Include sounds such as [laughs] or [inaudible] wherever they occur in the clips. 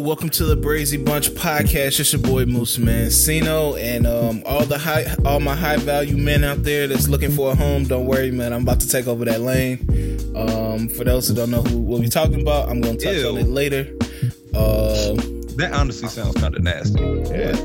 welcome to the Brazy Bunch podcast. It's your boy Moose Man, Sino, and um, all the high, all my high value men out there that's looking for a home. Don't worry, man. I'm about to take over that lane. Um, for those who don't know who what we talking about, I'm gonna touch Ew. on it later. Uh, That honestly sounds kind of nasty. yeah.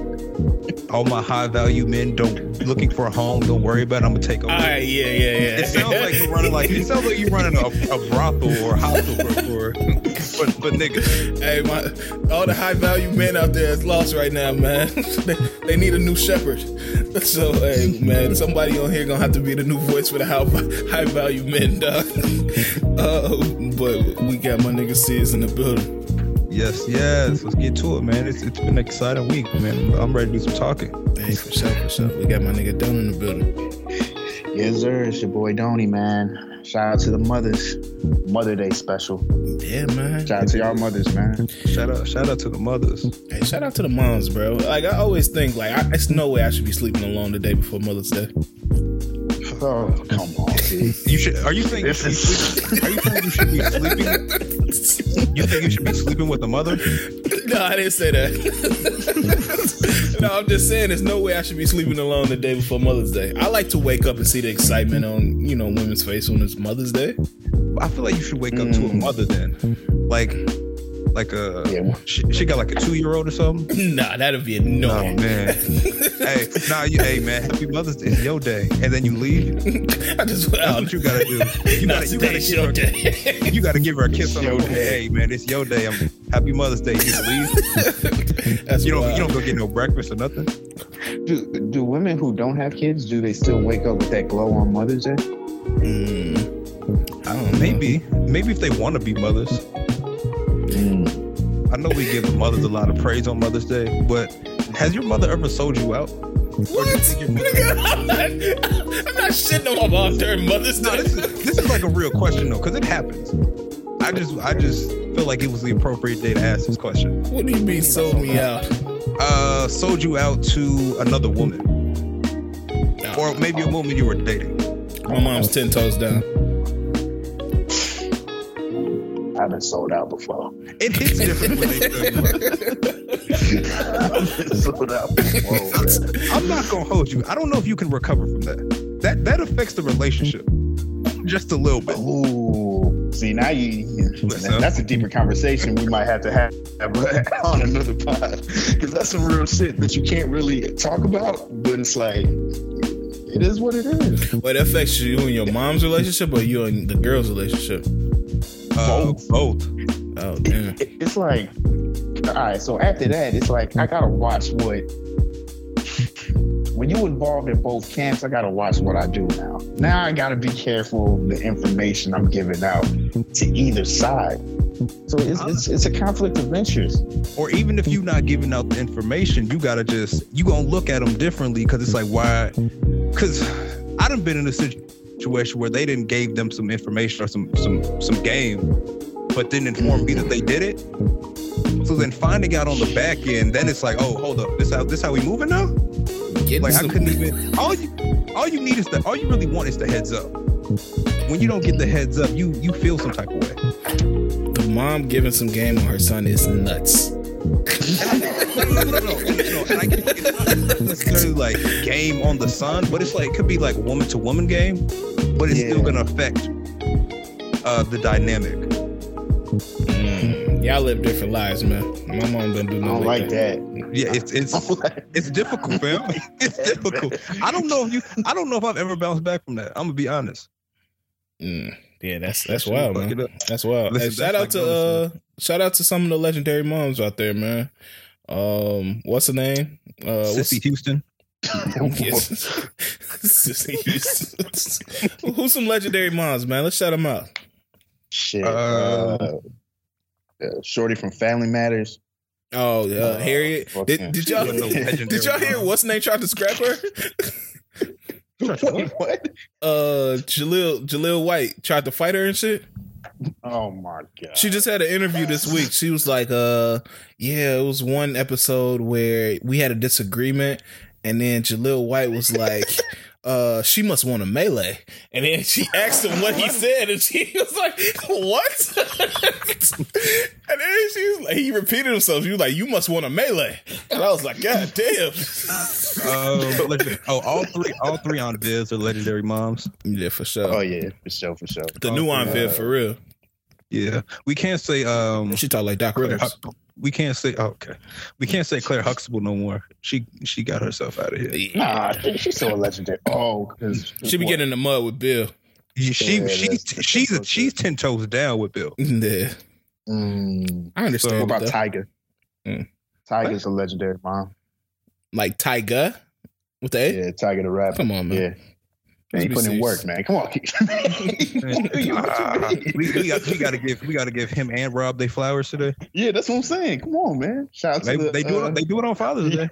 All my high value men don't looking for a home. Don't worry about. It, I'm gonna take over. All right, yeah, yeah, yeah. It sounds like you're running like it sounds like you're running a, a brothel or a hostel for [laughs] for, for, niggas. Hey, my all the high value men out there is lost right now, man. [laughs] they, they need a new shepherd. [laughs] So, hey, man, somebody on here gonna have to be the new voice for the high, high value men, dog. [laughs] uh, but we got my nigga Sis in the building. Yes, yes. Let's get to it, man. It's, it's been an exciting week, man. I'm ready to do some talking. Hey, for sure, for sure. We got my nigga Don in the building. Yes, sir. It's your boy Donny, man. Shout out to the mothers. Mother Day special. Yeah, man. Shout out to y'all mothers, man. Shout out, shout out to the mothers. Hey, shout out to the moms, bro. Like I always think, like I, it's no way I should be sleeping alone the day before Mother's Day. Oh, come on, G. You should. Are you saying? This is- Are you saying you should be sleeping? You think you should be sleeping with the mother? No, I didn't say that. [laughs] no, I'm just saying there's no way I should be sleeping alone the day before Mother's Day. I like to wake up and see the excitement on, you know, women's face when it's Mother's Day. I feel like you should wake up to a Mm. mother then, like, like a Yeah. she, she got like a two year old or something. [laughs] Nah, that'd be Oh annoying. man, hey, nah, you, hey man, happy Mother's Day, it's your day, and then you leave. [laughs] I just That's what you gotta do. You Nah, gotta, you gotta today's give her, day. you gotta give her a kiss on the Your day. Hey man, it's your day. I'm happy Mother's Day. You just leave. That's You don't, wild. you don't go get no breakfast or nothing. Do, do women who don't have kids, do they still wake up with that glow on Mother's Day? Mm, I don't know. Maybe, maybe if they want to be mothers. Mm. I know we give mothers a lot of praise on Mother's Day, but has your mother ever sold you out? What? Nigga, [laughs] I'm not, I'm not shitting on my mom during Mother's No, Day. this is this is like a real question though, because it happens. I just I just feel like it was the appropriate day to ask this question. What do you mean sold me out? Uh, sold you out to another woman, or maybe a woman you were dating. My mom's ten toes down. I've been sold out before. It hits different when they [laughs] sell you out. I've sold out before. I'm not gonna hold you. I don't know if you can recover from that. That that affects the relationship just a little bit. Ooh, see now you. Listen. That's a deeper conversation we might have to have [laughs] on another pod because that's some real shit that you can't really talk about. But it's like it is what it is. Wait, that affects you and your mom's relationship or you and the girl's relationship? Uh, Both. both. Oh damn. It- It's like, all right. So after that, it's like I gotta watch what. When you involved in both camps, I gotta watch what I do now. Now I gotta be careful of the information I'm giving out to either side. So it's it's, it's a conflict of interest. Or even if you're not giving out the information, you gotta just you gonna look at them differently because it's like why? Because I done been in a situation where they didn't gave them some information or some some some game, but didn't inform me that they did it. So then finding out on the back end, then it's like, oh, hold up, this how this how we moving now? Getting Like I couldn't even. All you all you need is the all you really want is the heads up. When you don't get the heads up, you you feel some type of way. the mom giving some game on her son is nuts. [laughs] no, no, no. And I get it's not necessarily like game on the son, but it's like it could be like woman to woman game, but it's still gonna affect uh the dynamic. Mm, y'all live different lives, man. My mom don't do I don't like that. Yeah, it's it's [laughs] it's difficult, fam. [laughs] It's difficult. I don't know if you. I don't know if I've ever bounced back from that. I'm gonna be honest. Mm, yeah, that's that's Shit, wild, fuck man. That's wild. Listen, Hey, shout out like to uh, shout out to some of the legendary moms out there, man. Um, what's the name? Uh, what's, Cissy Houston. [laughs] Yes. [laughs] Cissy Houston. [laughs] Who's some legendary moms, man? Let's shout them out. Shit. Uh, Uh, uh, Shorty from Family Matters. Oh, uh, Uh, Harriet. fuck Did, did y'all She was a legendary did y'all hear mom. what's name tried to scrap her? Wait, what? Uh, Jaleel Jaleel White tried to fight her and shit. Oh my god. She just had an interview this week. She was like, uh, yeah, it was one episode where we had a disagreement, and then Jaleel White was like, [laughs] uh, she must want a melee. And then she asked him what he said, and she was like, What? [laughs] and then saying? She's like, he repeated himself. She was like, "You must want a melee," and I was like, "God damn." [laughs] Um, oh, all three, all three Aunt Vivs are legendary moms. Yeah, for sure. Oh yeah, for sure, for sure. the new Aunt Viv for real. Yeah, we can't say um, She talk like Doc Claire Rivers. Huxtable. We can't say oh, okay. We can't say Claire Huxtable no more. She she got herself out of here. Nah, I she's still a legendary. [laughs] Oh, because She be getting in the mud with Bill. She Yeah, she that's- that's she's so she's ten toes down with Bill. [laughs] Yeah, Mm, I understand. So what it, about though. Tyga? Mm. Tyga's a legendary mom. like Tyga with the A? Yeah, Tyga the rapper. Come on, man. Yeah. Man, Let's you putting in work, man. Come on. [laughs] [laughs] Ah, we, we got we got to give we got to give him and Rob they flowers today. yeah, that's what I'm saying. Come on, man. Shout out to They, the, they do uh, it they do it on Father's Day.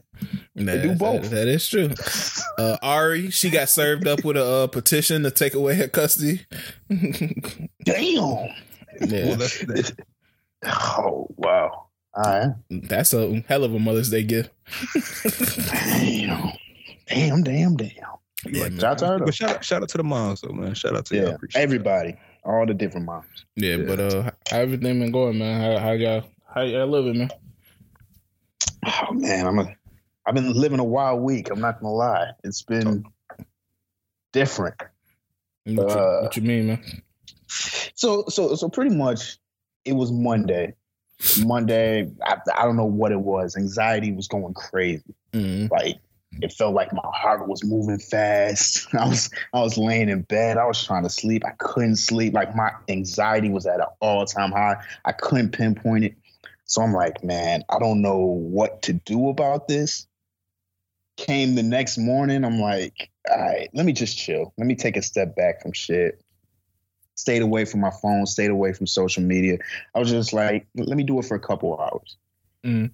They do both. that- that is true. [laughs] Uh, Ari, she got served up with a uh, petition to take away her custody. Damn. Well, yeah, that's, Oh wow. All right. that's a hell of a Mother's Day gift. Damn. Damn, damn, damn. Yeah, man. Shout out to her but shout out shout out to the moms though, man. Shout out to y'all. Yeah, Appreciate it. everybody. All the different moms. Yeah, Yeah. but uh, how everything been going, man? How, how y'all how y'all living, man? Oh man, I'm a I've been living a wild week. I'm not gonna lie. It's been different. What, you, Uh, what you mean, man? So so so pretty much it was Monday. Monday, I, I don't know what it was. Anxiety was going crazy. Mm, Like it felt like my heart was moving fast. [laughs] I was I was laying in bed. I was trying to sleep. I couldn't sleep. Like my anxiety was at an all time high. I couldn't pinpoint it. So I'm like, man, I don't know what to do about this. Came the next morning. I'm like, all right, let me just chill. Let me take a step back from shit. Stayed away from my phone. Stayed away from social media. I was just like, let me do it for a couple hours. Mm.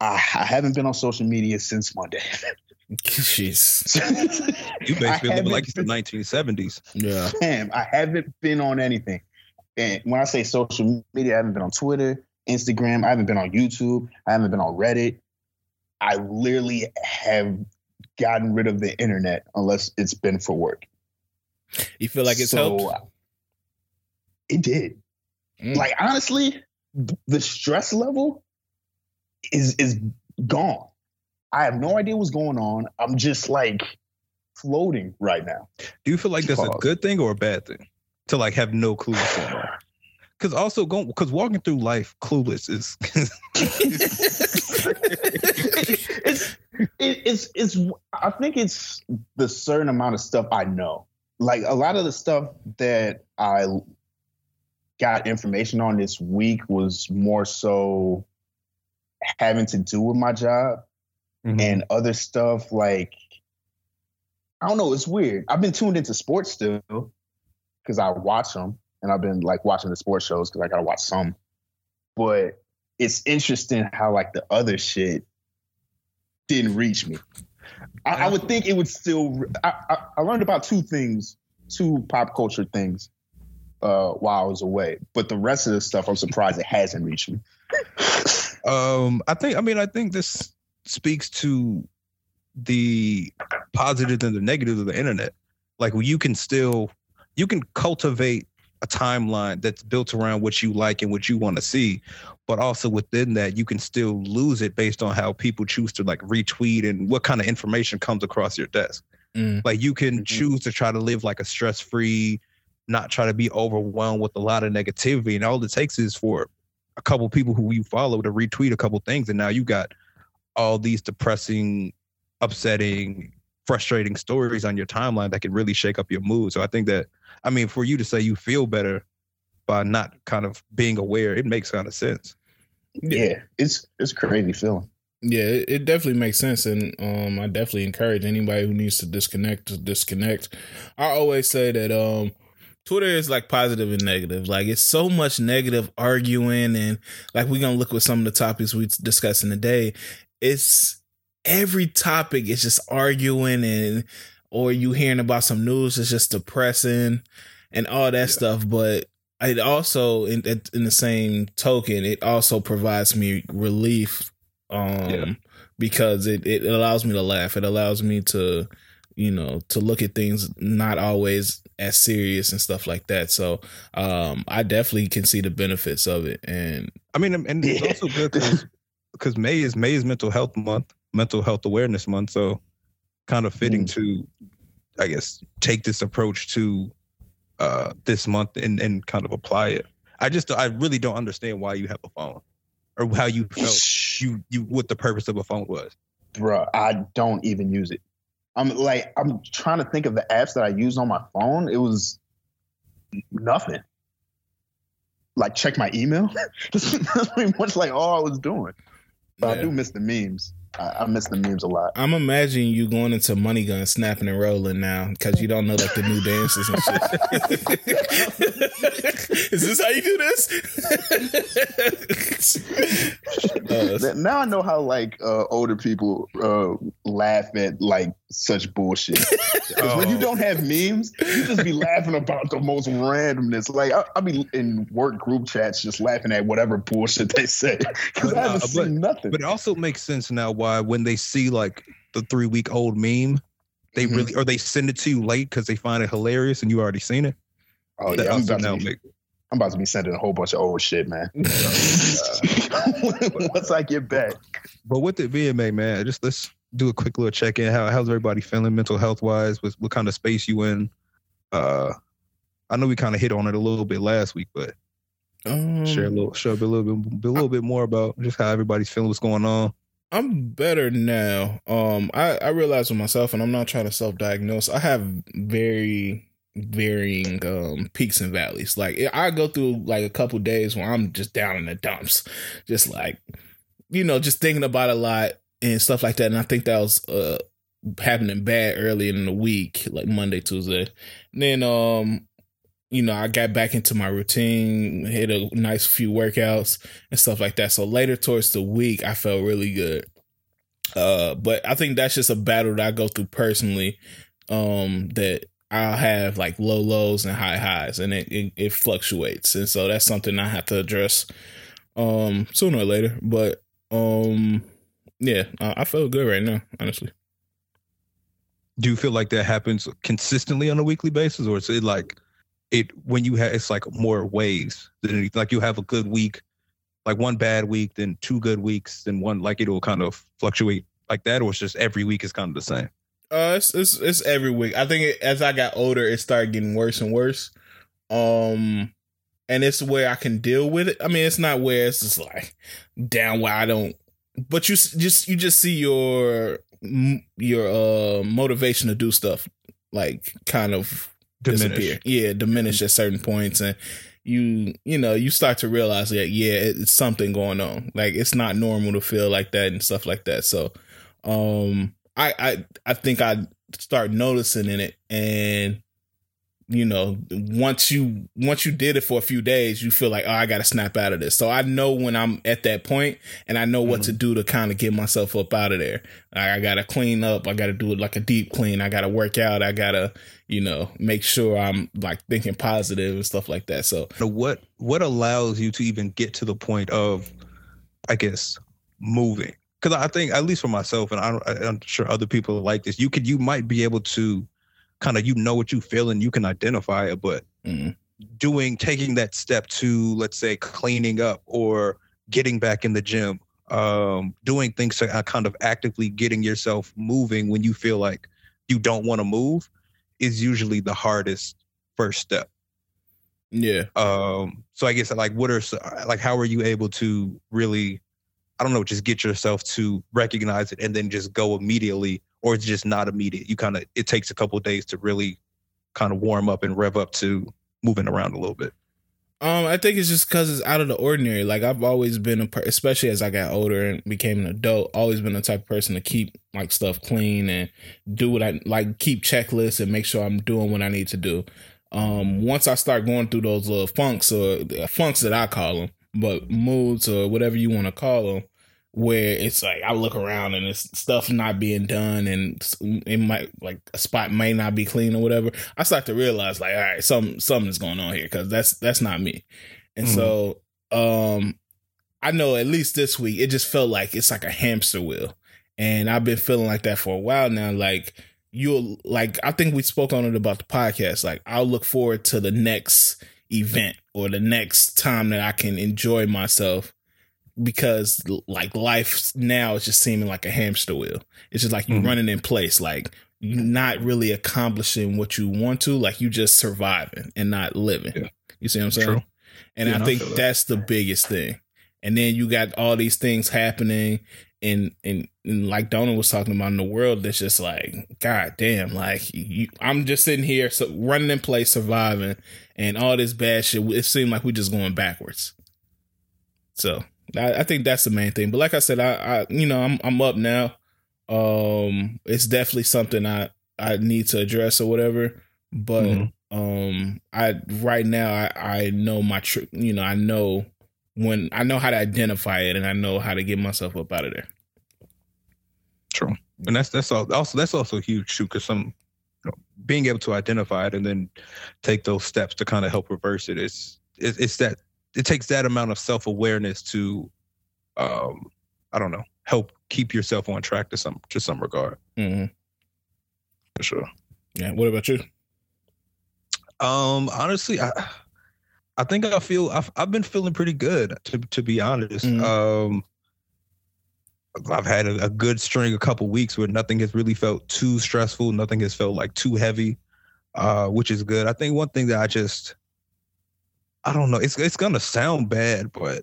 I, I haven't been on social media since Monday. [laughs] Jeez. [laughs] You I basically living haven't like it's the 1970s. Yeah. Damn, I haven't been on anything. And when I say social media, I haven't been on Twitter, Instagram, I haven't been on YouTube, I haven't been on Reddit. I literally have gotten rid of the internet unless it's been for work. You feel like it's So, helped? It did. Mm. Like honestly, the stress level is is gone. I have no idea what's going on. I'm just like floating right now. Do you feel like that's a good thing or a bad thing to like have no clue what's going on? Because also going because walking through life clueless is it's it, it's it's I think it's the certain amount of stuff I know. Like a lot of the stuff that I got information on this week was more so having to do with my job and other stuff like I don't know, it's weird. I've been tuned into sports still because I watch them and I've been like watching the sports shows because I gotta watch some. But it's interesting how like the other shit didn't reach me. I, I would think it would still. I, I, I learned about two things, two pop culture things, uh, while I was away. But the rest of the stuff, I'm surprised it hasn't reached me. [laughs] Um, I think I mean I think this speaks to the positives and the negatives of the internet. Like you can still you can cultivate a timeline that's built around what you like and what you want to see, but also within that you can still lose it based on how people choose to like retweet and what kind of information comes across your desk. Mm. Like you can Mhm. choose to try to live like a stress-free, not try to be overwhelmed with a lot of negativity. And all it takes is for a couple people who you follow to retweet a couple things, and now you got all these depressing, upsetting, frustrating stories on your timeline that can really shake up your mood. So I think that, I mean, for you to say you feel better by not kind of being aware, it makes kind of sense. Yeah, it's it's a crazy feeling. Yeah, it, it definitely makes sense, and um, I definitely encourage anybody who needs to disconnect to disconnect. I always say that um, Twitter is like positive and negative. Like it's so much negative arguing, and like we're gonna look with some of the topics we discussing today. It's every topic is just arguing, and or you hearing about some news that's just depressing, and all that stuff. But it also, in in the same token, it also provides me relief um Yeah. because it, it allows me to laugh it allows me to you know, to look at things not always as serious and stuff like that. So um, I definitely can see the benefits of it. And I mean, and it's also good [laughs] because May is May is Mental Health Month, Mental Health Awareness Month. So kind of fitting mm. to, I guess, take this approach to uh, this month and and kind of apply it. I just I really don't understand why you have a phone or how you felt you you what the purpose of a phone was. Bruh, I don't even use it. I'm like I'm trying to think of the apps that I use on my phone. It was nothing. Like check my email. [laughs] That's pretty much like all I was doing. But yeah. I do miss the memes. I, I, miss the memes a lot. I'm imagining you going into Money Gun, snapping and rolling now because you don't know like the new dances and shit. [laughs] Is this how you do this? [laughs] uh, now I know how like uh, older people uh, laugh at like such bullshit. oh. When you oh. don't have memes, you just be laughing about the most randomness. Like I, will be in work group chats just laughing at whatever bullshit they say because I haven't uh, seen nothing. But it also makes sense now why when they see like the three week old meme, they mm-hmm. really or they send it to you late because they find it hilarious and you already seen it. Oh that yeah, I'm about, be, I'm about, to be, sending a whole bunch of old shit, man. [laughs] [laughs] Once I get back. But with the VMA, man, just let's do a quick little check in. How how's everybody feeling mental health wise? What what kind of space you in? Uh, I know we kind of hit on it a little bit last week, but um, share a little, share a little bit, a little bit more about just how everybody's feeling, what's going on. I'm better now. Um, I I realize with myself, and I'm not trying to self diagnose. I have very varying um peaks and valleys. Like I go through like a couple days where I'm just down in the dumps, just like you know, just thinking about a lot and stuff like that. And I think that was uh happening bad early in the week, like Monday, Tuesday. And then um you know, I got back into my routine, hit a nice few workouts and stuff like that. So later towards the week, I felt really good. Uh, but I think that's just a battle that I go through personally. Um, that I'll have like low lows and high highs, and it, it, it fluctuates, and so that's something I have to address um sooner or later. But um, yeah, I, I feel good right now, honestly. Do you feel like that happens consistently on a weekly basis, or is it like? It when you have it's like more waves than anything. like you have a good week like one bad week then two good weeks then one like it'll kind of fluctuate like that or it's just every week is kind of the same? Uh it's it's, it's every week. I think it, as i got older it started getting worse and worse. Um and it's where i can deal with it. I mean it's not where it's just like down where i don't but you just you just see your your uh motivation to do stuff like kind of diminish. disappear. Yeah, diminish at certain points, and you you know you start to realize that yeah, it's something going on. Like it's not normal to feel like that and stuff like that. So, um, I I I think I start noticing in it, and you know once you once you did it for a few days you feel like oh i gotta snap out of this. So i know when i'm at that point and i know what mm-hmm. to do to kind of get myself up out of there. I gotta clean up. I gotta do it like a deep clean. I gotta work out. I gotta you know make sure i'm like thinking positive and stuff like that. So what what allows you to even get to the point of i guess moving? Because i think at least for myself and I i'm sure other people like this you could you might be able to kind of you know what you feel and you can identify it but mm-hmm. doing taking that step to let's say cleaning up or getting back in the gym um, doing things to uh, kind of actively getting yourself moving when you feel like you don't want to move is usually the hardest first step yeah um so i guess like what are like how are you able to really i don't know just get yourself to recognize it and then just go immediately or it's just not immediate. You kind of it takes a couple days to really kind of warm up and rev up to moving around a little bit. Um, I think it's just because it's out of the ordinary. Like I've always been a, per- especially as I got older and became an adult, always been the type of person to keep like stuff clean and do what I like, keep checklists and make sure I'm doing what I need to do. Um, once I start going through those little funks or uh, funks that I call them, but moods or whatever you want to call them, where it's like I look around and it's stuff not being done and it might like a spot may not be clean or whatever. I start to realize like, all right, some something's going on here because that's that's not me. And mm-hmm. so um I know at least this week it just felt like it's like a hamster wheel. And I've been feeling like that for a while now. Like you'll like I think we spoke on it about the podcast. Like I'll look forward to the next event or the next time that I can enjoy myself because like life now is just seeming like a hamster wheel. It's just like you're mm-hmm. running in place, like you're not really accomplishing what you want to, like you just surviving and not living. Yeah. You see what I'm saying? True. And yeah, I think that's that. the biggest thing. And then you got all these things happening and and, and like Donna was talking about in the world that's just like god damn like you, I'm just sitting here so running in place surviving and all this bad shit it seemed like we're just going backwards so I, I, think that's the main thing but like I said I, I you know I'm I'm up now um it's definitely something I I need to address or whatever but mm-hmm. um I right now I I know my tr- you know I know when I know how to identify it and I know how to get myself up out of there. True, and that's that's also that's also a huge too, because some you know, being able to identify it and then take those steps to kind of help reverse it. it is it, it's that it takes that amount of self awareness to, um, I don't know, help keep yourself on track to some to some regard. Mm-hmm. For sure. Yeah. What about you? Um, honestly, I I think I feel I've, I've been feeling pretty good to to be honest. Mm-hmm. Um, I've had a, a, good string, a couple weeks where nothing has really felt too stressful. Nothing has felt like too heavy, uh, which is good. I think one thing that I just, I don't know, it's it's gonna sound bad, but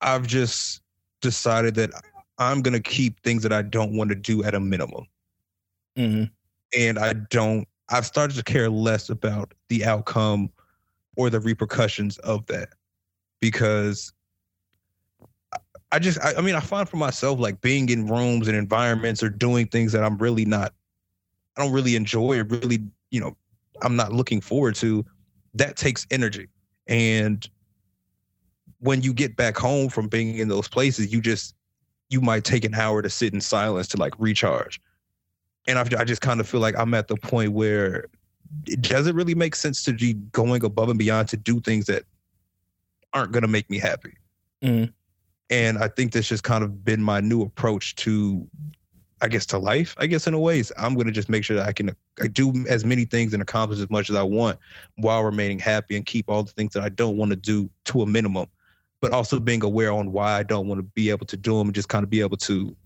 I've just decided that I'm gonna keep things that I don't want to do at a minimum, mm-hmm. and I don't. I've started to care less about the outcome or the repercussions of that because I just I, I, mean I find for myself like being in rooms and environments or doing things that I'm really not I don't really enjoy or really you know I'm not looking forward to that takes energy and when you get back home from being in those places you just you might take an hour to sit in silence to like recharge and I, I just kind of feel like I'm at the point where it doesn't really make sense to be going above and beyond to do things that aren't going to make me happy. Mm. And I think that's just kind of been my new approach to, I guess, to life. I guess in a ways, I'm going to just make sure that I can I do as many things and accomplish as much as I want while remaining happy and keep all the things that I don't want to do to a minimum. But also being aware on why I don't want to be able to do them and just kind of be able to,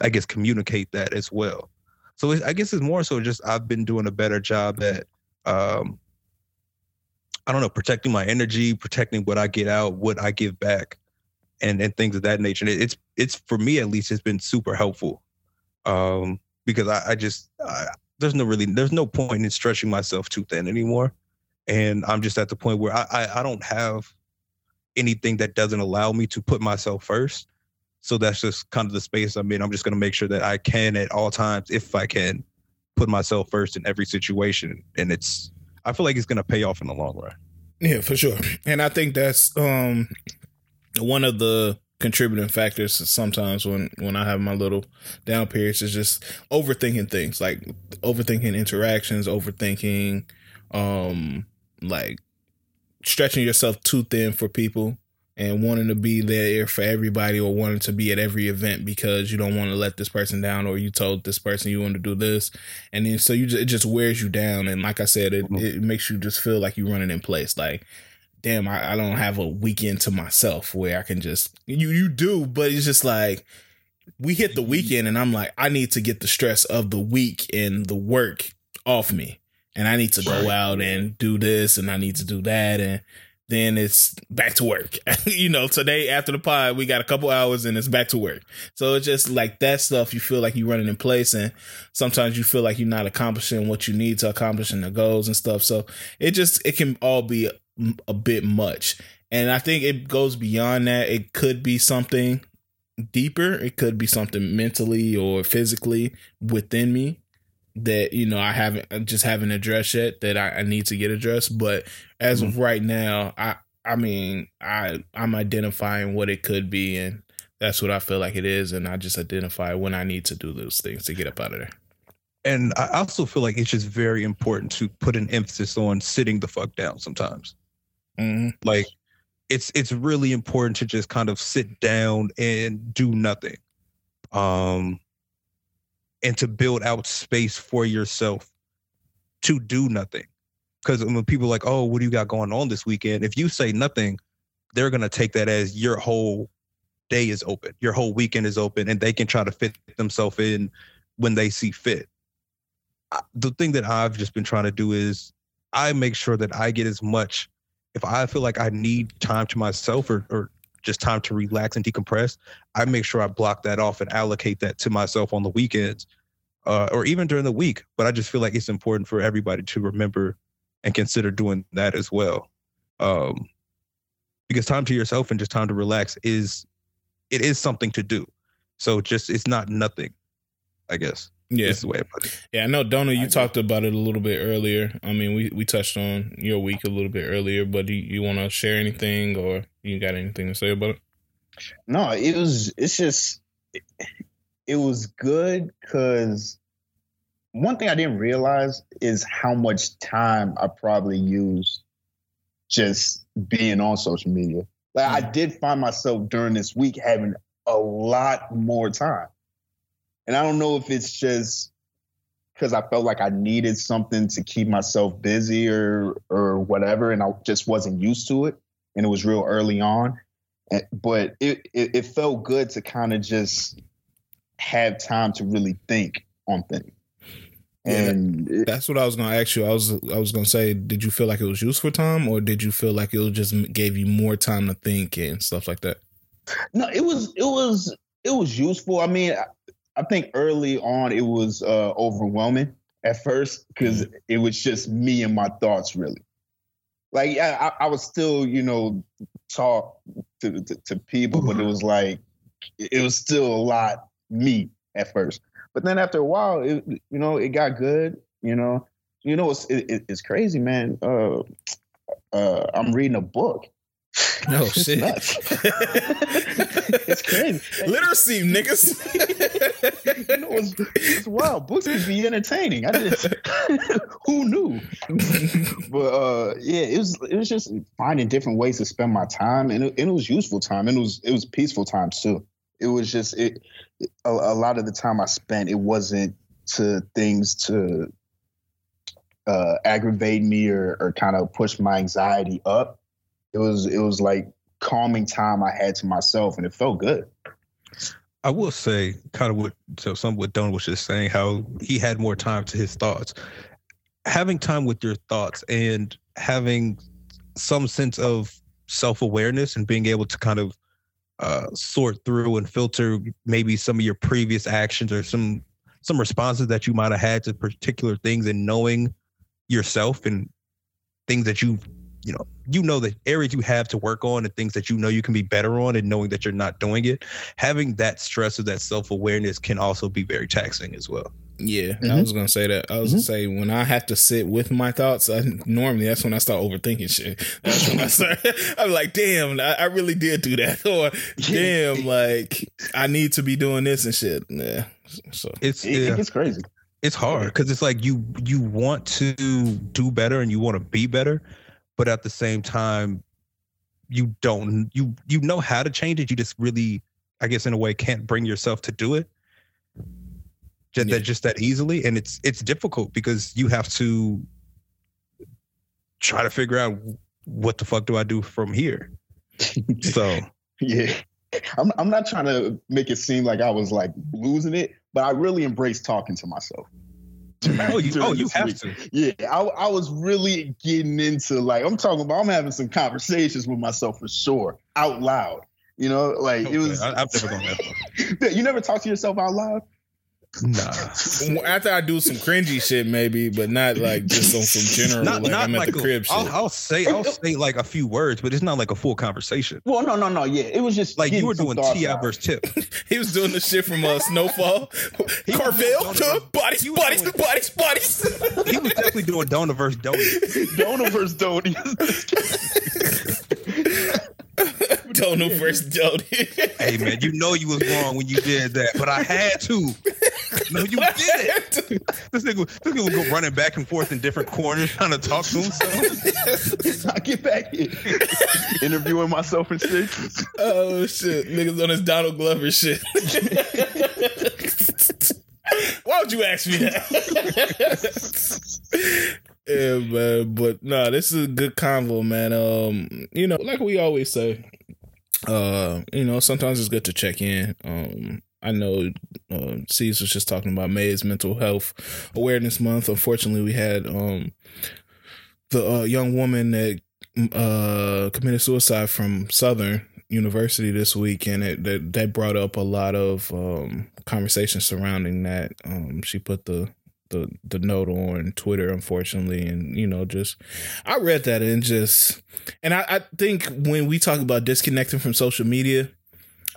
I guess, communicate that as well. So I guess it's more so just I've been doing a better job at, um, I don't know, protecting my energy, protecting what I get out, what I give back, and and things of that nature. It's it's for me at least, it's been super helpful, um, because I, I just I, there's no really there's no point in stretching myself too thin anymore, and I'm just at the point where I, I, I don't have anything that doesn't allow me to put myself first so that's just kind of the space I'm in. I'm just going to make sure that I can at all times, if I can, put myself first in every situation. And it's, I feel like it's going to pay off in the long run. Yeah, for sure. And I think that's um one of the contributing factors sometimes when when I have my little down periods is just overthinking things, like overthinking interactions, overthinking um like stretching yourself too thin for people and wanting to be there for everybody or wanting to be at every event because you don't want to let this person down or you told this person you want to do this and then so you just, it just wears you down and like i said it, mm-hmm. it makes you just feel like you're running in place like damn I, I don't have a weekend to myself where i can just you you do but it's just like we hit the weekend and i'm like i need to get the stress of the week and the work off me and i need to go out and do this and i need to do that and then it's back to work. [laughs] you know, today after the pod, we got a couple hours and it's back to work. So it's just like that stuff. You feel like you're running in place, and sometimes you feel like you're not accomplishing what you need to accomplish in the goals and stuff. So it just it can all be a, bit much, and I think it goes beyond that. It could be something deeper. It could be something mentally or physically within me that you know I haven't I just haven't addressed yet that I, I need to get addressed. But as mm-hmm. of right now, I I mean I I'm identifying what it could be, and that's what I feel like it is, and I just identify when I need to do those things to get up out of there. And I also feel like it's just very important to put an emphasis on sitting the fuck down sometimes. Mm-hmm. Like it's it's really important to just kind of sit down and do nothing. Um and to build out space for yourself to do nothing. Because when people are like, oh, what do you got going on this weekend? If you say nothing, they're gonna take that as your whole day is open, your whole weekend is open, and they can try to fit themselves in when they see fit. The thing that I've just been trying to do is I make sure that I get as much. If I feel like I need time to myself or, or just time to relax and decompress, I make sure I block that off and allocate that to myself on the weekends uh, or even during the week. But I just feel like it's important for everybody to remember and consider doing that as well. Um, because time to yourself and just time to relax is it is something to do. So just it's not nothing, I guess. Yeah. Is the way I put it. Yeah, I know, Donna, you talked about it a little bit earlier. I mean, we, we touched on your week a little bit earlier, but do you, you want to share anything or you got anything to say about it? No, it was, it's just, it, it was good because one thing I didn't realize is how much time I probably used just being on social media. Like I hmm. did find myself during this week having a lot more time. And I don't know if it's just because I felt like I needed something to keep myself busy or or whatever, and I just wasn't used to it. And it was real early on. But it, it, it felt good to kind of just have time to really think on things. And yeah, that's what I was gonna ask you. I was I was gonna say, did you feel like it was useful time, or did you feel like it just gave you more time to think and stuff like that? No, it was it was it was useful. I mean, I think early on it was uh, overwhelming at first because mm-hmm. it was just me and my thoughts really. Like I, I was still, you know, talk to, to, to people, but it was like it was still a lot me at first. But then after a while, it, you know, it got good. You know, you know, it's it, it's crazy, man. Uh, uh, I'm reading a book Oh shit! [laughs] it's crazy. Literacy, niggas. [laughs] you know, it's, it's wild. Books can be entertaining. I just [laughs] who knew? but uh, yeah, it was it was just finding different ways to spend my time, and it, and it was useful time, and it was it was peaceful time too. It was just it, a, a lot of the time I spent. It wasn't to things to uh, aggravate me or, or kind of push my anxiety up it was it was like calming time I had to myself, and it felt good. I will say, kind of what so some what Don was just saying, how he had more time to his thoughts. Having time with your thoughts and having some sense of self awareness and being able to kind of uh, sort through and filter maybe some of your previous actions or some some responses that you might have had to particular things and knowing yourself and things that you you know you know the areas you have to work on and things that you know you can be better on and knowing that you're not doing it having that stress of that self-awareness can also be very taxing as well. Yeah mm-hmm. i was gonna say that. I was mm-hmm. gonna say when i have to sit with my thoughts I, normally that's when i start overthinking shit. [laughs] That's when i start [laughs] i'm like damn I, I, really did do that. [laughs] Or damn like i need to be doing this and shit. Yeah so. It's it, yeah. it's crazy. It's hard because it's like you you want to do better and you want to be better but at the same time you don't you you know how to change it. You just really i guess in a way can't bring yourself to do it. Just yeah. that just that easily. And it's it's difficult because you have to try to figure out what the fuck do i do from here? [laughs] So yeah. I'm, I'm not trying to make it seem like i was like losing it but i really embraced talking to myself [laughs] oh, you, oh, you have week. to. Yeah, I, I was really getting into like I'm talking about. I'm having some conversations with myself for sure, out loud. You know, like okay. it was. I, have never gone that far. you never talk to yourself out loud. Nah. After I do some cringy shit, maybe, but not like just on some general. Not, like not I'm like at the a, crib I'll, shit. I'll say I'll say like a few words, but it's not like a full conversation. Well, no, no, no. Yeah, it was just like you were doing T.I. versus Tip. [laughs] he was doing the shit from uh, [laughs] Snowfall, Carvel, to bodies, bodies, doing, bodies, bodies. he was definitely doing Dona versus Donnie. [laughs] Dona versus Donnie. Donut versus Donut. hey man, you know you was wrong when you did that, but I had to. No, you did it. This nigga, this nigga would go running back and forth in different corners trying to talk to himself. [laughs] I get back here, interviewing myself and shit. Oh shit, niggas on this Donald Glover shit. Why Why would you ask me that? yeah, man. But no, nah, this is a good convo, man. Um, you know, like we always say, uh, you know, sometimes it's good to check in. Um, I know uh, C's was just talking about May's Mental Health Awareness Month. Unfortunately, we had um the uh, young woman that uh committed suicide from Southern University this week, and it that, that brought up a lot of um conversation surrounding that. Um, she put the the the note on Twitter, unfortunately, and you know, just I read that and just and I, I think when we talk about disconnecting from social media,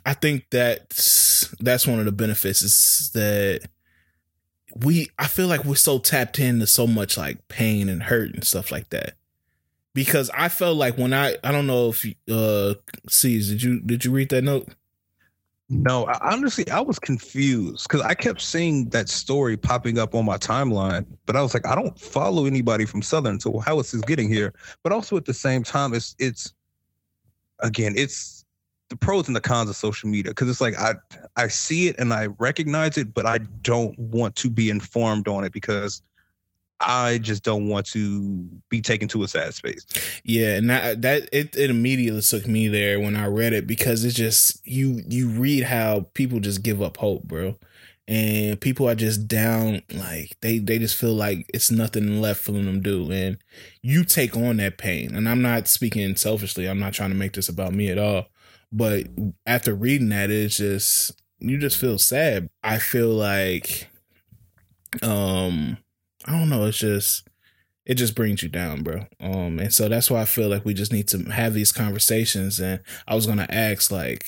I think that's that's one of the benefits is that we I feel like we're so tapped into so much like pain and hurt and stuff like that. Because I felt like when I I don't know if uh sees did you did you read that note? No, I, honestly, I was confused because I kept seeing that story popping up on my timeline, but I was like, I don't follow anybody from Southern, so how is this getting here? But also at the same time, it's it's again, it's the pros and the cons of social media because it's like I I see it and I recognize it, but I don't want to be informed on it because I just don't want to be taken to a sad space. Yeah, and that that it, it immediately took me there when I read it because it's just you you read how people just give up hope, bro. And people are just down, like they they just feel like it's nothing left for them to do, and you take on that pain. And I'm not speaking selfishly. I'm not trying to make this about me at all. But after reading that, it's just you just feel sad. I feel like, um, I don't know. It's just it just brings you down, bro. Um, and so that's why I feel like we just need to have these conversations. And I was gonna ask, like,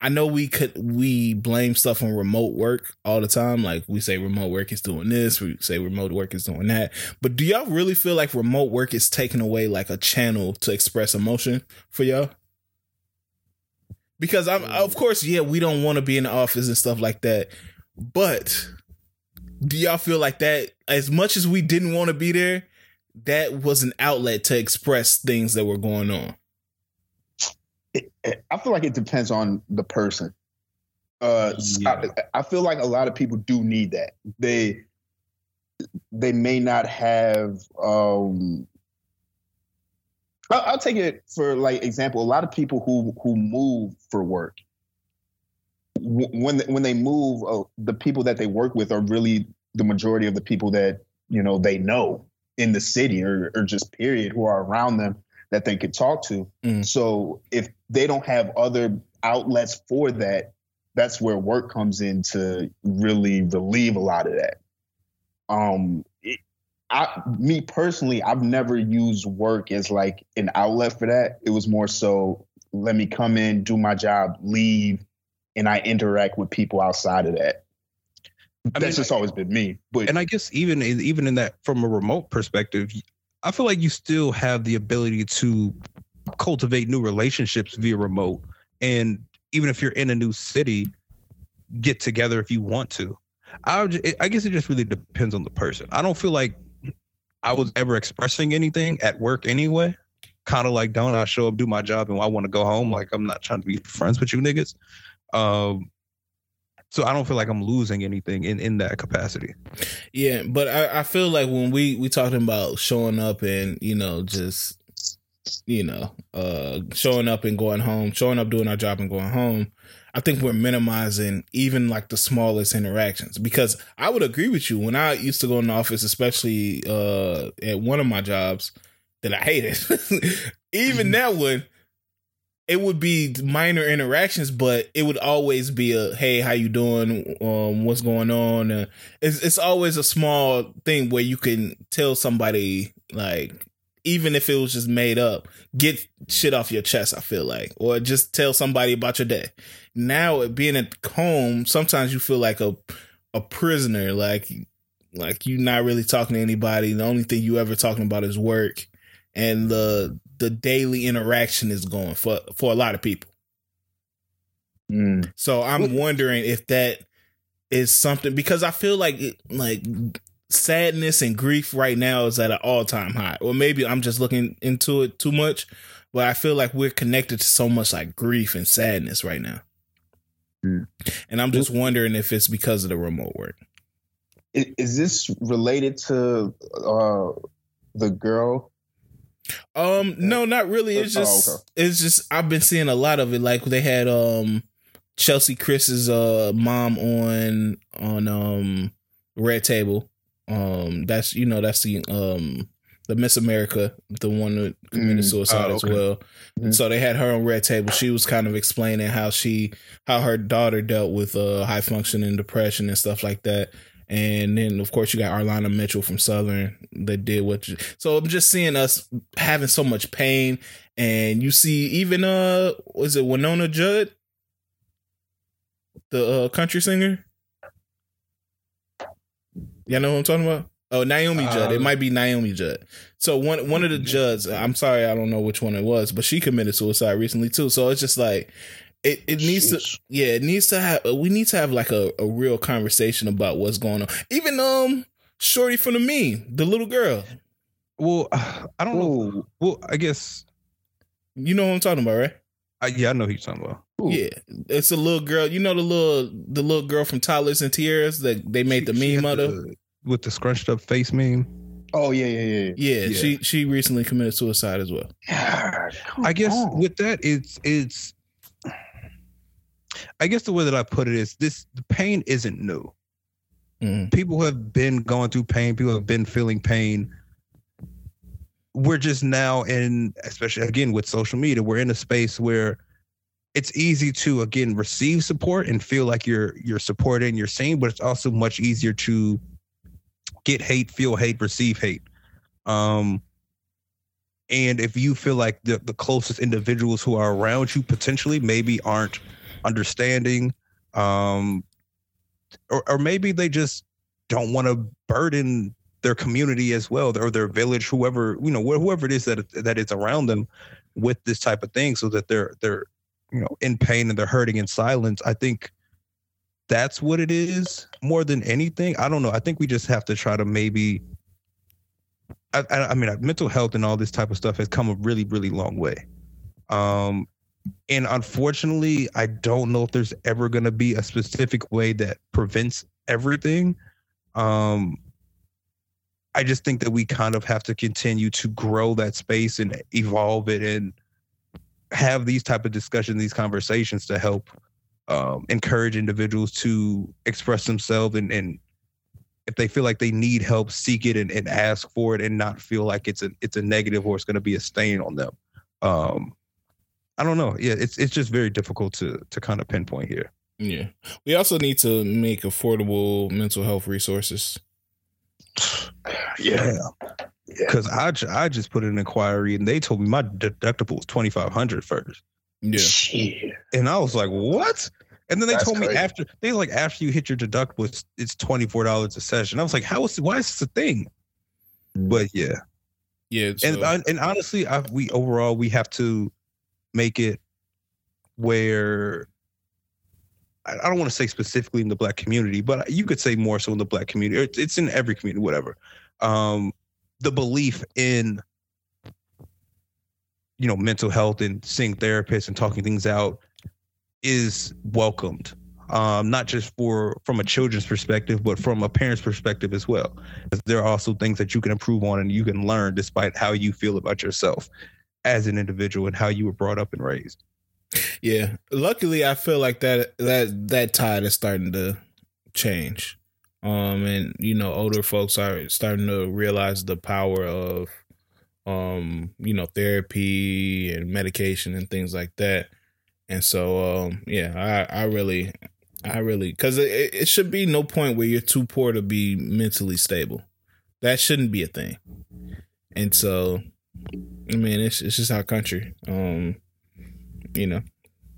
I know we could we blame stuff on remote work all the time. Like we say remote work is doing this, we say remote work is doing that. But do y'all really feel like remote work is taking away like a channel to express emotion for y'all? Because I'm of course, yeah, we don't want to be in the office and stuff like that. But do y'all feel like that? As much as we didn't want to be there that was an outlet to express things that were going on. I feel like it depends on the person. Uh yeah. I, I, feel like a lot of people do need that. They they may not have um I'll, I'll take it for like example a lot of people who who move for work when when they move, uh, the people that they work with are really the majority of the people that you know they know in the city or, or just period who are around them that they could talk to. Mm. So if they don't have other outlets for that, that's where work comes in to really relieve a lot of that. Um, it, I, me personally, I've never used work as like an outlet for that. It was more so let me come in, do my job, leave, and I interact with people outside of that. I That's mean, just always been me. But and I guess even in, even in that from a remote perspective, I feel like you still have the ability to cultivate new relationships via remote, and even if you're in a new city, get together if you want to. I I guess it just really depends on the person. I don't feel like I was ever expressing anything at work anyway. Kind of like, don't I show up, do my job, and I want to go home? Like I'm not trying to be friends with you niggas. Um, so I don't feel like I'm losing anything in in that capacity. Yeah, but I, I feel like when we we talking about showing up and you know just you know uh showing up and going home, showing up doing our job and going home. I think we're minimizing even like the smallest interactions because I would agree with you when I used to go in the office, especially uh, at one of my jobs that I hated. [laughs] even mm-hmm. that one, it would be minor interactions, but it would always be a hey, how you doing? Um, what's going on? Uh, it's it's always a small thing where you can tell somebody like even if it was just made up, get shit off your chest. I feel like, or just tell somebody about your day. Now, being at home, sometimes you feel like a a prisoner, like like you're not really talking to anybody. The only thing you ever talking about is work, and the the daily interaction is going for for a lot of people. Mm. So I'm wondering if that is something because I feel like it, like sadness and grief right now is at an all time high. Or maybe I'm just looking into it too much, but I feel like we're connected to so much like grief and sadness right now. Mm. And I'm just wondering if it's because of the remote work. is, is this related to uh, the girl? Um, no, not really. It's Oh, just okay. it's just I've been seeing a lot of it. Like they had um Cheslie Kryst's uh mom on on um Red Table. Um, that's you know that's the um the Miss America, the one that committed Mm. suicide Oh, as okay. well. Mhm. So they had her on Red Table. She was kind of explaining how she how her daughter dealt with uh high functioning depression and stuff like that. And then of course you got Arlana Mitchell from Southern that did what you, so I'm just seeing us having so much pain and you see even uh was it Wynonna Judd? The uh country singer? Y'all know who I'm talking about? Oh, Naomi Judd. It Uh, might be Naomi Judd. So one one of the Judds, I'm sorry, I don't know which one it was, but she committed suicide recently too. So it's just like it, it needs to yeah, it needs to have we need to have like a, a real conversation about what's going on. Even um Shorty from the meme, the little girl. Well, [sighs] I don't know. Well, I guess. You know what I'm talking about, right? I, yeah, I know who you're talking about. ooh. Yeah. It's a little girl. You know the little the little girl from Toddlers and Tiaras that they made the She- she meme out of? the- with the scrunched up face meme. Oh yeah, yeah, yeah. Yeah, Yeah. she she recently committed suicide as well. yeah. I guess Oh. with that, it's it's. I guess the way that I put it is this: the pain isn't new. Mhm. People have been going through pain. People have been feeling pain. We're just now in, especially again with social media, we're in a space where it's easy to again receive support and feel like you're you're supported and you're seen, but it's also much easier to get hate, feel hate, receive hate. Um, and if you feel like the, the closest individuals who are around you potentially maybe aren't understanding, um, or, or maybe they just don't want to burden their community as well, or their village, whoever you know, whoever it is that that is around them with this type of thing, so that they're they're you know in pain and they're hurting in silence. I think that's what it is more than anything. I don't know. I think we just have to try to maybe. I, I, mean, mental health and all this type of stuff has come a really, really long way. Um, and unfortunately, I don't know if there's ever going to be a specific way that prevents everything. Um, I just think that we kind of have to continue to grow that space and evolve it and have these type of discussions, these conversations to help um, encourage individuals to express themselves and, and if they feel like they need help, seek it and, and ask for it and not feel like it's a it's a negative or it's going to be a stain on them. Um, I don't know. Yeah, it's it's just very difficult to to kind of pinpoint here. Yeah. We also need to make affordable mental health resources. Yeah. Because I, ju- I just put in an inquiry and they told me my deductible was 2500 first. Yeah. Shit. And I was like, what? And then they That's told me crazy. after they like after you hit your deductible, it's, it's twenty four dollars a session. I was like, how is why is this a thing? But yeah, Yeah. and so- uh, and honestly, I, we overall we have to make it where I, don't want to say specifically in the black community, but you could say more so in the black community. It's, it's in every community, whatever. Um, the belief in you know mental health and seeing therapists and talking things out is welcomed um, not just for from a children's perspective, but from a parent's perspective as well There are also things that you can improve on and you can learn despite how you feel about yourself as an individual and how you were brought up and raised. Yeah. Luckily, I feel like that that that tide is starting to change. Um, and you know, older folks are starting to realize the power of, um, you know, therapy and medication and things like that. And so, um, yeah, I I really, I really, because it, it should be no point where you're too poor to be mentally stable. That shouldn't be a thing. And so, I mean, it's it's just our country. Um, you know.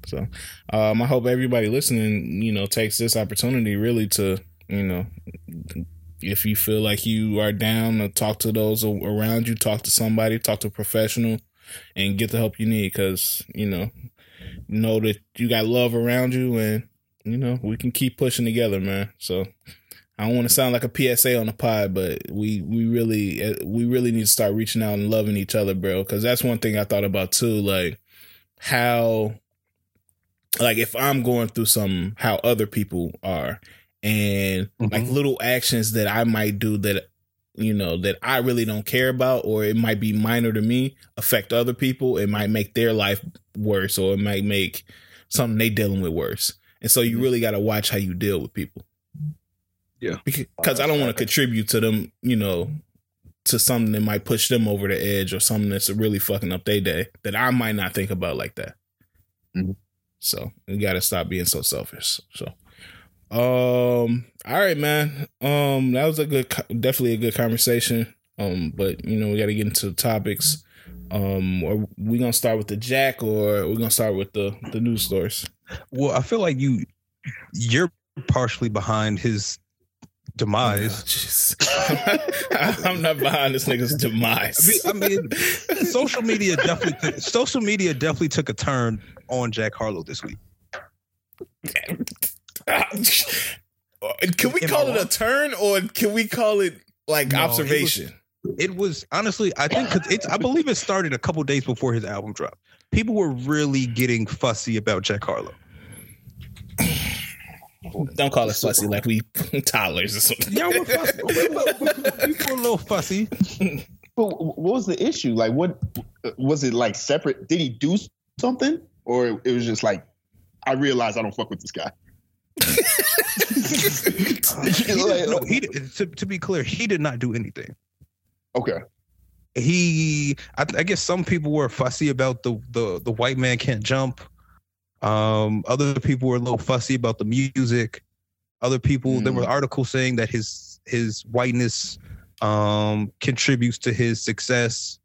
So um I hope everybody listening, you know, takes this opportunity really to, you know, if you feel like you are down talk to those around you, talk to somebody, talk to a professional and get the help you need cuz, you know, know that you got love around you and you know, we can keep pushing together, man. So I don't want to sound like a PSA on the pod, but we we really uh, we really need to start reaching out and loving each other, bro. Because that's one thing I thought about too, like how, like if I'm going through some, how other people are, and like Mhm. little actions that I might do that you know that I really don't care about or it might be minor to me affect other people it might make their life worse or it might make something they dealing with worse and so you really got to watch how you deal with people Yeah. because I don't want to contribute to them you know to something that might push them over the edge or something that's really fucking up their day that I might not think about like that Mhm. so you got to stop being so selfish so um. All right, man. Um. That was a good, definitely a good conversation. Um. But you know, we got to get into the topics. Um. Are we gonna start with the Jack, or we gonna start with the the news stories? Well, I feel like you you're partially behind his demise. Oh. [laughs] I'm not behind this nigga's demise. I mean, I mean, social media definitely social media definitely took a turn on Jack Harlow this week. [laughs] can we Am I call it a turn, or can we call it like No, it was- observation? It was honestly, I think 'cause it's I believe it started a couple days before his album dropped. People were really getting fussy about Jack Harlow. Don't call us fussy like we [laughs] toddlers or something. Yeah, we're fussy. [laughs] We're, we're- we're a little fussy. But what was the issue? Like, what was it like separate? Did he do something, or it was just like, I realized I don't fuck with this guy? He did- no, he did- to, to be clear, he did not do anything. okay. he I, I guess some people were fussy about the the the white man can't jump um other people were a little fussy about the music other people there were articles saying that his his whiteness um contributes to his success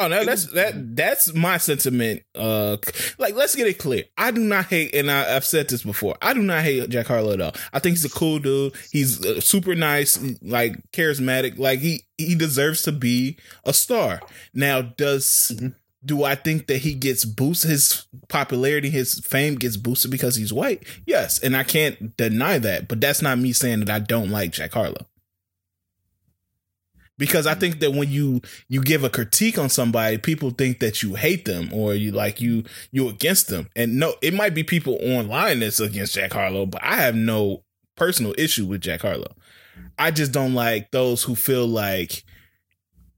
Oh no, that's that that's my sentiment. Uh like let's get it clear. I do not hate and I, I've said this before. I do not hate Jack Harlow at all. I think he's a cool dude. He's uh, super nice, like charismatic. Like he he deserves to be a star. Now, does Mhm. Do I think that he gets boosted his popularity, his fame gets boosted because he's white? Yes, and I can't deny that, but that's not me saying that I don't like Jack Harlow. Because I think that when you you give a critique on somebody, people think that you hate them or you like you you against them. And no, it might be people online that's against Jack Harlow, but I have no personal issue with Jack Harlow. I just don't like those who feel like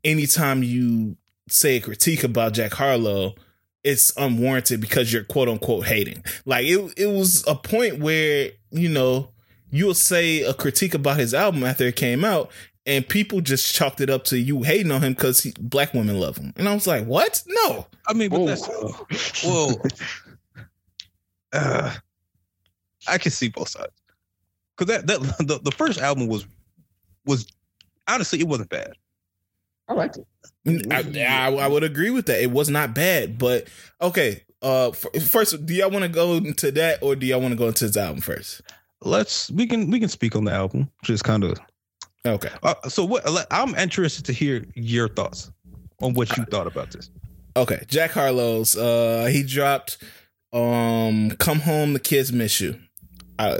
anytime you say a critique about Jack Harlow, it's unwarranted because you're quote unquote hating. Like it it was a point where, you know, you'll say a critique about his album after it came out and people just chalked it up to you hating on him because black women love him. And I was like, what? No. i mean but Whoa. that's whoa. [laughs] uh, i can see both sides because that, that the, the first album was was honestly it wasn't bad I liked it. I, I, I would agree with that. It was not bad, but okay. Uh, f- first, do y'all want to go into that, or do y'all want to go into his album first? let's we can we can speak on the album just kind of Okay. Uh, so what? I'm interested to hear your thoughts on what you thought about this. Okay. Jack Harlow's. Uh, he dropped. Um, come home. The kids miss you. Uh,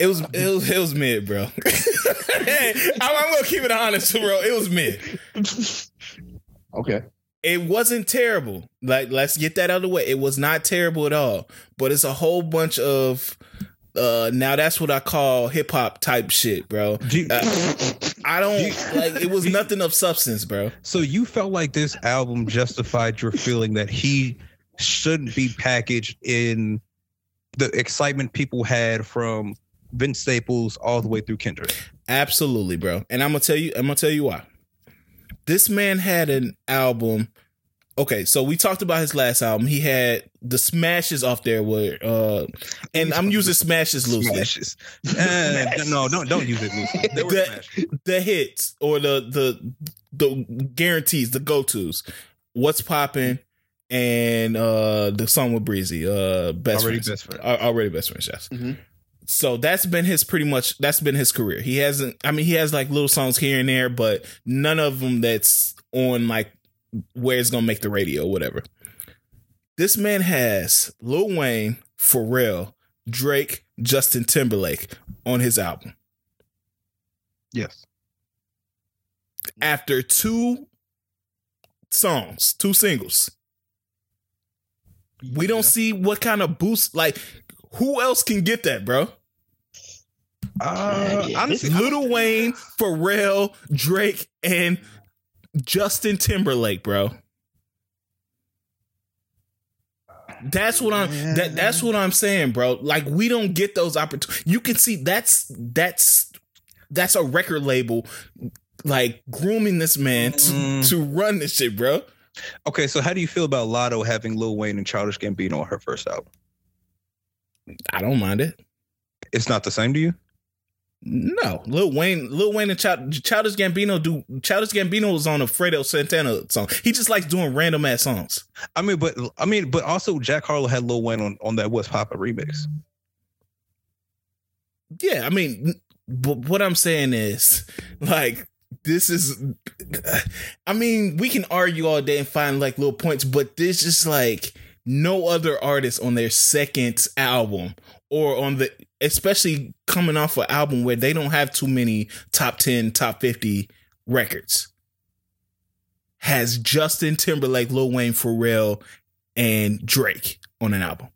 it was it was it was mid, bro. hey, [laughs] I'm, I'm gonna keep it honest, bro. It was mid. Okay. it wasn't terrible. Like, let's get that out of the way. It was not terrible at all. But it's a whole bunch of uh now that's what I call hip hop type shit, bro. Do you- Uh, I don't You- like it was nothing of substance, bro. so you felt like this album justified your feeling that he shouldn't be packaged in the excitement people had from Vince Staples all the way through Kendrick. Absolutely, bro. And I'm gonna tell you, I'm gonna tell you why. This man had an album. Okay, so we talked about his last album. He had the smashes off there were uh and I'm using smashes loosely. Smashes. Eh, no, don't don't use it loosely. The- the hits or the the the guarantees, the go tos. What's popping and uh the song with Breezy, uh best Already friends. best friend. Already best friends, yes. Mhm. So that's been his pretty much that's been his career. He hasn't I mean he has like little songs here and there, but none of them that's on like where it's gonna make the radio or whatever. This man has Lil Wayne, Pharrell, Drake, Justin Timberlake on his album. Yes. after two songs, two singles. We don't see what kind of boost like Who else can get that, bro? Uh, Yeah, honestly, Little Wayne, Pharrell, Drake, and Justin Timberlake, bro. That's what I'm that that's what I'm saying, bro. Like we don't get those opportunities. You can see that's that's that's a record label like grooming this man to, Mm. to run this shit, bro. Okay. So how do you feel about Latto having Lil Wayne and Childish Gambino on her first album? I don't mind it. It's not the same to you. No, Lil Wayne, Lil Wayne and Child, Childish Gambino do. Childish Gambino was on a Fredo Santana song. He just likes doing random ass songs. I mean, but I mean, but also Jack Harlow had Lil Wayne on, on that What's Poppin' remix. Yeah, I mean, but what I'm saying is, like, this is. I mean, we can argue all day and find like little points, but this is like no other artist on their second album or on the, especially coming off an album where they don't have too many top ten, top fifty records. Has Justin Timberlake, Lil Wayne, Pharrell, and Drake on an album?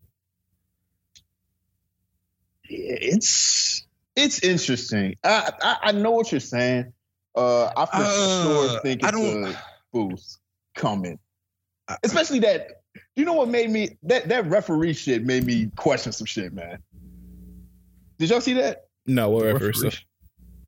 It's it's interesting. I, I I know what you're saying. Uh, I for Uh, sure think I it's don't- a boost coming, especially that. You know what made me that that referee shit made me question some shit, man. Did y'all see that? No, whatever. Referee. So,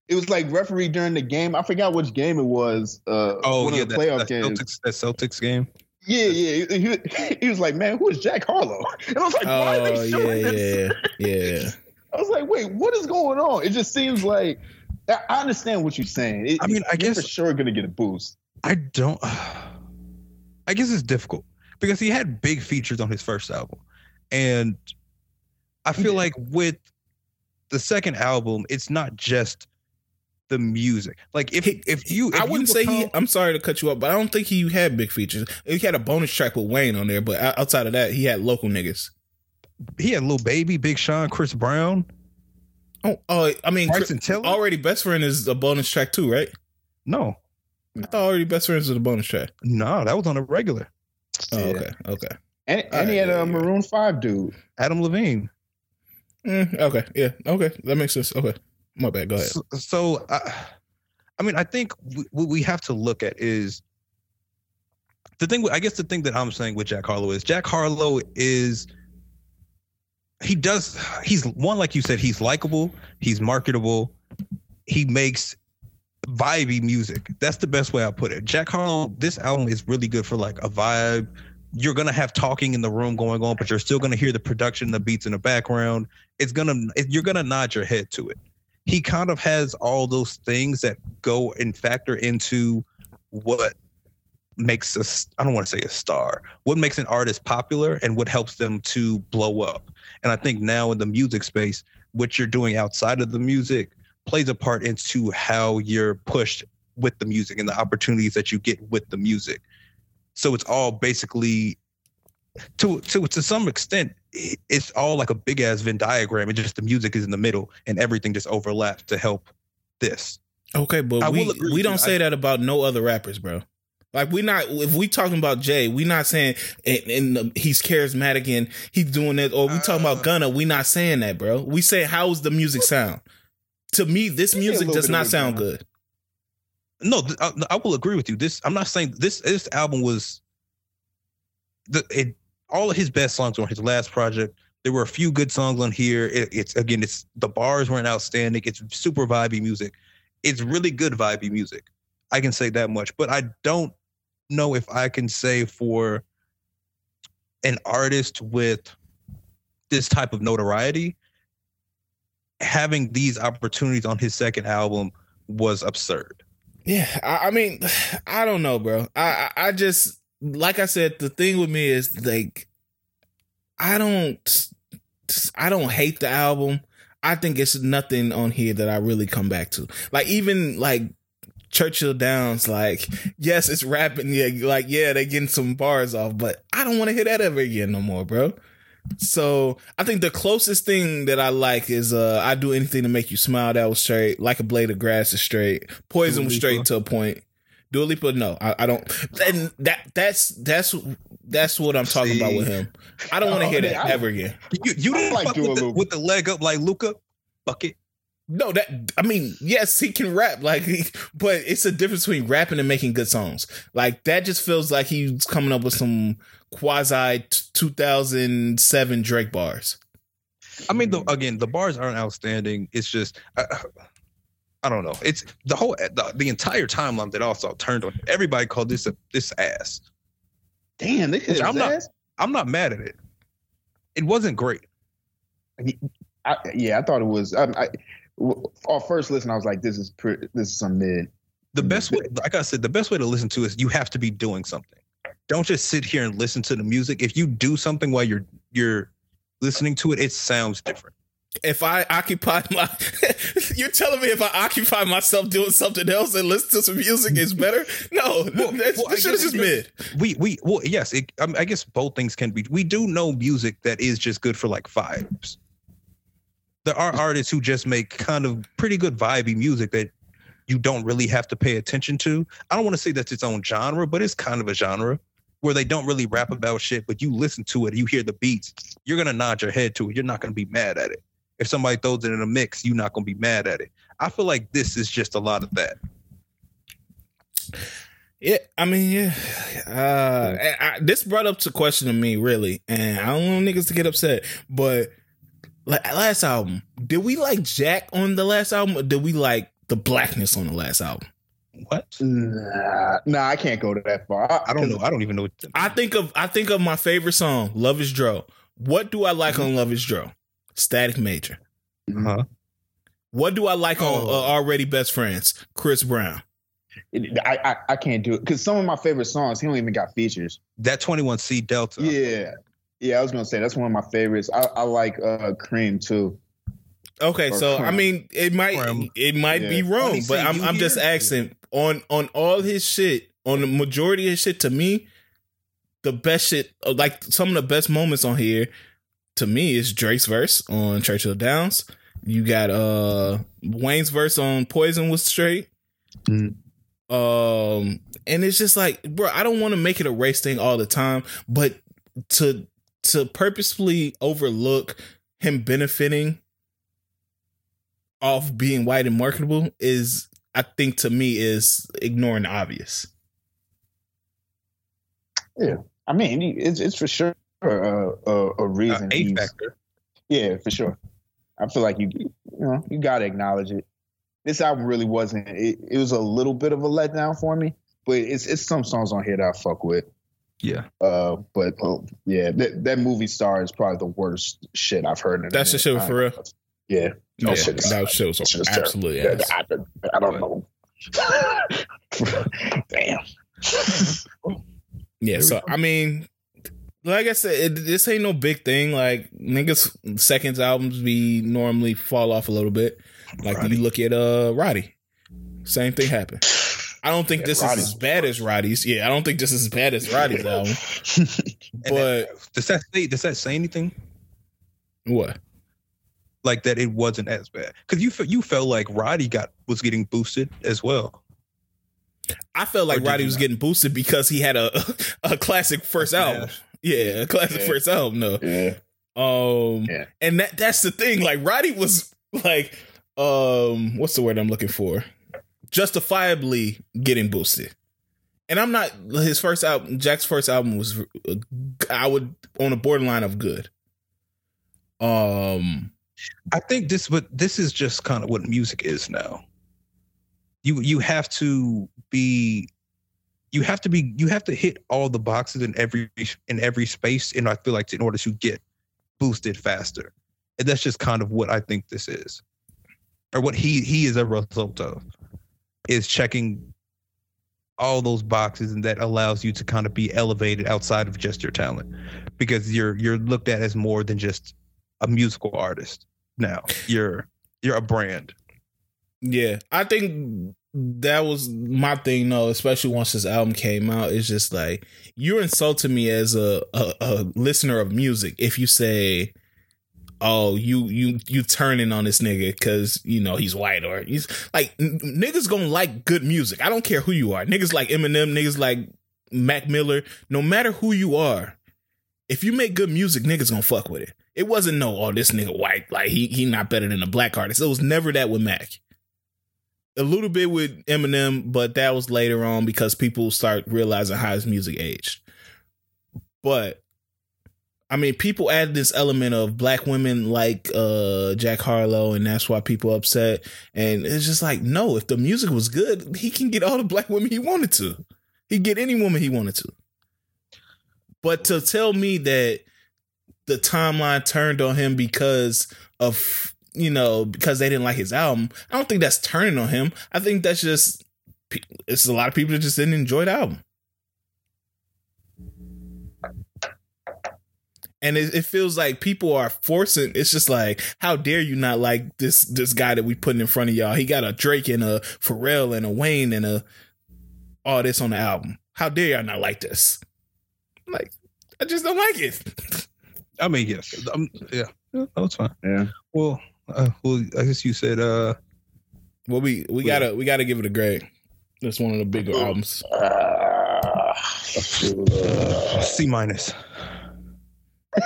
It was like referee during the game. I forgot which game it was. Uh, Oh one yeah, of the playoff that, games. Celtics, that Celtics game. Yeah, yeah. He, he- he was like, "Man, who is Jack Harlow?" [laughs] And I was like, "Why are oh they yeah, showing this?" yeah, yeah. [laughs] I was like, "Wait, what is going on?" It just seems like I I understand what you're saying. It, I mean, I guess- for sure gonna get a boost. I don't. [sighs] I guess it's difficult because he had big features on his first album, and I feel like with the second album, it's not just the music. Like if He- if you, if I wouldn't say he. I'm sorry to cut you up, but I don't think he had big features. He had a bonus track with Wayne on there, but outside of that, he had local niggas. he had Lil Baby, Big Sean, Chris Brown, Oh, oh, I mean, Bryson Tiller. already best friend is a bonus track too, right? No, I thought already best friends was a bonus track. no, that was on a regular. Oh, Yeah. okay, okay, And, and he had Alright, a yeah, yeah. Maroon Five dude. Adam Levine. Mm, okay, yeah, okay, that makes sense. Okay, my bad. Go ahead. So, so I, I mean, I think we, what we have to look at is the thing. I guess the thing that I'm saying with Jack Harlow is Jack Harlow is he does he's one like you said he's likable, he's marketable, he makes vibey music. That's the best way I put it. Jack Harlow, this album is really good for like a vibe. You're gonna have talking in the room going on, but you're still gonna hear the production, the beats in the background. It's gonna you're gonna nod your head to it he kind of has all those things that go and factor into what makes us I don't want to say a star, what makes an artist popular and what helps them to blow up. And I think now in the music space, what you're doing outside of the music plays a part into how you're pushed with the music and the opportunities that you get with the music. So it's all basically to to to some extent it's all like a big ass Venn diagram and just the music is in the middle and everything just overlaps to help this. Okay, but I we we don't say that about no other rappers, bro. Like we not if we talking about Jay, we not saying and, and he's charismatic and he's doing it, or we talking Uh. about Gunna. We not saying that, bro. We say how's the music sound? To me, this We say a music does not sound Gunna. good. No, I, I will agree with you. This I'm not saying this this album was the it all of his best songs were on his last project. There were a few good songs on here. It, it's again, it's the bars weren't outstanding. It's super vibey music. It's really good vibey music. I can say that much, but I don't know if I can say for an artist with this type of notoriety having these opportunities on his second album was absurd. Yeah, I, I mean, [sighs] I don't know, bro. I, I I just like I said, the thing with me is like, I don't, I don't hate the album. I think it's nothing on here that I really come back to. Like even like Churchill Downs, like yes, it's rapping. Yeah, like yeah, they getting some bars off, but I don't want to hear that ever again no more, bro. So I think the closest thing that I like is uh I do anything to make you smile. That was straight. Like a blade of grass is straight. Poison was straight to a point. Dua Lipa, no, I, I don't. And that that's that's that's what I'm talking about with him. I don't want to Oh, hear man, that I- ever again. You, you I didn't like Dua with the, Lipa. with the leg up like Luka bucket. No, that I mean, yes, he can rap, like, [laughs] but it's a difference between rapping and making good songs. Like that just feels like he's coming up with some quasi 2007 Drake bars. I mean, the, again, the bars aren't outstanding. It's just, I, I don't know. It's the whole the, the entire timeline that also turned on. Everybody called this a this ass. Damn, they hit I'm not- ass. I'm not mad at it. It wasn't great. I, yeah, I thought it was. Um, I, I, w- on first listen, I was like, "This is pretty. This is some mid." The best way, like I said, the best way to listen to is you have to be doing something. Don't just sit here and listen to the music. If you do something while you're you're listening to it, it sounds different. If I occupy my, [laughs] you're telling me if I occupy myself doing something else and listen to some music is better? No, Well, [laughs] that's, well, I this shit is just mid. We we well yes, it, I, mean, I guess both things can be. We do know music that is just good for like vibes. There are artists who just make kind of pretty good vibey music that you don't really have to pay attention to. I don't want to say that's its own genre, but it's kind of a genre where they don't really rap about shit, but you listen to it, you hear the beats, you're gonna nod your head to it. You're not gonna be mad at it. If somebody throws it in a mix, you're not gonna be mad at it. I feel like this is just a lot of that. Yeah, I mean, yeah. Uh, I, I, this brought up to question to me, really, and I don't want niggas to get upset, but like last album, did we like Jack on the last album, or did we like the blackness on the last album? What? Nah, nah, I can't go to that far. I don't know. I don't even know. What I think of I think of my favorite song, "Love Is Dro." What do I like on "Love Is Dro"? Static Major. Huh? What do I like on Oh. uh, "Already Best Friends"? Chris Brown. It- I, I I can't do it because some of my favorite songs he don't even got features. That 21C Delta. Yeah, yeah. I was gonna say that's one of my favorites. I, I like uh Cream too. Okay, Or so I mean, it might Crumb. it might be wrong, but I'm I'm just here. asking on on all his shit, on the majority of his shit. To me, the best shit, uh, like some of the best moments on here, to me is Drake's verse on Churchill Downs. You got uh Wayne's verse on Poison was straight. Mm. Um, and it's just like, bro, I don't want to make it a race thing all the time, but to to purposefully overlook him benefiting off being white and marketable is I think to me is ignoring the obvious. Yeah, I mean, it's it's for sure uh, a, a Uh, reason. A factor. Yeah, for sure. I feel like you you know you gotta acknowledge it. This album really wasn't. It, it was a little bit of a letdown for me, but it's it's some songs on here that I fuck with. Yeah. Uh, but uh, yeah, that that movie star is probably the worst shit I've heard. In a That's the minute. shit for real? Yeah, Yeah, shit that shit was that is terrible. absolutely Yeah, ass. I, I don't know. [laughs] Damn. Yeah, so I mean, like I said, it, this ain't no big thing. Like niggas, seconds albums be normally fall off a little bit. Like Roddy. you look at uh Roddy, same thing happened. I don't think Yeah, this Roddy's is as bad as Roddy's. Yeah, I don't think this is as bad as Roddy's [laughs] album. But that- does that say does that say anything what? like that? It wasn't as bad because you fe- you felt like Roddy got was getting boosted as well. I felt like Roddy was not? getting boosted because he had a [laughs] a classic first Yeah. album. Yeah, a classic Yeah. first album. No, yeah. Um Yeah. and that that's the thing. Like Roddy was like um what's the word I'm looking for? Justifiably getting boosted. And I'm not his first album Jack's first album was uh, I would on a borderline of good. Um I think this but this is just kind of what music is now. You you have to be you have to be you have to hit all the boxes in every in every space and I feel like in order to get boosted faster. And that's just kind of what I think this is. Or what he he is a result of is checking all those boxes and that allows you to kind of be elevated outside of just your talent because you're you're looked at as more than just a musical artist now. You're you're a brand. Yeah, I think that was my thing though, especially once this album came out. It's just like you're insulting me as a, a, a listener of music if you say oh you you you turning on this nigga because you know he's white or he's like n- niggas gonna like good music. I don't care who you are. Niggas like Eminem, niggas like Mac Miller. No matter who you are, if you make good music, niggas gonna fuck with it. It wasn't no oh this nigga white like he he not better than a black artist. It was never that with Mac. A little bit with Eminem, but that was later on because people start realizing how his music aged. But I mean, people add this element of black women like uh, Jack Harlow, and that's why people upset. And it's just like, no, if the music was good, he can get all the black women he wanted to. He'd get any woman he wanted to. But to tell me that the timeline turned on him because of you know because they didn't like his album, I don't think that's turning on him. I think that's just it's a lot of people that just didn't enjoy the album. And it, it, feels like people are forcing it's just like how dare you not like this this guy that we put in front of y'all? He got a drake and a pharrell and a wayne and a all this on the album. How dare y'all not like this? Like i just don't like it. I mean yes. Um, yeah. That's fine. Yeah. Well uh, well i guess you said uh well we we gotta we gotta give it a grade that's one of the bigger albums. uh, c minus [laughs]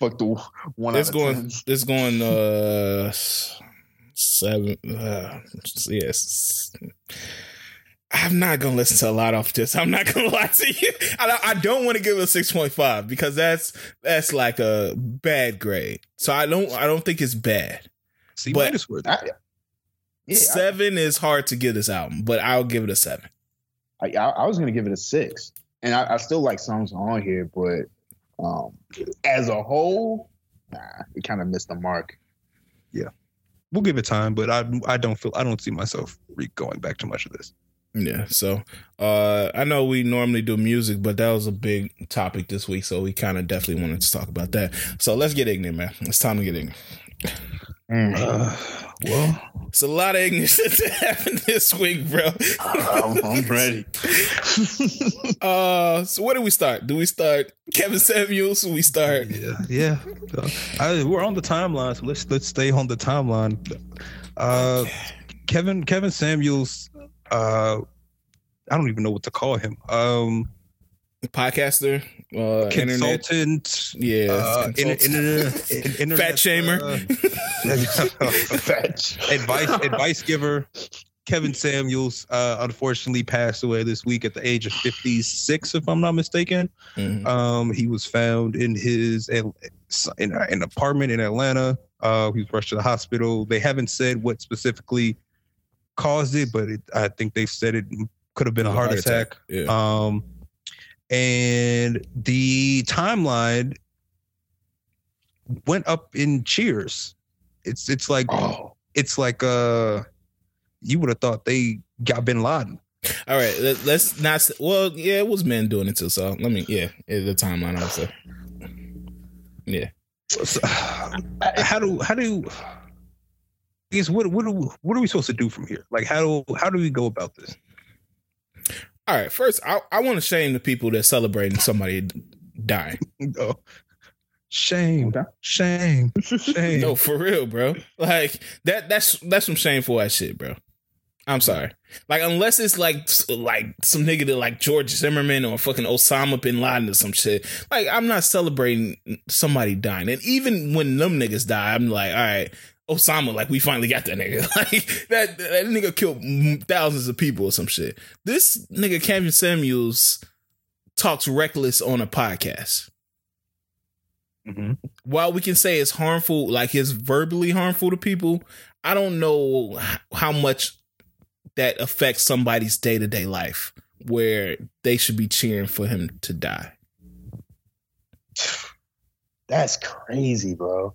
Fuck the one. It's going. It's going. Uh, seven. Uh, yes. I'm not gonna listen to a lot off this. I'm not gonna [laughs] lie to you. I, I don't want to give it a six point five because that's that's like a bad grade. So I don't I don't think it's bad. See, but I, yeah, seven I, is hard to give this album, but I'll give it a seven. I, I was gonna give it a six and I, I, still like songs on here, but um, as a whole, nah, it kind of missed the mark. Yeah, we'll give it time, but I I don't feel I don't see myself re- going back to much of this. Yeah, so uh, I know we normally do music, but that was a big topic this week, so we kind of definitely wanted to talk about that. So let's get ignorant, man. It's time to get ignorant. Mm. Uh, well, it's a lot of ignorance that [laughs] happened this week, bro. I'm, I'm [laughs] ready. uh, so where do we start? Do we start Kevin Samuels? we start? Yeah, yeah. I, we're on the timeline, so let's let's stay on the timeline. Uh, okay. Kevin Kevin Samuels. Uh, I don't even know what to call him. Um, podcaster, uh, consultant, internet. yeah, uh, consultant. In, in, in, fat shamer, uh, [laughs] advice advice giver. Kevin [laughs] Samuels uh, unfortunately passed away this week at the age of 56, if I'm not mistaken. Mm-hmm. Um, he was found in his in, in an apartment in Atlanta. Uh, he was rushed to the hospital. They haven't said what specifically caused it, but it, I think they said it could have been a heart, heart attack. attack. Yeah. Um, and the timeline went up in cheers. It's it's like oh. it's like uh you would have thought they got Bin Laden. All right, let, us not. Well, yeah, it was men doing it too. So let me, yeah, the timeline. Say, yeah. So, how do how do I guess what what do, what are we supposed to do from here? Like how do how do we go about this? All right, first I, I want to shame the people that celebrating somebody dying. [laughs] oh. Shame, shame, shame. no, for real, bro. Like that. That's that's some shameful ass shit, bro. I'm sorry. Like unless it's like like some nigga that like George Zimmerman or fucking Osama bin Laden or some shit. Like I'm not celebrating somebody dying. And even when them niggas die, I'm like, all right, Osama, like we finally got that nigga. [laughs] Like that that nigga killed thousands of people or some shit. This nigga Kevin Samuels talks reckless on a podcast. Mm-hmm. While we can say it's harmful, like it's verbally harmful to people, I don't know how much that affects somebody's day to day life where they should be cheering for him to die. [sighs] That's crazy, bro.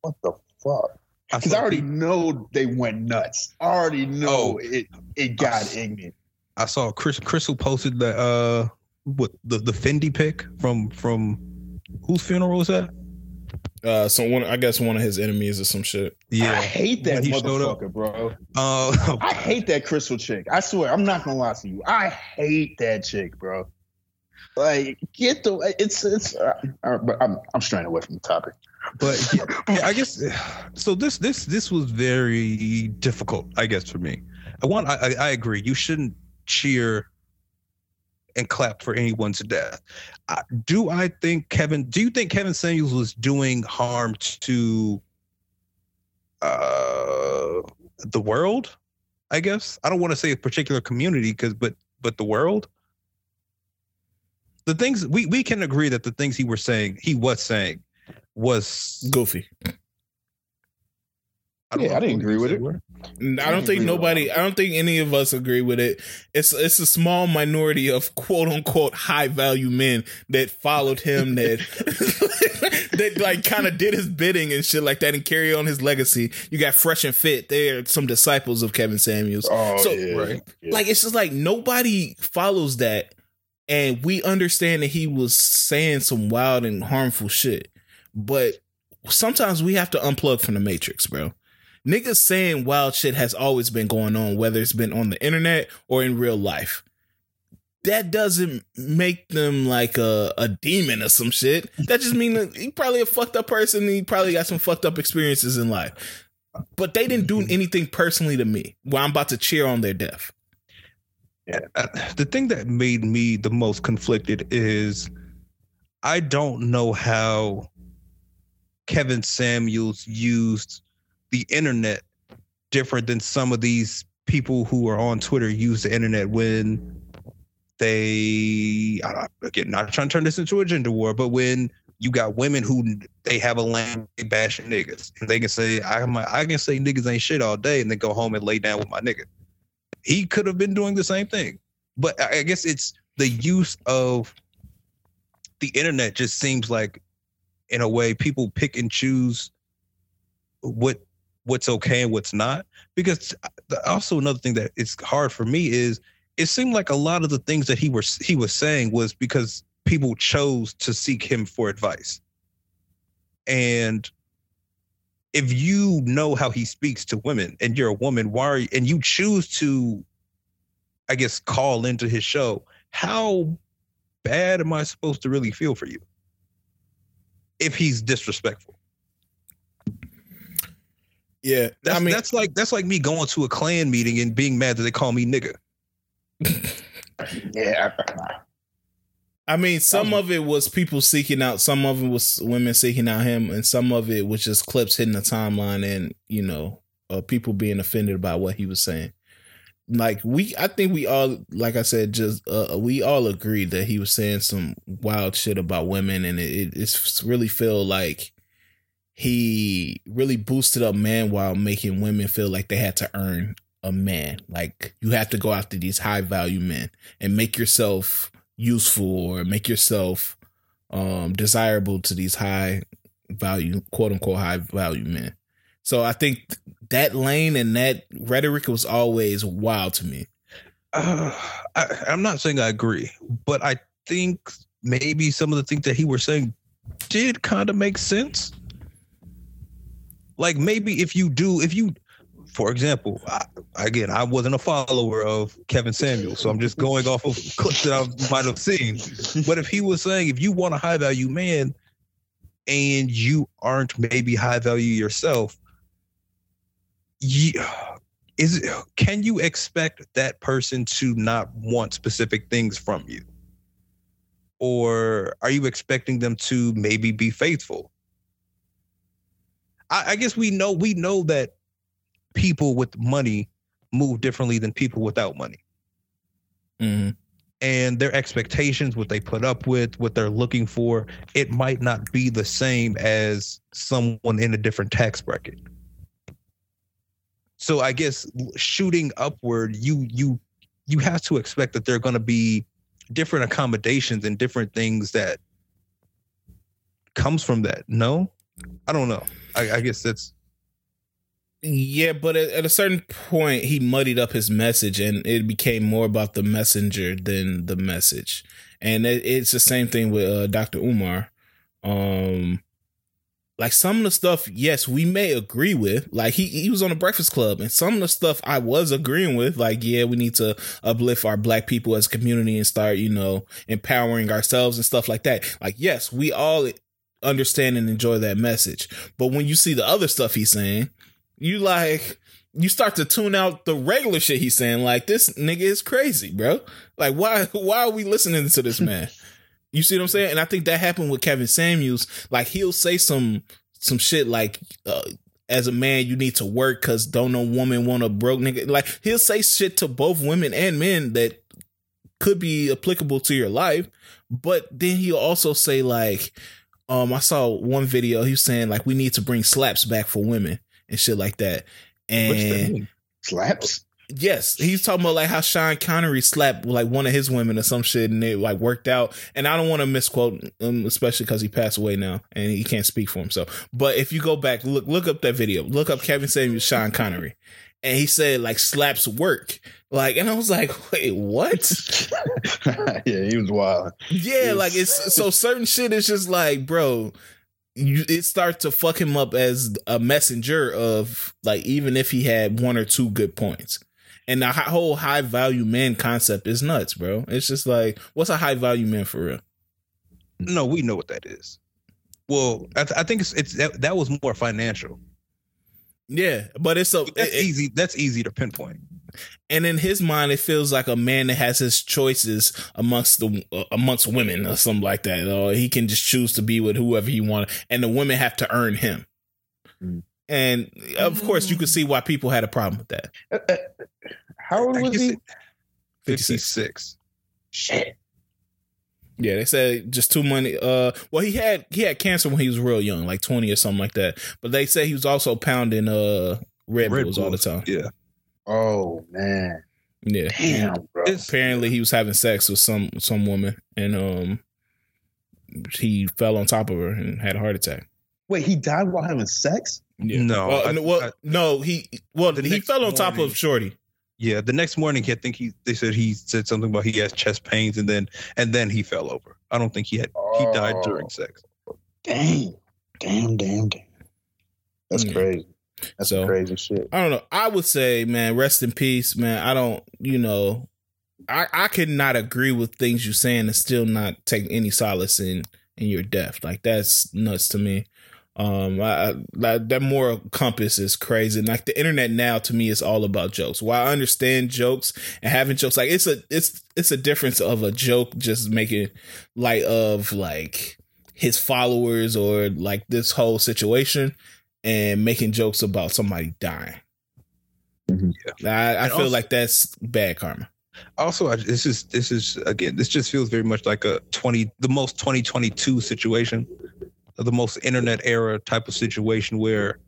What the fuck? Because I, already know they went nuts. I already know oh, it it got I, ignorant. I saw Chris Crystal posted the uh what the the Fendi pic from from whose funeral was that? Uh, so one, I guess one of his enemies or some shit. Yeah, I hate that motherfucker, bro. Uh, I hate that Crystal chick. I swear, I'm not gonna lie to you. I hate that chick, bro. Like, get the it's it's. Uh, I'm I'm straying away from the topic. But [laughs] yeah, I guess so. This this this was very difficult, I guess, for me. I want. I, I agree. You shouldn't cheer and clap for anyone's death. Uh, do I think Kevin? Do you think Kevin Samuels was doing harm to uh, the world? I guess I don't want to say a particular community because, but but the world. The things we we can agree that the things he was saying, he was saying, was goofy. I yeah, I didn't agree with it. I don't think nobody. I don't think any of us agree with it. It's it's a small minority of quote unquote high value men that followed him [laughs] that [laughs] that like kind of did his bidding and shit like that and carry on his legacy. You got Fresh and Fit. They're some disciples of Kevin Samuels. Oh so, yeah, right. yeah. Like it's just like nobody follows that, and we understand that he was saying some wild and harmful shit, but sometimes we have to unplug from the matrix, bro niggas saying wild shit has always been going on, whether it's been on the internet or in real life. That doesn't make them like a, a demon or some shit. That just means he probably a fucked up person. he probably got some fucked up experiences in life. But they didn't do anything personally to me where I'm about to cheer on their death. Yeah. Uh, the thing that made me the most conflicted is I don't know how Kevin Samuels used the internet different than some of these people who are on Twitter use the internet when they again not trying to turn this into a gender war, but when you got women who they have a land bashing niggas and they can say I I can say niggas ain't shit all day and then go home and lay down with my nigga. He could have been doing the same thing, but I guess it's the use of the internet just seems like in a way people pick and choose what what's okay and what's not. Because uh, also another thing that it's hard for me is it seemed like a lot of the things that he was he was saying was because people chose to seek him for advice. And if you know how he speaks to women and you're a woman, why are you, and you choose to, I guess, call into his show, how bad am I supposed to really feel for you? If he's disrespectful. Yeah, that's, I mean that's like that's like me going to a clan meeting and being mad that they call me nigga. yeah. I mean, some of it was people seeking out, some of it was women seeking out him, and some of it was just clips hitting the timeline and you know, uh, people being offended by what he was saying. Like we, I think we all, like I said, just uh, we all agreed that he was saying some wild shit about women, and it, it it's really feel like he really boosted up man while making women feel like they had to earn a man. Like you have to go after these high value men and make yourself useful or make yourself um desirable to these high value quote unquote high value men. So I think that lane and that rhetoric was always wild to me. Uh, I, I'm not saying I agree, but I think maybe some of the things that he was saying did kind of make sense. Like maybe if you do, if you, for example, I, again, I wasn't a follower of Kevin Samuel, so I'm just going off of [laughs] clips that I might have seen. But if he was saying, if you want a high value man and you aren't maybe high value yourself, you, is can you expect that person to not want specific things from you? Or are you expecting them to maybe be faithful? I, I guess we know we know that people with money move differently than people without money. Mm-hmm. And their expectations, what they put up with, what they're looking for, it might not be the same as someone in a different tax bracket. So I guess shooting upward, you you you have to expect that there are going to be different accommodations and different things that comes from that. No, I don't know. I, I guess that's yeah, but at, at, a certain point, he muddied up his message, and it became more about the messenger than the message. And it, it's the same thing with uh, Dr. Umar. Um, like some of the stuff, yes, we may agree with. Like he he was on the Breakfast Club, and some of the stuff I was agreeing with. Like, yeah, we need to uplift our black people as a community and start, you know, empowering ourselves and stuff like that. Like, yes, we all understand and enjoy that message. But when you see the other stuff he's saying, you like you start to tune out the regular shit he's saying. Like this nigga is crazy, bro. Like why why are we listening to this man? You see what I'm saying? And I think that happened with Kevin Samuels. Like he'll say some some shit like uh, as a man you need to work because don't no woman want a broke nigga. Like he'll say shit to both women and men that could be applicable to your life. But then he'll also say like, um, I saw one video he was saying like we need to bring slaps back for women and shit like that. And slaps. Yes, he's talking about like how Sean Connery slapped like one of his women or some shit, and it like worked out. And I don't want to misquote him, especially because he passed away now and he can't speak for himself. But if you go back, look look up that video, look up Kevin Samuels, Sean Connery, and he said like slaps work. Like, and I was like, [laughs] wait, what? [laughs] yeah, he was wild. Yeah, like it's so certain shit is just like, bro, you, it starts to fuck him up as a messenger of like even if he had one or two good points. And the whole high value man concept is nuts, bro. It's just like, what's a high value man for real? No, we know what that is. Well, I, th- I think it's it's that, that, was more financial. Yeah, but it's a that's it, easy. That's easy to pinpoint. And in his mind, it feels like a man that has his choices amongst the uh, amongst women or something like that. Or he can just choose to be with whoever he wants, and the women have to earn him. Mm. And of course, you could see why people had a problem with that. Uh, uh, how old was he? 56. Shit. Yeah, they said just too many. Uh, well, he had he had cancer when he was real young, like twenty or something like that. But they say he was also pounding uh Red, Red Bulls, Bulls all the time. Yeah. Oh man. Yeah. Damn, bro. Apparently, he was having sex with some some woman, and um, he fell on top of her and had a heart attack. Wait, he died while having sex? Yeah. No. Well, I, well I, no, he well he fell on top of Shorty. Yeah, the next morning, I think he they said he said something about he has chest pains, and then and then he fell over. I don't think he had oh, he died oh. during sex. Damn, damn, damn, damn. That's mm. crazy. That's so, crazy shit. I don't know. I would say, man, rest in peace, man. I don't, you know, I I could not agree with things you're saying and still not take any solace in in your death. Like that's nuts to me. Um, I, I, that moral compass is crazy. like the internet now, to me, is all about jokes. While I understand jokes and having jokes, like it's a it's it's a difference of a joke just making light of like his followers or like this whole situation, and making jokes about somebody dying. Mm-hmm. Yeah. I, I feel also, like that's bad karma. Also, I, this is this is again, this just feels very much like a twenty, the most twenty twenty two situation the most internet era type of situation where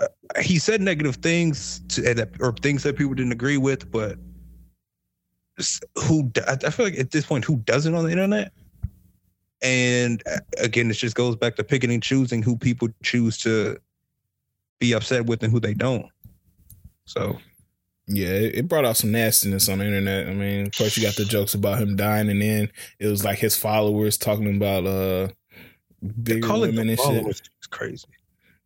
uh, he said negative things to, or things that people didn't agree with, but who I feel like at this point, who doesn't on the internet? And uh, again, it just goes back to picking and choosing who people choose to be upset with and who they don't. So, yeah, it brought out some nastiness on the internet. I mean, of course, you got the jokes about him dying, and then it was like his followers talking about uh big women and shit. It's crazy.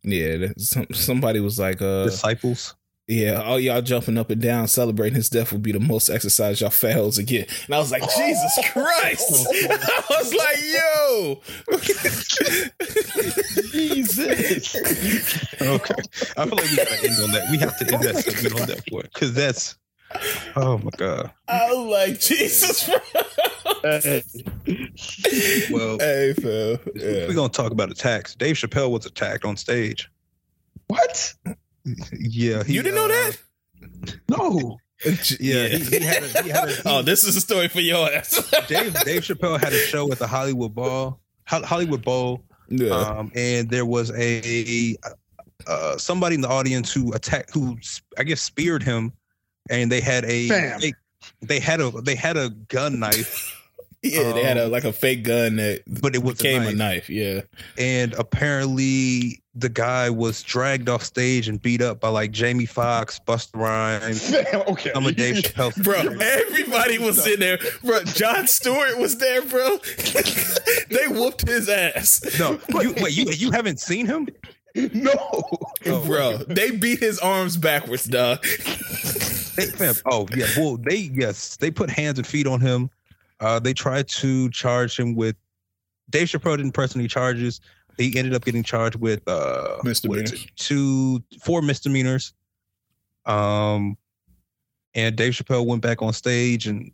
Yeah, some, somebody was like, uh, disciples. Yeah, all y'all jumping up and down celebrating his death would be the most exercise y'all fails to get. And I was like, Jesus [laughs] Christ. I was like, yo. [laughs] Jesus. okay. I feel like we gotta end on that. We have to end that segment on that point. Cause that's oh my God. I was like, Jesus well, [laughs] hey, Phil. Yeah. We're gonna talk about attacks. Dave Chappelle was attacked on stage. What? Yeah, he, you didn't uh, know that? No. [laughs] yeah, He, he, had a, he had a, oh, this is a story for your ass. [laughs] Dave Dave Chappelle had a show at the Hollywood Bowl, Hollywood Bowl, yeah. um, and there was a uh, somebody in the audience who attacked, who I guess speared him, and they had a they, they had a they had a gun knife [laughs] Yeah, they had a Um, like a fake gun that but it was a became a knife. knife. Yeah. and apparently the guy was dragged off stage and beat up by like Jamie Foxx, Busta Rhymes, [laughs] okay. some of Dave [laughs] Chappelle's Bro, everybody was in there. Bro, Jon Stewart was there, bro. they whooped his ass. No, you, wait, you you haven't seen him? no. Oh, Bro, they beat his arms backwards, dog. They, oh yeah, well they yes they put hands and feet on him. Uh, they tried to charge him with. Dave Chappelle didn't press any charges. He ended up getting charged with uh, Misdemeanors. it? two, four misdemeanors. Um, and Dave Chappelle went back on stage and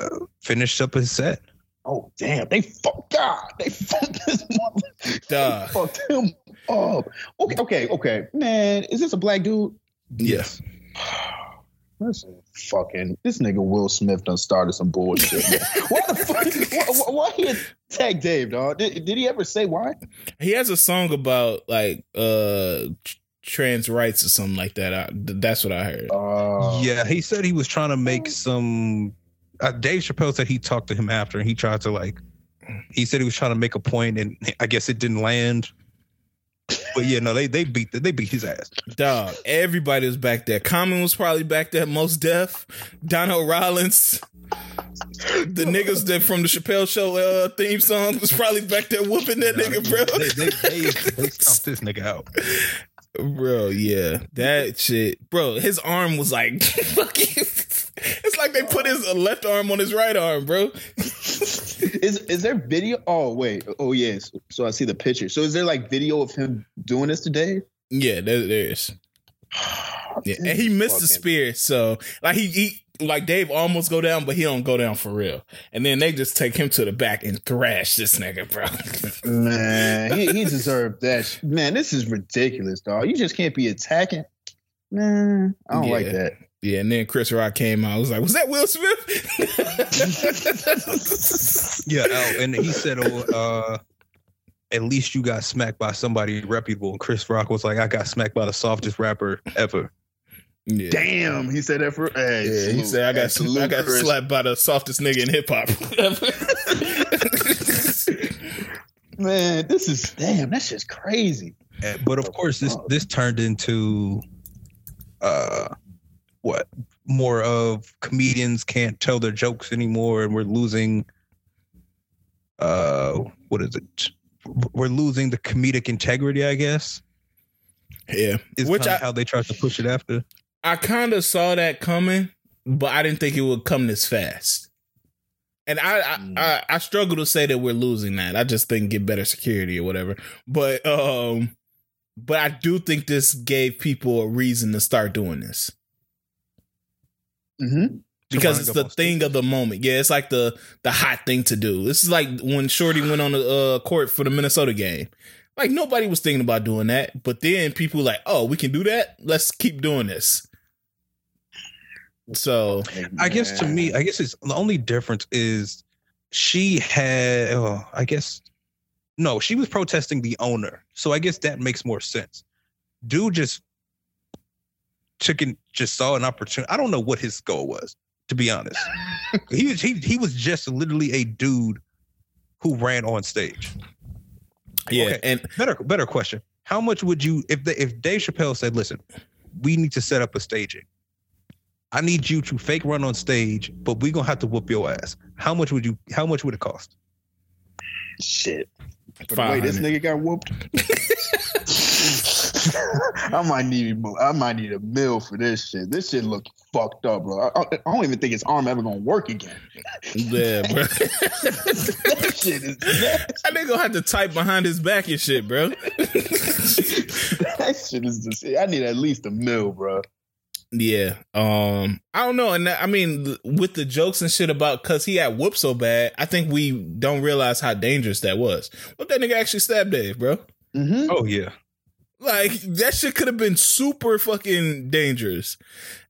uh, finished up his set. Oh damn! They fuck God. They fucked this mother. Dog. Fucked him up. Okay, okay, okay. Man, is this a black dude? Yes. [sighs] Listen, fucking this nigga Will Smith done started some bullshit. Man. [laughs] why the fuck? Why, why, why he attack Dave, dog? Did, did he ever say why? He has a song about like uh trans rights or something like that. I, that's what I heard. Uh, yeah, he said he was trying to make some. Uh, Dave Chappelle said he talked to him after, and he tried to like. He said he was trying to make a point, and I guess it didn't land. But yeah, no, they they beat they beat his ass. Dog, everybody was back there. Common was probably back there. Mos Def, Donnell Rawlings, the niggas that from the Chappelle Show uh, theme song was probably back there whooping that nigga, bro. They they they, they [laughs] this nigga out. Bro, yeah, that shit, bro. His arm was like fucking. [laughs] It's like they put his left arm on his right arm, bro. Is is there video? Oh wait. Oh yes. So I see the picture. So is there like video of him doing this today? Yeah, there, there's. [sighs] Yeah, and he missed the spear, so like he, he like Dave almost go down, but he don't go down for real. And then they just take him to the back and thrash this nigga, bro. Man, he, he [laughs] deserved that. sh- Man, this is ridiculous, dog. You just can't be attacking. Man, I don't like Yeah. that. yeah, and then Chris Rock came out. I was like, "Was that Will Smith?" [laughs] [laughs] Yeah, oh, and he said, "Oh, uh, at least you got smacked by somebody reputable." And Chris Rock was like, "I got smacked by the softest rapper ever." Yeah. Damn, he said that for. Hey, Yeah, he salute. said I got salute, I got Chris. slapped by the softest nigga in hip hop. [laughs] Man, this is damn. That's just crazy. And- But of course, this this turned into, uh, what more of comedians can't tell their jokes anymore, and we're losing. Uh, what is it? We're losing the comedic integrity, I guess. yeah, Is which I how they tried to push it after. I kind of saw that coming, but I didn't think it would come this fast. And I, I, Mm. I, I struggle to say that we're losing that. I just think get better security or whatever. But um, but I do think this gave people a reason to start doing this Mm-hmm. because it's the thing of the moment. Yeah, it's like the the hot thing to do. This is like when Shorty went on the uh, court for the Minnesota game. Like nobody was thinking about doing that, but then people were like, "Oh, we can do that. Let's keep doing this." So I guess to me, I guess it's the only difference is she had. Oh, I guess no, she was protesting the owner, so I guess that makes more sense. Dude just took and just saw an opportunity. I don't know what his goal was, to be honest. [laughs] he was he he was just literally a dude who ran on stage. yeah, Okay. and Better better question: How much would you if the, if Dave Chappelle said, "Listen, we need to set up a staging. I need you to fake run on stage, but we're gonna have to whoop your ass." How much would you? How much would it cost? shit. Wait, this nigga got whooped. [laughs] I might need I might need a meal for this shit. This shit look fucked up, bro. I, I- I don't even think his arm ever gonna work again. Yeah, bro. [laughs] that shit is I nigga gonna have to type behind his back and shit, bro. [laughs] that shit is just. I need at least a meal, bro. Yeah. Um, I don't know, and I mean, with the jokes and shit about cause he had whooped so bad, I think we don't realize how dangerous that was. What that nigga actually stabbed Dave, bro? Mm-hmm. Oh yeah, Like that shit could have been super fucking dangerous.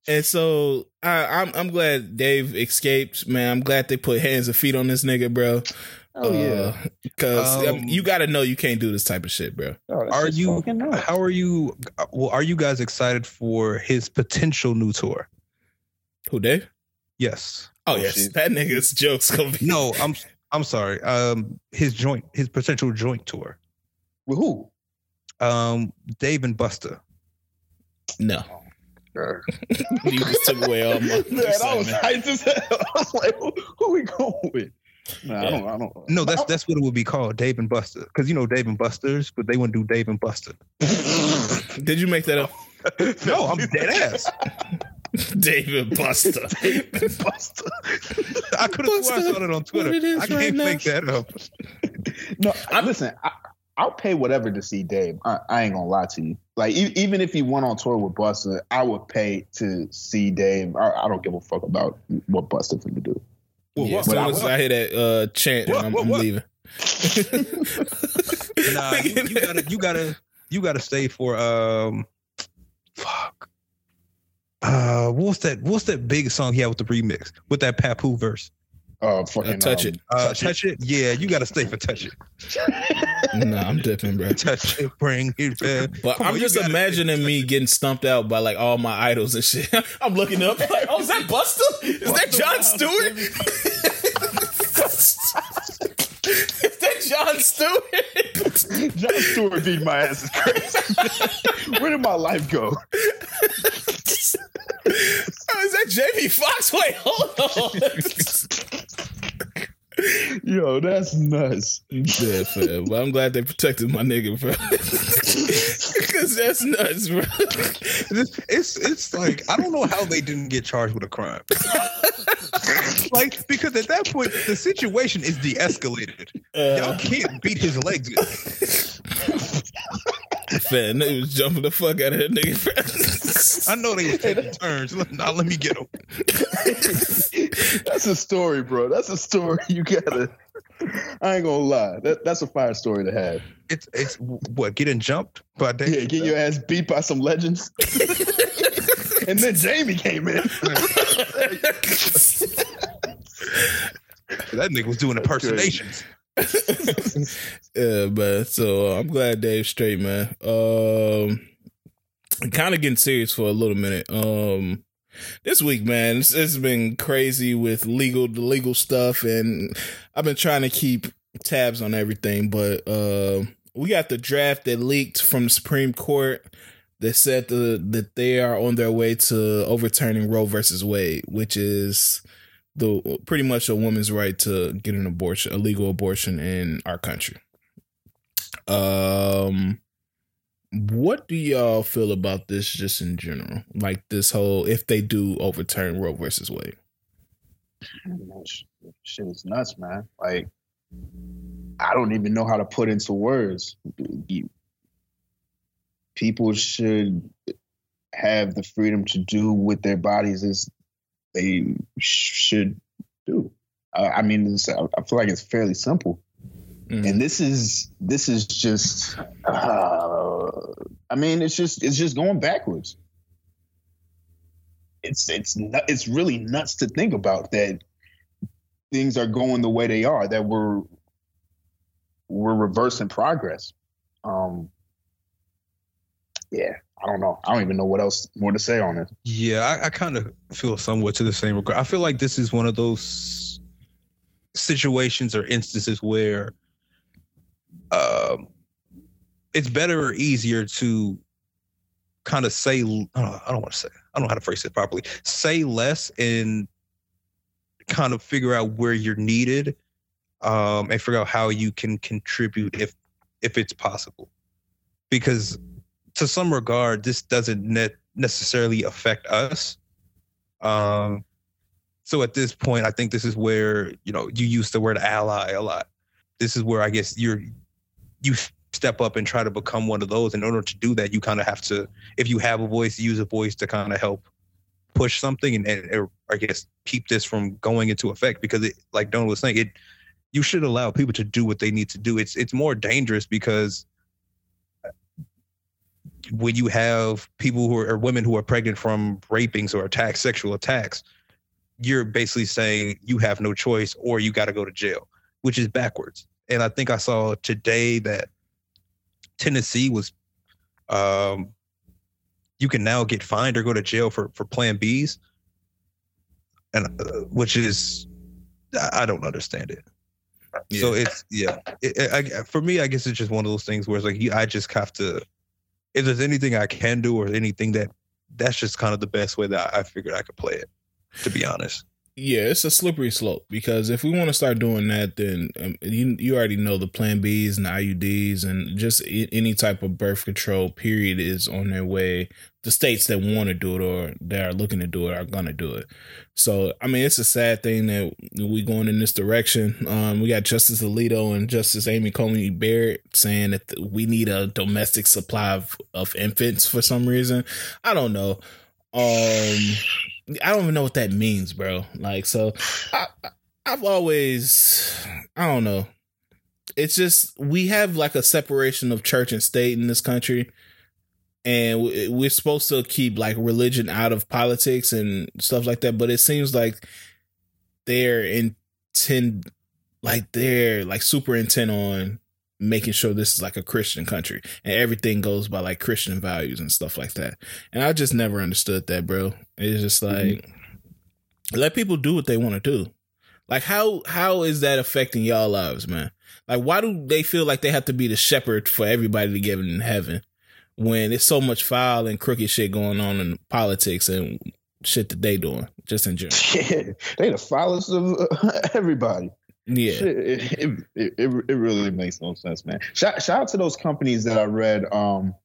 And so I, I'm I'm glad Dave escaped, man. I'm glad they put hands and feet on this nigga, bro. Oh yeah. because Um, you got to know you can't do this type of shit, bro. Oh, are you? How are you? Well, are you guys excited for his potential new tour? Who Dave? Yes. Oh yes, shit. that nigga's [laughs] jokes gonna be No, I'm I'm sorry. Um, his joint, his potential joint tour. With who? Um, Dave and Buster. no. Sure. [laughs] You just took away all my [laughs] Man, I was excitement. hyped as hell. I was like, who, who we going with? Nah, I don't. I don't. No, that's that's what it would be called, Dave and Buster. Because you know Dave and Buster's, but they wouldn't do Dave and Buster. [laughs] Did you make that up, [laughs] No, I'm dead ass. [laughs] David Buster? Buster. I could have sworn I saw it on Twitter. What it is I can't right now. make that up. No, I'm- listen. I, I'll pay whatever to see Dave. I, I ain't gonna lie to you. Like e- even if he went on tour with Buster, I would pay to see Dave. I, I don't give a fuck about what Buster finna do. Well, yeah, what- as soon what- as I hear that uh, chant, What, I'm, what, I'm what? leaving. [laughs] Nah, you, you gotta, you gotta, you gotta stay for um, fuck. Uh, what's that? What's that big song he had with the remix with that Papoose verse? Uh, fucking Touch um, It. Uh, Touch touch, It. it. Yeah, you gotta stay for touch it. [laughs] no, I'm dipping, bro. Touch it, bring it back. But Come I'm on, just imagining me getting stumped out by like all my idols and shit. [laughs] I'm looking up like, oh, is that Buster? Is that Jon Stewart? [laughs] is that Jon Stewart? Jon Stewart beat my ass is crazy. [laughs] Where did my life go? Oh, is that Jamie Foxx? Wait, hold on. Yo, that's nuts. yeah, fam. But I'm glad they protected my nigga, bro. [laughs] Because that's nuts, bro. It's, it's it's like I don't know how they didn't get charged with a crime. [laughs] like because at that point the situation is de-escalated. Y'all Uh, can't beat his legs. [laughs] fam, they was jumping the fuck out of that nigga. I know they was taking turns. Now let me get him. that's a story, bro. That's a story you gotta. I ain't gonna lie. That, that's a fire story to have. It's it's what getting jumped by Dave. Yeah, get your ass beat by some legends. [laughs] and then Jamie came in. That nigga was doing impersonations. [laughs] yeah, man. So I'm glad Dave's straight, man. Um, kind of getting serious for a little minute. Um, this week, man, it's, it's been crazy with legal, the legal stuff, and I've been trying to keep tabs on everything. But uh, we got the draft that leaked from the Supreme Court that said the, that they are on their way to overturning Roe versus Wade, which is the pretty much a woman's right to get an abortion, a legal abortion in our country. Um, what do y'all feel about this just in general? Like this whole if they do overturn Roe versus Wade. Shit is nuts, man. Like, I don't even know how to put into words. People should have the freedom to do with their bodies as they should do. I, I mean, I feel like it's fairly simple. Mhm. and this is this is just uh, i mean it's just it's just going backwards it's it's it's really nuts to think about that things are going the way they are that we're we're reversing progress um yeah i don't know i don't even know what else more to say on it Yeah, I, I kind of feel somewhat to the same regard. I feel like this is one of those situations or instances where um, it's better or easier to kind of say, I don't, don't want to say, I don't know how to phrase it properly, say less and kind of figure out where you're needed um, and figure out how you can contribute if if it's possible. Because to some regard, this doesn't net necessarily affect us. Um, so at this point, I think this is where you know you use the word ally a lot. This is where I guess you're you step up and try to become one of those. In order to do that, you kind of have to, if you have a voice, use a voice to kind of help push something and, and I guess keep this from going into effect. Because it, like Don was saying, it you should allow people to do what they need to do. It's it's more dangerous because when you have people who are or women who are pregnant from rapings or attacks, sexual attacks, you're basically saying you have no choice or you got to go to jail, which is backwards. And I think I saw today that Tennessee was, um, you can now get fined or go to jail for for Plan Bs. and uh, which is I, don't understand it. So it's yeah. It, it, I, for me, I guess it's just one of those things where it's like you, I just have to. If there's anything I can do or anything that, that's just kind of the best way that I figured I could play it. To be honest. Yeah, it's a slippery slope because if we want to start doing that, then um, you you already know the Plan Bs and IUDs and just I- any type of birth control period is on their way. The states that want to do it or that are looking to do it are gonna do it. So I mean, it's a sad thing that we going in this direction. Um, we got Justice Alito and Justice Amy Coney Barrett saying that we need a domestic supply of, of infants for some reason. I don't know. Um, I don't even know what that means, bro. Like, so I, I've always, I don't know. It's just we have like a separation of church and state in this country, and we're supposed to keep like religion out of politics and stuff like that. But it seems like they're intent, like they're like super intent on making sure this is like a Christian country and everything goes by like Christian values and stuff like that. And I just never understood that, bro. It's just like mm-hmm. let people do what they want to do. Like how how is that affecting y'all lives, man? Like why do they feel like they have to be the shepherd for everybody to get in heaven when it's so much foul and crooked shit going on in politics and shit that they doing just in general? [laughs] Yeah, they the foulest of [laughs] everybody. Yeah, it, it, it, it, really makes no sense, man. Shout, shout out to those companies that I read um,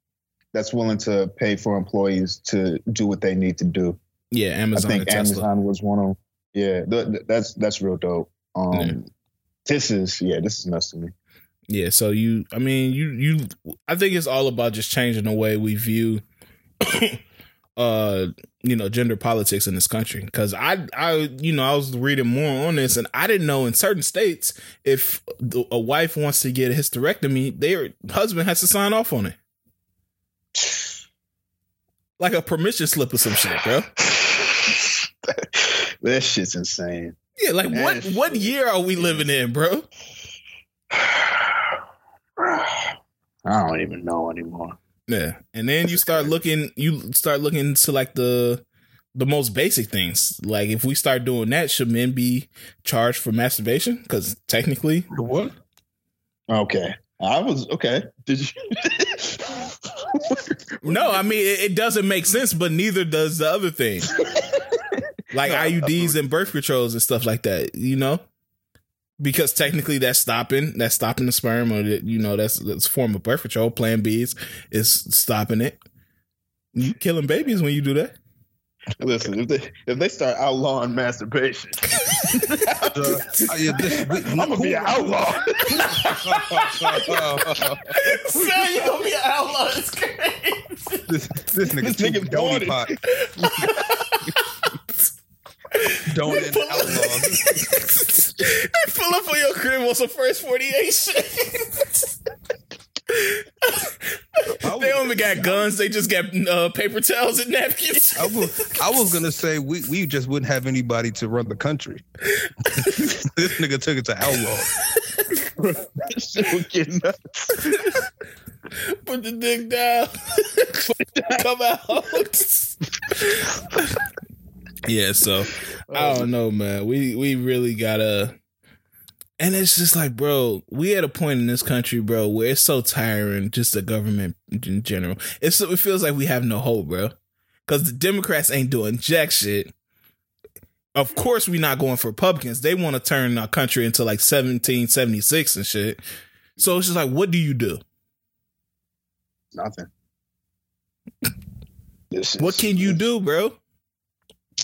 that's willing to pay for employees to do what they need to do. Yeah, Amazon. I think Amazon was one of them. Yeah, th- that's that's real dope. Um, yeah. This is yeah, this is nuts to me. Yeah, so you, I mean, you, you, I think it's all about just changing the way we view [coughs] uh you know gender politics in this country. Because i i you know i was reading more on this and i didn't know in certain states if a wife wants to get a hysterectomy their husband has to sign off on it. Like a permission slip or some shit bro. [laughs] That shit's insane. Yeah like that what what year are we living in bro [sighs] i don't even know anymore yeah, and then you start looking, you start looking to like the the most basic things. Like if we start doing that, should men be charged for masturbation? Because technically, what? Okay, I was okay. Did you? [laughs] no, I mean it, it, doesn't make sense, but neither does the other thing, [laughs] like IUDs and birth controls and stuff like that. You know, because technically that's stopping that's stopping the sperm or you know that's that's a form of birth control plan b is, is stopping it. You killing babies when you do that. Listen if they if they start outlawing masturbation uh, [laughs] yeah, this, we, i'm gonna be an outlaw so you gonna be an outlaw? It's crazy. This, this nigga, this nigga donut pot [laughs] don't end outlaws. [laughs] they pull up on your crib on some first 48 shit. they only got guns. They just got uh, paper towels and napkins. I was, I was gonna say we, we just wouldn't have anybody to run the country. [laughs] this nigga took it to outlaw. shit would get nuts. Put the dick down. [laughs] Come out. Yeah, so I don't know, man. We we really gotta and it's just like, bro, we at a point in this country, bro, where it's so tiring, just the government in general. It's it feels like we have no hope, bro. Cause the Democrats ain't doing jack shit. Of course, we not going for Republicans. They want to turn our country into like 1776 and shit. So it's just like, what do you do? Nothing. [laughs] what can you do, bro?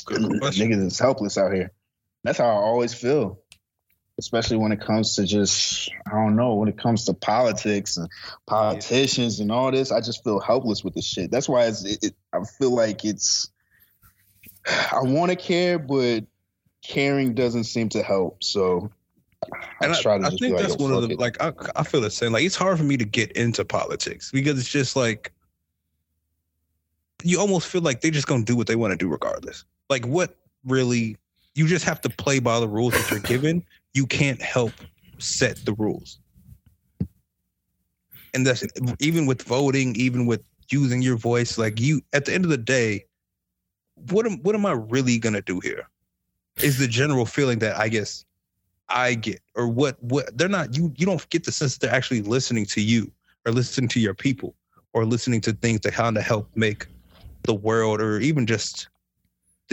Niggas is helpless out here. That's how I always feel, especially when it comes to just I don't know when it comes to politics and politicians and all this. I just feel helpless with this shit. That's why it's, it, it, I feel like it's I want to care, but caring doesn't seem to help. So I, and I, I think that's one of the it. like I, I feel the same. Like it's hard for me to get into politics because it's just like you almost feel like they're just gonna do what they want to do regardless like what really you just have to play by the rules that you're given. You can't help set the rules. And that's even with voting, even with using your voice, like you at the end of the day, what am what am I really gonna do here? is the general feeling that I guess I get, or what what they're not you you don't get the sense that they're actually listening to you or listening to your people or listening to things that kind of help make the world or even just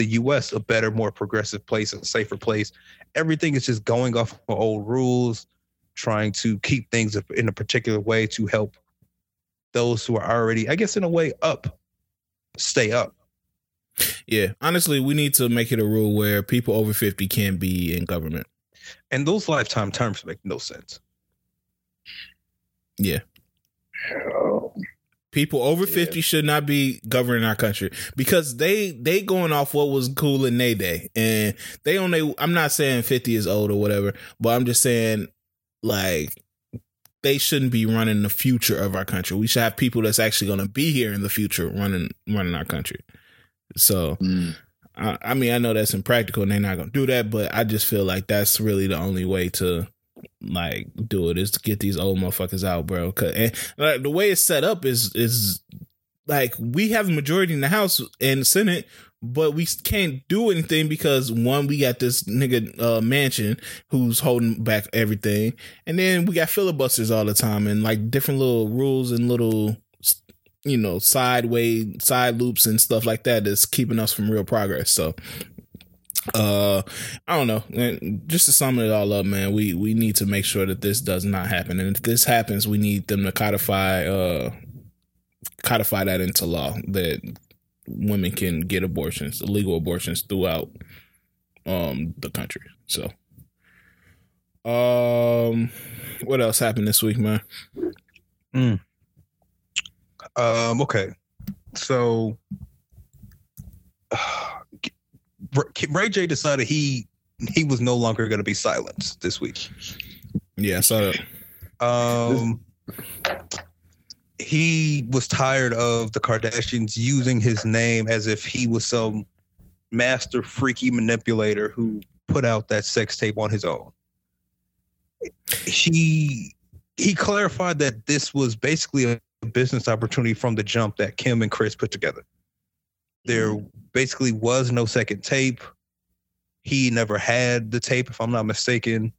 the US a better, more progressive place, a safer place. Everything is just going off of old rules, trying to keep things in a particular way to help those who are already, I guess, in a way, up, stay up. Yeah, honestly, we need to make it a rule where people over 50 can't be in government. And those lifetime terms make no sense. Yeah. People over yeah. 50 should not be governing our country because they they going off what was cool in their day. And they only I'm not saying 50 is old or whatever, but I'm just saying like they shouldn't be running the future of our country. We should have people that's actually going to be here in the future running running our country. So mm. I, I mean, I know that's impractical and they're not going to do that, but I just feel like that's really the only way to like do it is to get these old motherfuckers out, bro. Cause, and like the way it's set up is is like we have a majority in the House and the Senate, but we can't do anything because one, we got this nigga uh, Manchin who's holding back everything, and then we got filibusters all the time and like different little rules and little you know sideway side loops and stuff like that that's keeping us from real progress. So uh i don't know. And just to sum it all up man we we need to make sure that this does not happen. And if this happens we need them to codify uh codify that into law that women can get abortions illegal abortions throughout um the country. So um what else happened this week man? Mm. um okay. So [sighs] uh, Ray J decided he he was no longer going to be silenced this week. Yeah, so um he was tired of the Kardashians using his name as if he was some master freaky manipulator who put out that sex tape on his own. He he clarified that this was basically a business opportunity from the jump that Kim and Kris put together. There basically was no second tape. He never had the tape, if I'm not mistaken.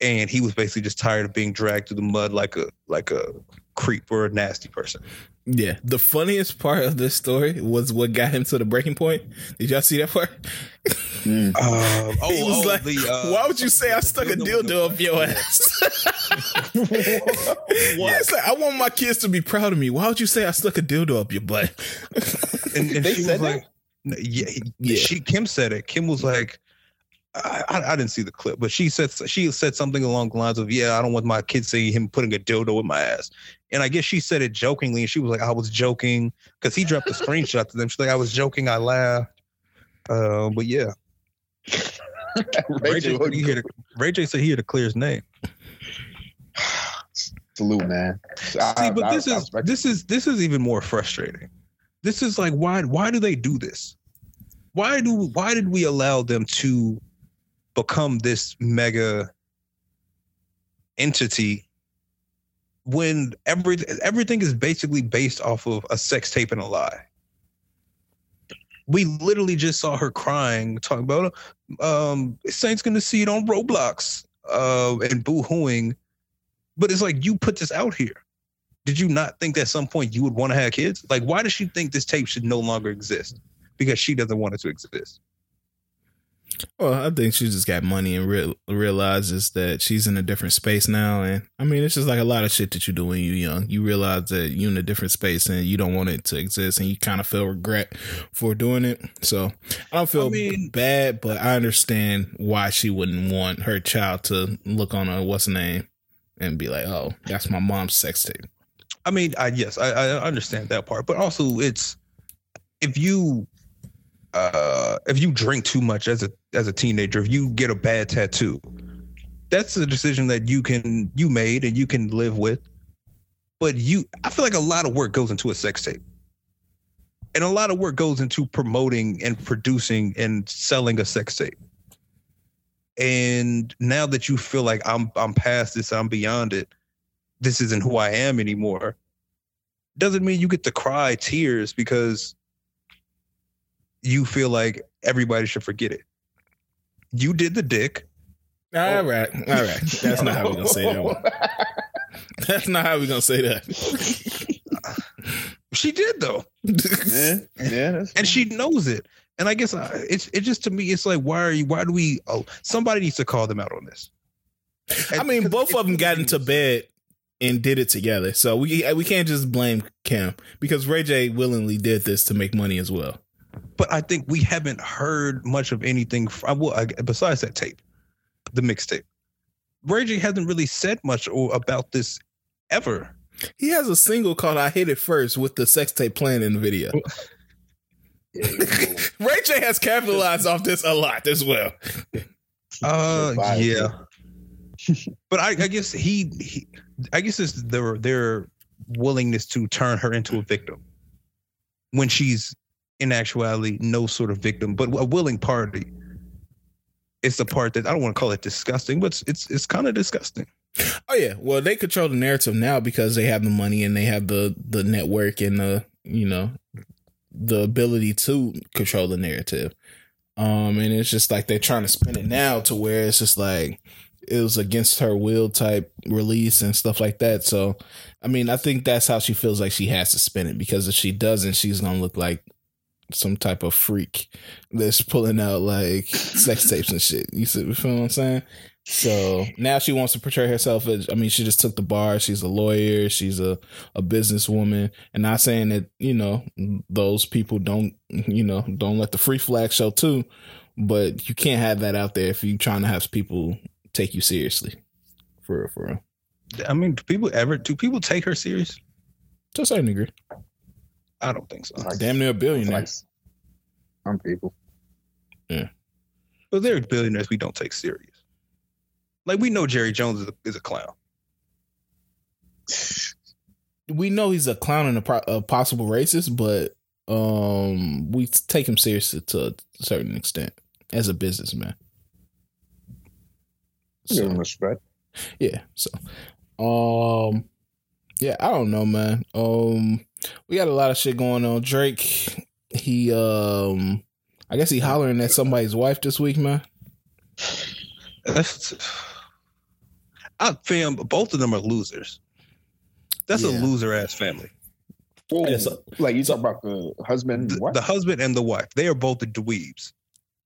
And he was basically just tired of being dragged through the mud like a like a creep or a nasty person. Yeah. The funniest part of this story was what got him to the breaking point. Did y'all see that part? Mm. Um, [laughs] oh, he was oh, like, the, uh, "Why would you say I stuck a dildo up your ass?" [laughs] Why? Like, I want my kids to be proud of me. Why would you say I stuck a dildo up your butt? and, and she was like, yeah, yeah, she Kim said it. Kim was like, I, I, didn't see the clip, but she said she said something along the lines of, "Yeah, I don't want my kids seeing him putting a dildo in my ass." And I guess she said it jokingly, and she was like, "I was joking," because he dropped a screenshot to them. She's like, "I was joking, I laughed." Uh, but yeah, Ray, J, said he had to, Ray J said he had to clear his name. Salute, man. See, but I, this is this is this is even more frustrating. This is like why why do they do this? Why do why did we allow them to become this mega entity when every everything is basically based off of a sex tape and a lie? We literally just saw her crying, talking about um Saint's gonna see it on Roblox uh and boo-hooing. But it's like you put this out here did you not think at some point you would want to have kids? Like, why does she think this tape should no longer exist? Because she doesn't want it to exist. Well, I think she just got money and re- realizes that she's in a different space now. And I mean, it's just like a lot of shit that you do when you're young. You realize that you're in a different space and you don't want it to exist, and you kind of feel regret for doing it. So I don't feel I mean, bad, but I understand why she wouldn't want her child to look on a what's name and be like, "Oh, that's my mom's sex tape." I mean, I yes, I, I understand that part, but also it's if you uh if you drink too much as a as a teenager, if you get a bad tattoo, that's a decision that you can you made and you can live with. But you I feel like a lot of work goes into a sex tape. And a lot of work goes into promoting and producing and selling a sex tape. And now that you feel like I'm I'm past this, I'm beyond it, this isn't who I am anymore, doesn't mean you get to cry tears because you feel like everybody should forget it. You did the dick. All right, all right. That's not how we're gonna say that one. [laughs] That's not how we're gonna say that. She did though, yeah, yeah, that's and she knows it. And I guess I, it's it just to me, it's like why are you? Why do we? Oh, somebody needs to call them out on this. I mean, both of them got into bed and did it together, so we we can't just blame Kim because Ray J willingly did this to make money as well. But I think we haven't heard much of anything. From, well, I, besides that tape, the mixtape. Ray J hasn't really said much or, about this ever. He has a single called "I Hit It First with the sex tape playing in the video. [laughs] Ray J has capitalized off this a lot as well. Uh, yeah. but I, I guess he, he, I guess it's their their willingness to turn her into a victim when she's in actuality no sort of victim, but a willing party. It's the part that I don't want to call it disgusting, but it's it's, it's kind of disgusting. Oh yeah, well they control the narrative now because they have the money and they have the the network and the you know the ability to control the narrative. Um, and it's just like they're trying to spin it now to where it's just like it was against her will type release and stuff like that. So, I mean, I think that's how she feels like she has to spin it because if she doesn't, she's gonna look like some type of freak that's pulling out like sex tapes and shit. You see, you feel what I'm saying? So now she wants to portray herself as I mean, she just took the bar. She's a lawyer, she's a, a businesswoman. And not saying that, you know, those people don't you know, don't let the free flag show too. But you can't have that out there if you're trying to have people take you seriously. For real, for real. I mean, do people ever do people take her serious? To a certain degree. I don't think so. Like- Damn near a billionaire. like some people. Yeah. But there are billionaires we don't take serious. Like we know Jerry Jones is a, is a clown. we know he's a clown and a, pro- a possible racist, but um, we take him seriously to a certain extent as a businessman. Give them So, respect. yeah. So, um, yeah, I don't know, man. Um, we got a lot of shit going on. Drake, he um, I guess he hollering at somebody's wife this week, man. That's, I fam, both of them are losers. That's a loser ass family. Whoa, like you talk about the husband. The, what? the husband and the wife, they are both the dweebs.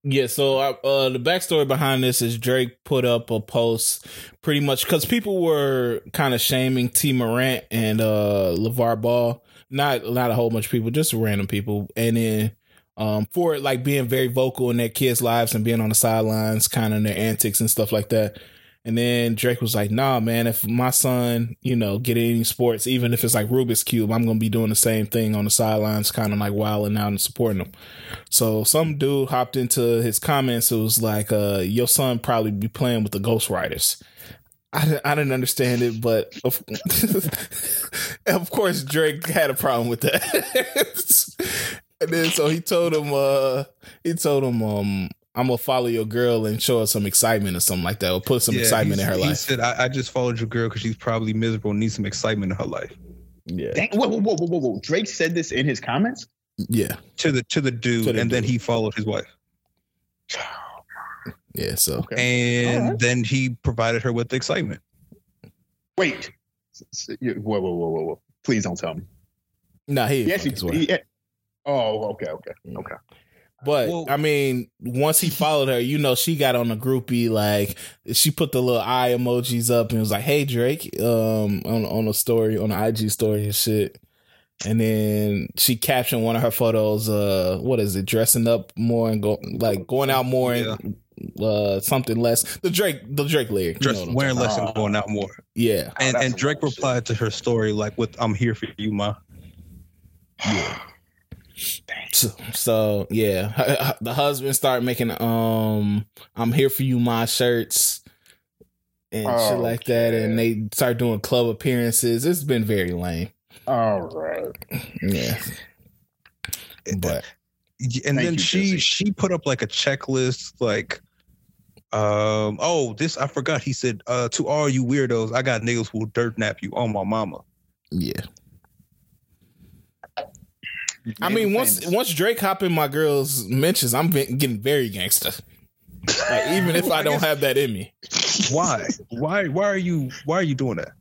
Yeah, so uh, the backstory behind this is Drake put up a post pretty much because people were kind of shaming Tee Morant and uh, LaVar Ball. Not not a whole bunch of people, just random people. And then um, for like being very vocal in their kids' lives and being on the sidelines, kind of their antics and stuff like that. And then Drake was like, "Nah, man, if my son, you know, get any sports, even if it's like Rubik's cube, I'm gonna be doing the same thing on the sidelines, kind of like wilding out and supporting him." So some dude hopped into his comments. It was like, uh, "Your son probably be playing with the Ghost Riders." I, I didn't understand it, but of, [laughs] of course Drake had a problem with that. [laughs] and then so he told him, uh, he told him, um, I'm gonna follow your girl and show her some excitement or something like that, or put some Yeah, excitement in he's- her He life. said, I, "I just followed your girl because she's probably miserable and needs some excitement in her life." Yeah, Dang, whoa, whoa, whoa, whoa, whoa, whoa! Drake said this in his comments. yeah, To the to the dude, To the and then he followed his wife, yeah. So Okay. and Alright. then he provided her with excitement. Wait. S- s- you- Whoa, whoa, whoa, whoa, whoa! Please don't tell me. nah, he, Yes, He fuck actually. his wife. He, eh, oh, okay, okay, okay. But Well- I mean, once he followed her, you know, she got on the groupie like she put the little eye emojis up and was like, "Hey Drake," um, on on a story on the IG story and shit. And then she captioned one of her photos. Uh, what is it? Dressing up more and go like going out more and uh something less. The Drake, the Drake lyric. you know wearing talking less and going out more. Yeah, And that's and Drake bullshit. replied to her story like with "I'm here for you, ma." So, so yeah, the husband started making um "I'm here for you" my shirts and shit like that, and they start doing club appearances. It's been very lame. All right. Yeah, but and Thank then you, she Jesse. she put up like a checklist like um oh this i forgot he said uh to all you weirdos i got niggas who will dirt nap you on my mama yeah. I mean, once once Drake hop in my girls mentions, I'm getting very gangster. Like even if I don't have that in me, Why? Why? Why are you? Why are you doing that?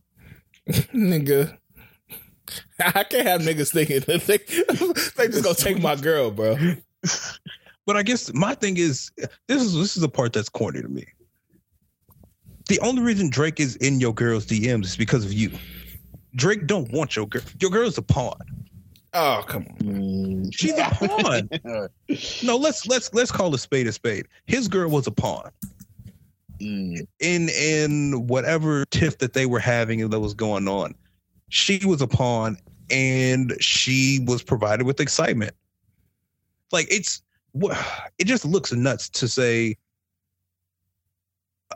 [laughs] nigga. I can't have niggas thinking that they, they just gonna take my girl, bro. But I guess my thing is this is this is the part that's corny to me. The only reason Drake is in your girl's DMs is because of you. Drake don't want your girl. Your girl's a pawn. Oh come on. Mm. She's a pawn. [laughs] No, let's let's let's call a spade a spade. His girl was a pawn Mm. in in whatever tiff that they were having and that was going on. She was a pawn, and she was provided with excitement. Like it's wha- it just looks nuts to say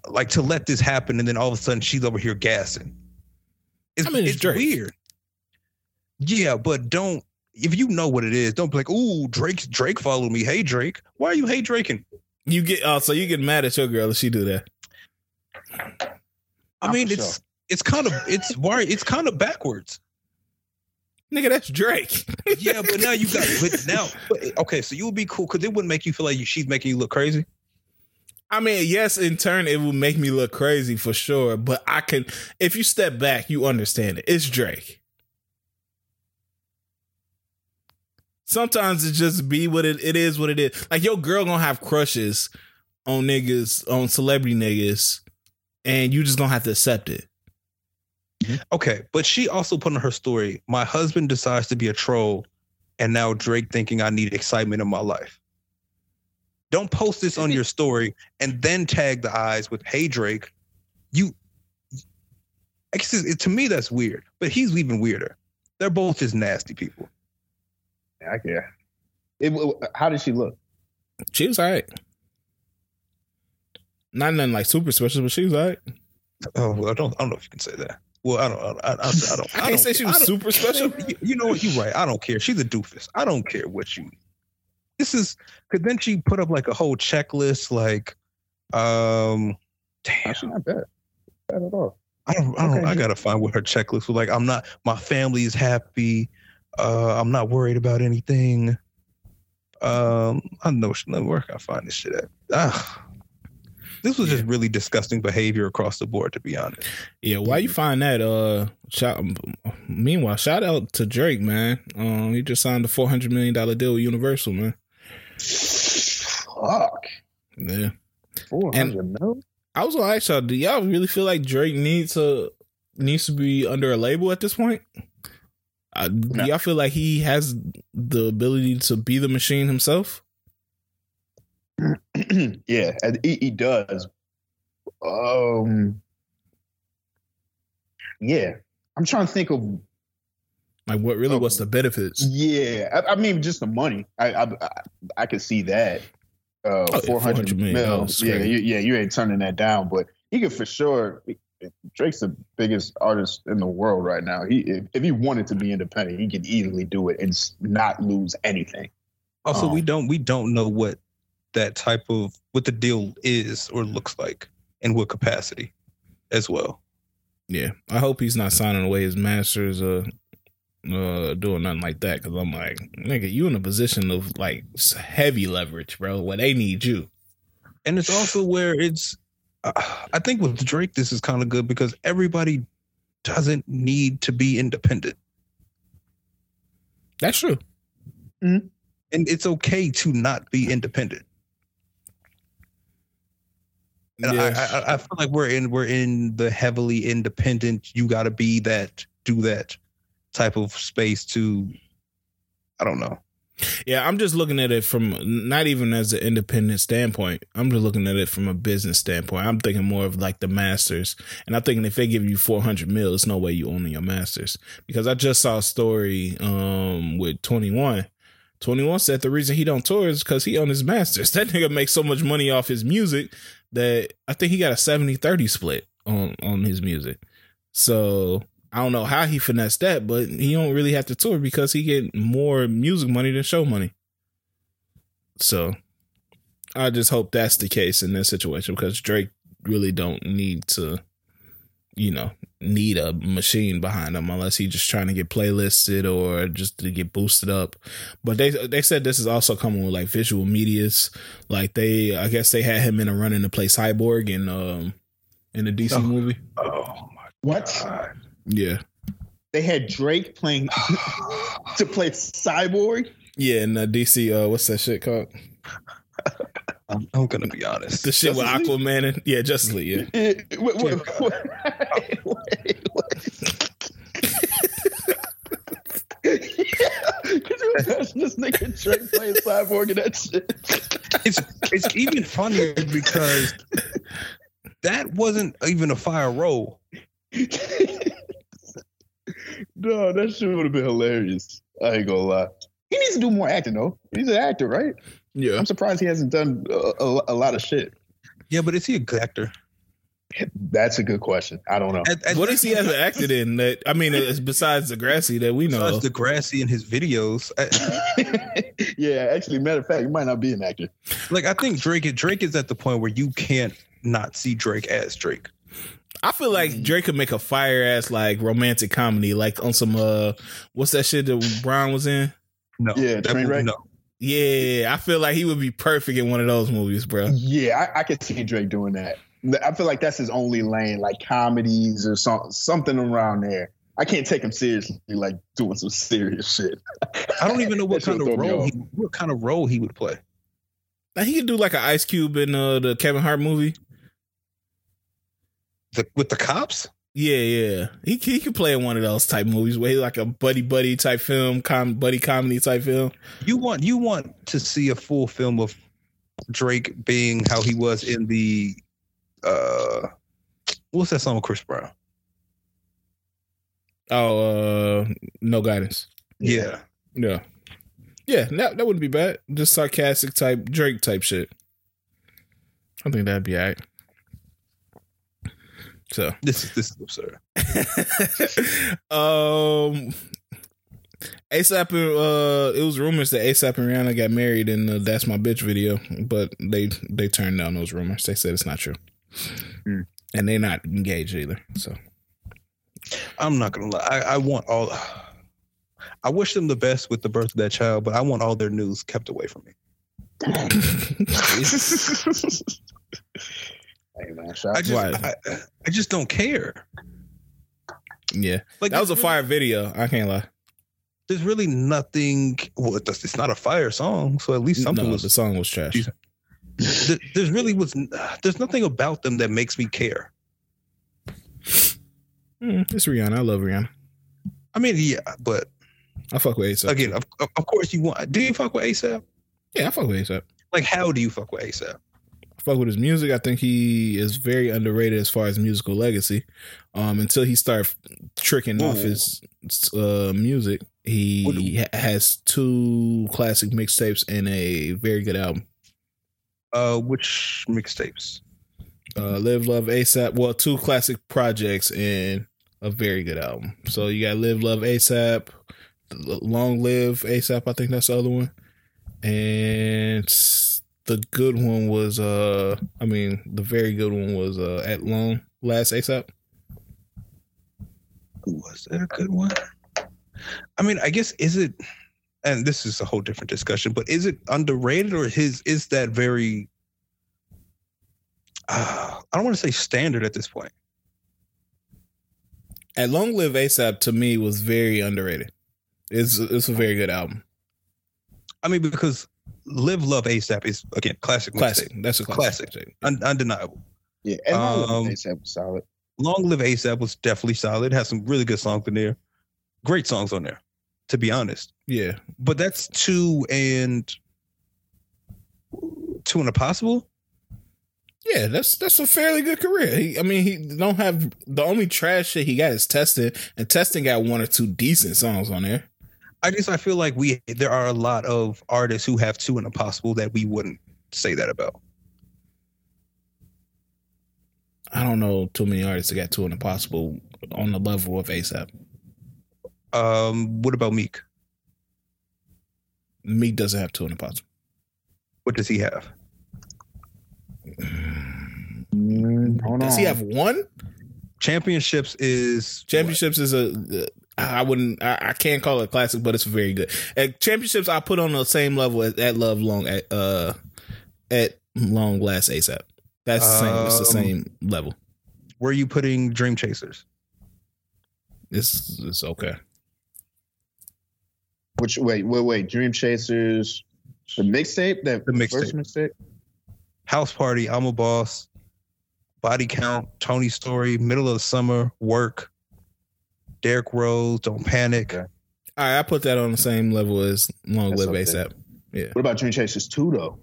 like to let this happen and then all of a sudden she's over here gassing. It's, I mean, it's it's weird. Yeah, but don't if you know what it is, don't be like, "Ooh, Drake Drake follow me. Hey Drake, why are you hey Draking?" You get oh, so you get mad at your girl if she do that. I mean, it's sure. it's kind of it's why it's kind of backwards. Nigga, that's Drake. [laughs] Yeah, but now you got but now but, okay, so you would be cool because it wouldn't make you feel like you, she's making you look crazy. I mean, yes, in turn, it will make me look crazy for sure. But I can, if you step back, you understand it. It's Drake. Sometimes it just be what it, it is. What it is. Like your girl gonna have crushes on niggas, on celebrity niggas, and you just gonna have to accept it. Mm-hmm. Okay, but she also put on her story, my husband decides to be a troll, and now Drake thinking I need excitement in my life. Don't post this on your story and then tag the eyes with "Hey Drake." You, it, to me that's weird, but he's even weirder. They're both just nasty people. I care. It, how did she look? She was alright. Not nothing like super special, but she was alright. Oh, well, I don't, I don't know if you can say that. Well, I don't, I, I, I don't. I [laughs] can't don't- say she was super special. You, you know what? You're right. I don't care. She's a doofus. I don't care what you. This is because then she put up like a whole checklist, like, um, damn, Actually, not bad. Bad at all. I don't, I don't, Okay. I gotta find what her checklist was like. I'm not, my family is happy. Uh, I'm not worried about anything. Um, I know she let me work. I find this shit at. Ah, this was just really disgusting behavior across the board, to be honest. Yeah, why you find that? Uh, shout, meanwhile, shout out to Drake, man. Um, he just signed a four hundred million dollar deal with Universal, man. Fuck. Yeah, Four hundred mil. I was gonna ask y'all, do y'all really feel like Drake needs to needs to be under a label at this point? Do No. y'all feel like he has the ability to be the machine himself? [clears throat] yeah, and he, he does. Um. Yeah, I'm trying to think of. Like, what really? Oh. What's the benefits? Yeah, I, I mean, just the money. I I I, I could see that. Uh, Oh, yeah, four hundred $400 million mil. Yeah, you, yeah, you ain't turning that down. But he could for sure. Drake's the biggest artist in the world right now. He if, if he wanted to be independent, he could easily do it and not lose anything. Also, Oh. we don't we don't know what that type of what the deal is or looks like in what capacity as well. Yeah, I hope he's not signing away his masters or uh doing nothing like that. Because I'm like, nigga, you in a position of like heavy leverage, bro, where they need you. And it's also where it's uh, [sighs] I think with Drake this is kind of good because everybody doesn't need to be independent. That's true. Mm-hmm. And it's okay to not be independent. And Yeah. I, I I feel like we're in we're in the heavily independent, you gotta be that, do that type of space to I don't know. Yeah, I'm just looking at it from not even as an independent standpoint. I'm just looking at it from a business standpoint. I'm thinking more of like the masters, and I'm thinking if they give you 400 mil, there's no way you own your masters. Because I just saw a story um with 21. 21 said the reason he don't tour is because he own his masters. [laughs] That nigga makes so much money off his music that I think he got a 70-30 split on on his music. So I don't know how he finessed that, but he don't really have to tour because he get more music money than show money. So I just hope that's the case in this situation because Drake really don't need to you know, need a machine behind him unless he's just trying to get playlisted or just to get boosted up. But they they said this is also coming with like visual medias. Like they, I guess they had him in a running to play Cyborg in um in the DC Oh. movie. Oh my What? god. Yeah, They had Drake playing [sighs] to play Cyborg. yeah, in the DC. Uh, what's that shit called? I'm, I'm gonna be honest. The shit with Justice League? Aquaman. And, yeah, Justice League. Yeah. [laughs] Wait, wait, wait, wait, wait. [laughs] Could you imagine this nigga Drake playing Cyborg and that shit? it's it's even funnier because that wasn't even a fire role. [laughs] no, that shit would have been hilarious. I ain't gonna lie. He needs to do more acting though. He's an actor, right? Yeah. I'm surprised he hasn't done a, a, a lot of shit. Yeah, but is he a good actor? That's a good question. I don't know. At- at What has he ever acted in? That I mean, it's besides Degrassi that we know. Besides of. Degrassi and his videos, I- [laughs] yeah, actually, matter of fact, he might not be an actor. like I think Drake Drake is at the point where you can't not see Drake as Drake. I feel like Drake could make a fire ass like romantic comedy, like on some uh, what's that shit that Brown was in? No, Yeah, that Trainwreck? movie, no. Yeah, I feel like he would be perfect in one of those movies, bro. Yeah, I, I could see Drake doing that. I feel like that's his only lane, like comedies or some, something around there. I can't take him seriously, like doing some serious shit. I don't even know [laughs] what kind of role he, what kind of role he would play. Now he could do like an Ice Cube in uh, the Kevin Hart movie. The, with the cops? Yeah, yeah, he he could play in one of those type movies where he like a buddy buddy type film, com- buddy comedy type film. You want you want to see a full film of Drake being how he was in the uh what's that song with Chris Brown? Oh, uh, no guidance. Yeah. Yeah, yeah, that that wouldn't be bad. Just sarcastic type Drake type shit. I think that'd be alright. So, [laughs] This is this is absurd. [laughs] um, ASAP. and Uh, it was rumors that ASAP and Rihanna got married in the "That's My Bitch" video, but they they turned down those rumors. They said it's not true, Hmm. and they're not engaged either. So, I'm not gonna lie. I, I want all I wish them the best with the birth of that child, but I want all their news kept away from me. [laughs] Hey man, I just Why? I, I just don't care. yeah, Like that was a there's fire video. I can't lie. There's really nothing. Well, it it's not a fire song, so at least something no, was. the song was trash. Jesus. th- There's really was. There's nothing about them that makes me care. Mm, it's Rihanna. I love Rihanna. I mean, yeah, but I fuck with ASAP. again, of, of of course you want. Do you fuck with ASAP? yeah, I fuck with ASAP. Like, how do you fuck with ASAP? Fuck with his music. I think he is very underrated as far as musical legacy. Um, until he started tricking off his uh music, he ha- has two classic mixtapes and a very good album. Uh, which mixtapes? Uh, Live Love ASAP. Well, two classic projects and a very good album. So you got Live Love ASAP, Long Live ASAP. I think that's the other one, and the good one was uh, I mean, the very good one was uh, At Long Last ASAP. Was that a good one? I mean, I guess is it, and this is a whole different discussion, but is it underrated or his is that very? Uh, I don't want to say standard at this point. At Long Live ASAP to me was very underrated. It's it's a very good album. I mean, because Live Love ASAP is again classic, Classic. mixtape. That's a classic. Classic. Un- undeniable. Yeah, and all Um, ASAP was solid. Long Live ASAP was definitely solid. Has some really good songs in there. Great songs on there, to be honest. Yeah. But that's two and two and a possible. Yeah, that's that's a fairly good career. He, I mean, he don't have the only trash shit he got is testing, and testing got one or two decent songs on there. I just I feel like we there are a lot of artists who have two and a possible that we wouldn't say that about. I don't know too many artists that got two and impossible on the level of ASAP. Um, what about Meek? Meek doesn't have two and impossible. What does he have? Mm, hold Does on. he have one? Championships is Championships is a. I wouldn't. I, I can't call it a classic, but it's very good. At championships, I put on the same level as at Love Long at uh at Long Last ASAP. That's the same. It's the Um, same level. Where are you putting Dream Chasers? It's it's okay. Which wait, wait, wait. Dream Chasers, the mixtape, that The first mixtape. House Party, I'm a Boss, Body Count, Tony Story, Middle of the Summer, Work, Derrick Rose, Don't Panic. Okay. All right, I put that on the same level as Long That's Live okay. ASAP. What about Dream Chasers two though?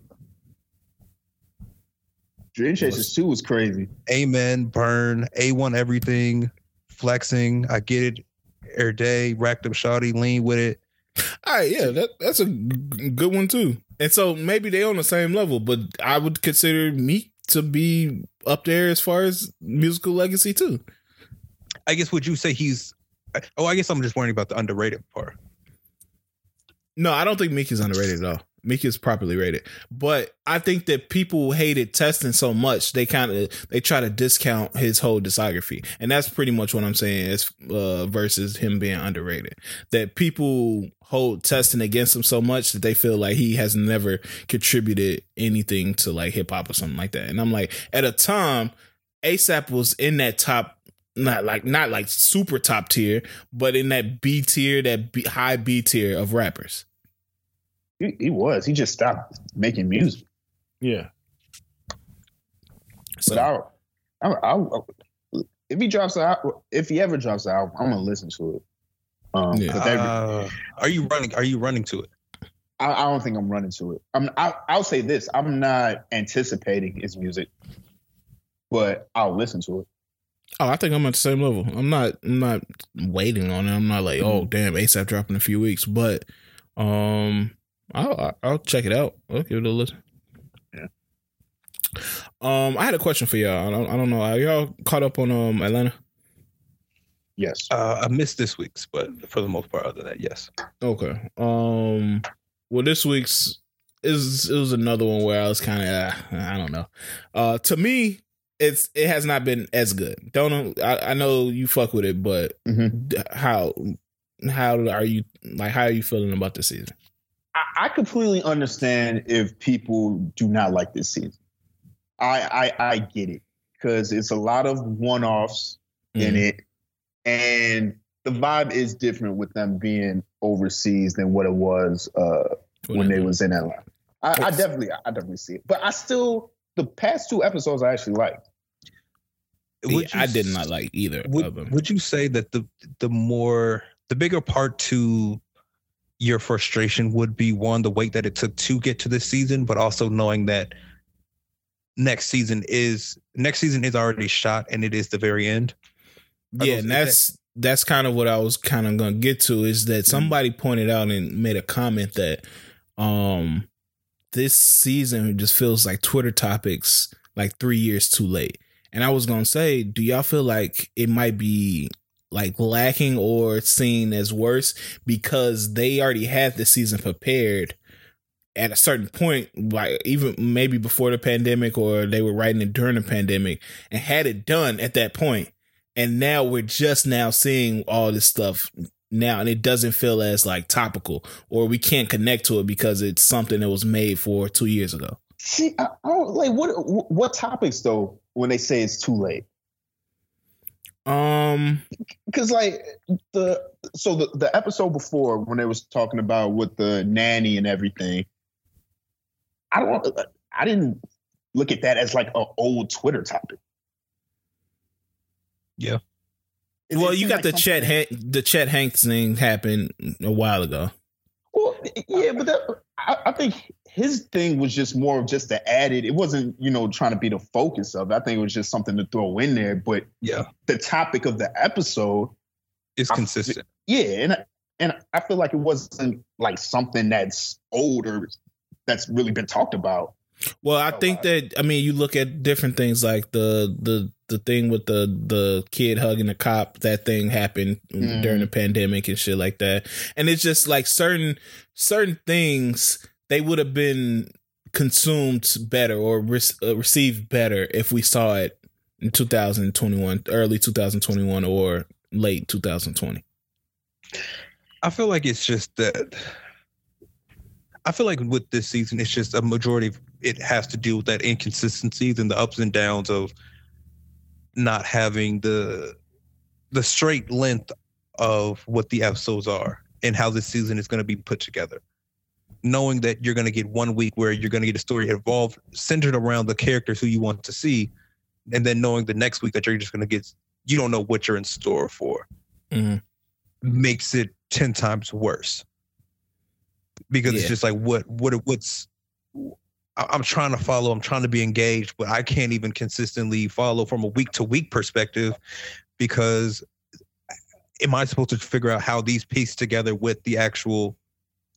Dream Chasers two was crazy. Amen, Burn, A1 Everything, Flexing, I Get It, Air Day, Racked Up Shawty, Lean With It. All right, yeah, that that's a g- good one too. And so maybe they on the same level, but I would consider Meek to be up there as far as musical legacy too. I guess would you say he's oh I guess I'm just worrying about the underrated part. No, I don't think is underrated at all. Is properly rated, but I think that people hated testing so much they kind of they try to discount his whole discography, and that's pretty much what I'm saying. Is uh, versus him being underrated. That people hold testing against him so much that they feel like he has never contributed anything to like hip hop or something like that. And I'm like, at a time, ASAP was in that top not like not like super top tier, but in that B tier, that B, high B tier of rappers. He, he was. He just stopped making music. Yeah. But So I'll, I'll, I'll, if he drops out, if he ever drops out, I'm gonna listen to it. Um, Yeah. 'cause every- Uh, are you running are you running to it? I, I don't think I'm running to it. I'm. I, I'll say this: I'm not anticipating his music, but I'll listen to it. Oh, I think I'm at the same level. I'm not I'm not waiting on it. I'm not like, oh damn, ASAP dropping in a few weeks, but um I'll I'll check it out. I'll give it a listen. Yeah. Um, I had a question for y'all. I don't, I don't know. Are y'all caught up on um Atlanta? Yes. Uh, I missed this week's, but for the most part, other than that, yes. Okay. Um. Well, this week's is it was another one where I was kind of uh, I don't know. Uh, to me, it's it has not been as good. Don't. I, I know you fuck with it, but Mhm. how how are you like? How are you feeling about the season? I, I completely understand if people do not like this season. I I, I get it because it's a lot of one offs in Mhm. it, and the vibe is different with them being overseas than what it was uh, when they was in Atlanta. I, I definitely I definitely see it, but I still the past two episodes I actually liked. Would you I did not like either of Would, them. would you say that the the more the bigger part to your frustration would be one the wait that it took to get to this season, but also knowing that next season is next season is already shot and it is the very end. Are yeah, those- and is that's that's kind of what I was kind of gonna get to is that Mm-hmm. somebody pointed out and made a comment that um this season just feels like Twitter topics like three years too late. And I was gonna say, do y'all feel like it might be like lacking or seen as worse because they already had the season prepared at a certain point, like even maybe before the pandemic or they were writing it during the pandemic and had it done at that point and now we're just now seeing all this stuff now and it doesn't feel as like topical or we can't connect to it because it's something that was made for two years ago See, I, I don't like what what topics though when they say it's too late. um because like the so the, the episode before when they was talking about with the nanny and everything i don't i didn't look at that as like an old twitter topic Yeah. It- well it you got like the something- chet Han- the chet hanks thing happened a while ago well yeah but that, I, I think his thing was just more of just the added it wasn't you know trying to be the focus of it. i think it was just something to throw in there but Yeah. the topic of the episode It's I- consistent. Yeah, and and I feel like it wasn't like something that's old or that's really been talked about. well i think that i mean you look at different things like the the the thing with the the kid hugging the cop that thing happened Mhm. during the pandemic and shit like that and it's just like certain certain things they would have been consumed better or re- uh, received better if we saw it in 2021, early 2021 or late 2020? I feel like it's just that. I feel like with this season, it's just a majority of it has to do with that inconsistencies and the ups and downs of not having the the straight length of what the episodes are and how this season is going to be put together. Knowing that you're going to get one week where you're going to get a story involved centered around the characters who you want to see, and then knowing the next week that you're just going to get you don't know what you're in store for, Mhm. makes it ten times worse. Because it's just like what what what's I'm trying to follow, I'm trying to be engaged, but I can't even consistently follow from a week to week perspective because am I supposed to figure out how these piece together with the actual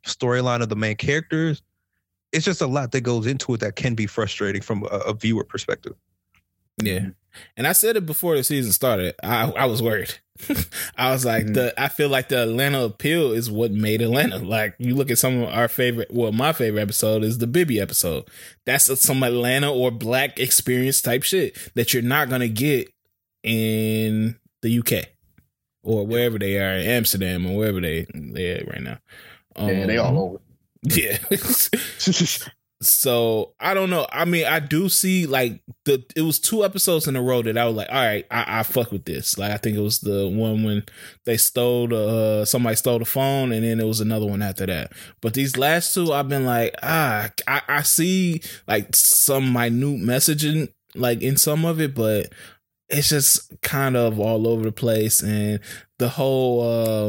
storyline of the main characters? It's just a lot that goes into it that can be frustrating from a, a viewer perspective. Yeah. And I said it before the season started. I, I was worried. I was like, Mhm. the I feel like the Atlanta appeal is what made Atlanta. Like you look at some of our favorite, well, my favorite episode is the Bibby episode. That's a, some Atlanta or black experience type shit that you're not gonna get in the UK or wherever they are, in Amsterdam or wherever they they at right now. yeah, they Um, all over. [laughs] Yeah. [laughs] so I don't know. I mean, I do see like the it was two episodes in a row that I was like, all right, I, I fuck with this. Like I think it was the one when they stole the uh, somebody stole the phone, and then it was another one after that. But these last two, I've been like, ah, I, I see like some minute messaging like in some of it, but it's just kind of all over the place, and the whole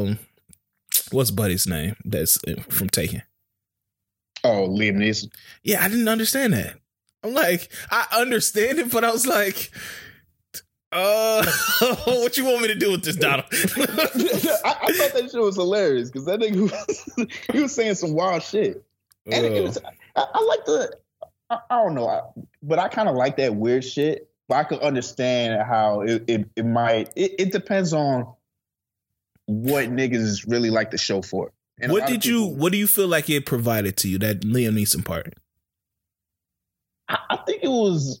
um, what's Buddy's name? That's from Taken. Oh, Liam Neeson. Yeah, I didn't understand that. I'm like, I understand it, but I was like, uh, [laughs] what you want me to do with this, [laughs] Donald? I, I thought that shit was hilarious because that nigga was, [laughs] he was saying some wild shit. And it was, I, I like the, I, I don't know, I, but I kind of like that weird shit. But I could understand how it, it, it might, it, it depends on what niggas really like the show for. And what did you? What do you feel like it provided to you? That Liam Neeson part. I, I think it was.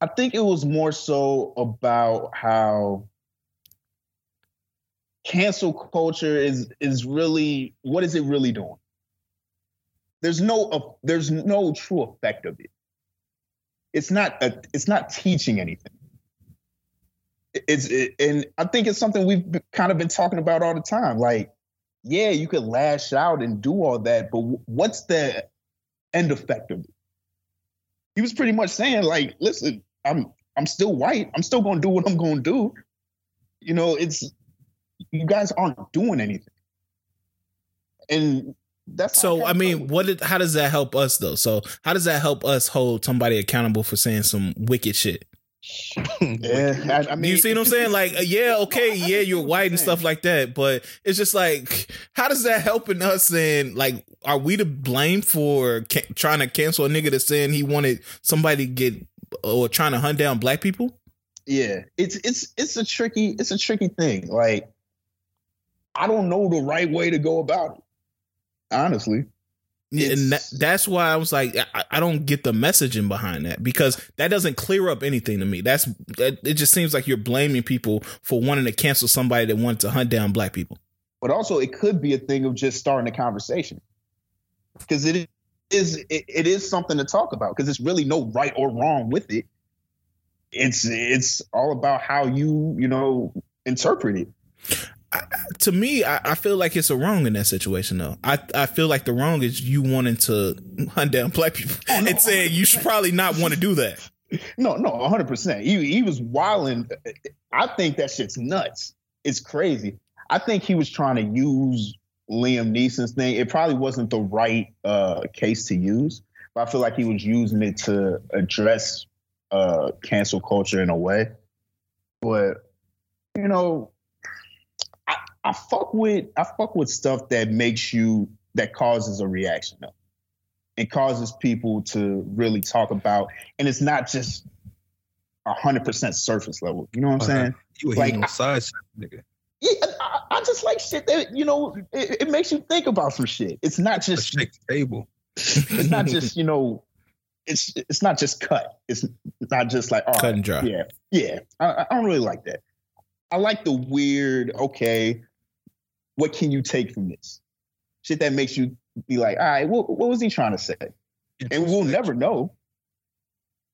I think it was more so about how cancel culture is is really what is it really doing? There's no uh, there's no true effect of it. It's not a, it's not teaching anything. It's it, and I think it's something we've kind of been talking about all the time. Like, yeah, you could lash out and do all that, but what's the end effect of it? He was pretty much saying, like, listen, I'm I'm still white. I'm still gonna do what I'm gonna do. You know, it's you guys aren't doing anything. And that's So I mean, what did? How does that help us though? So how does that help us hold somebody accountable for saying some wicked shit? [laughs] yeah, I, I mean, you see what I'm saying? Like, yeah, okay, yeah, you're white and stuff like that, but it's just like, how does that helping us? And like, are we to blame for ca- trying to cancel a nigga that's saying he wanted somebody to get or trying to hunt down black people? yeah it's it's it's a tricky it's a tricky thing like i don't know the right way to go about it honestly And that, that's why I was like, I, I don't get the messaging behind that because that doesn't clear up anything to me. That's that, it. Just seems like you're blaming people for wanting to cancel somebody that wanted to hunt down black people. but also it could be a thing of just starting a conversation because it is it, it is something to talk about because it's really no right or wrong with it it's it's all about how you you know interpret it to me, I, I feel like it's a wrong in that situation though. I, I feel like the wrong is you wanting to hunt down black people Oh, no. and saying you should probably not want to do that. No, no, 100%. He, he was wilding. I think that shit's nuts. It's crazy. I think he was trying to use Liam Neeson's thing. It probably wasn't the right uh, case to use, but I feel like he was using it to address uh, cancel culture in a way. But, you know, I, fuck with I fuck with stuff that makes you that causes a reaction though. It causes people to really talk about and it's not just hundred percent surface level. You know what I'm Uh-huh. saying? You a Like, I- side nigga. Yeah, I, I just like shit that you know. It, it makes you think about some shit. It's not just shake the table. it's not just [laughs] you know it's it's not just cut. It's not just like all Cut and dry. Yeah, yeah. I, I don't really like that. I like the weird. Okay, what can you take from this? Shit that makes you be like, all right, what, what was he trying to say? And we'll never know.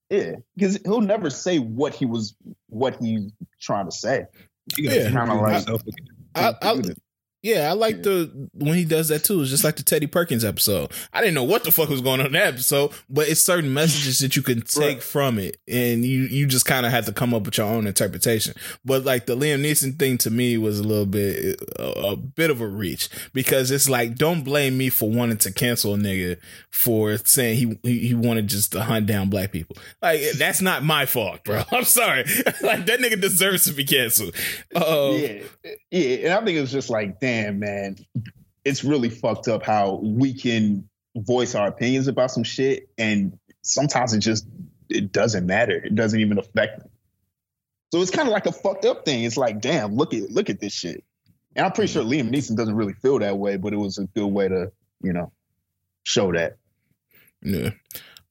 Yeah, because he'll never say what he was, what he's trying to say. You Yeah. Kinda like- yourself. I, I, yeah, I like the when he does that too. It's just like the Teddy Perkins episode. I didn't know what the fuck was going on in that episode, but it's certain messages that you can [laughs] take Right. from it, and you you just kind of have to come up with your own interpretation. But like the Liam Neeson thing to me was a little bit a, a bit of a reach because it's like don't blame me for wanting to cancel a nigga for saying he he, he wanted just to hunt down black people. Like that's not my fault, bro. [laughs] I'm sorry. [laughs] like that nigga deserves to be canceled. Uh, yeah, yeah, and I think it was just like, damn, man, it's really fucked up how we can voice our opinions about some shit, and sometimes it just it doesn't matter. It doesn't even affect them. So it's kind of like a fucked up thing. It's like, damn, look at look at this shit. And I'm pretty sure Liam Neeson doesn't really feel that way, but it was a good way to, you know, show that. Yeah.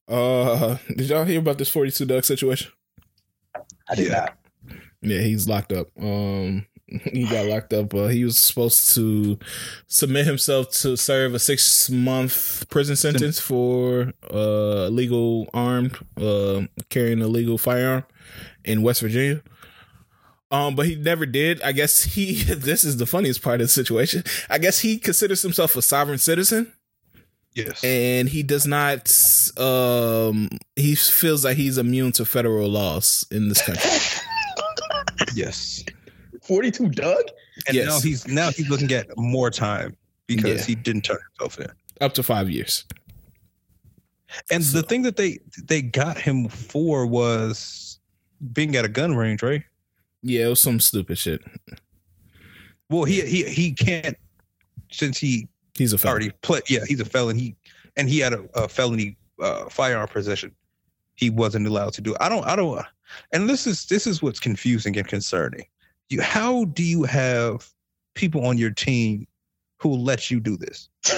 Uh, did y'all hear about this 42 Dugg situation? I did Yeah. not. Yeah, he's locked up. Um, [laughs] he got locked up. Uh, he was supposed to submit himself to serve a six month prison sentence for uh legal armed uh carrying a legal firearm in West Virginia. Um, but he never did. I guess he. [laughs] This is the funniest part of the situation. I guess he considers himself a sovereign citizen. Yes. and he does not um he feels like he's immune to federal laws in this country [laughs] yes. 42 Dugg? And Yes. now he's now he's looking at more time because Yeah. he didn't turn himself in. up to five years And So- the thing that they they got him for was being at a gun range, right? yeah it was some stupid shit Well, he he he can't since he he's a felon. already pled. Yeah, he's a felon. He and he had a, a felony uh, firearm possession. He wasn't allowed to do. It. I don't. I don't. And this is this is what's confusing and concerning. You, how do you have people on your team who let you do this? [laughs]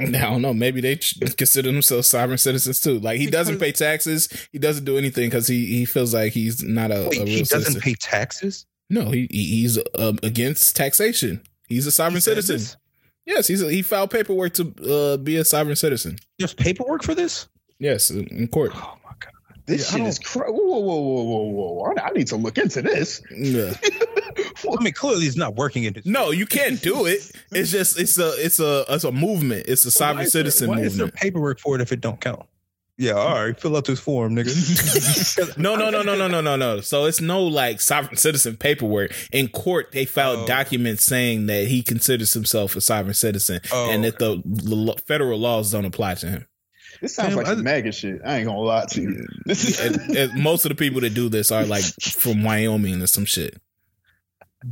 I don't know. Maybe they consider themselves sovereign citizens too. Like he doesn't pay taxes. He doesn't do anything because he, he feels like he's not a, Wait, a real he doesn't citizen. pay taxes. no, he he- he's um, against taxation. He's a sovereign He citizen. this? Yes, he's a, he filed paperwork to uh, be a sovereign citizen. There's paperwork for this. Yes, in court. Oh! This Yeah, shit is crazy. Whoa, whoa, whoa, whoa, whoa, whoa. I, I need to look into this. Yeah. [laughs] I mean, clearly he's not working in his. No, you can't do it. It's just it's a it's a it's a movement. It's a Why sovereign is there- citizen why is there movement. paperwork for it if it don't count? Yeah, all right. Fill out this form, nigga. [laughs] No, no, no, no, no, no, no, no. So it's no like sovereign citizen paperwork. In court, they filed Oh. documents saying that he considers himself a sovereign citizen Oh, and that the, the federal laws don't apply to him. This sounds Damn, like I- some MAGA shit. I ain't gonna lie to you. This is And- and most of the people that do this are like from Wyoming or some shit.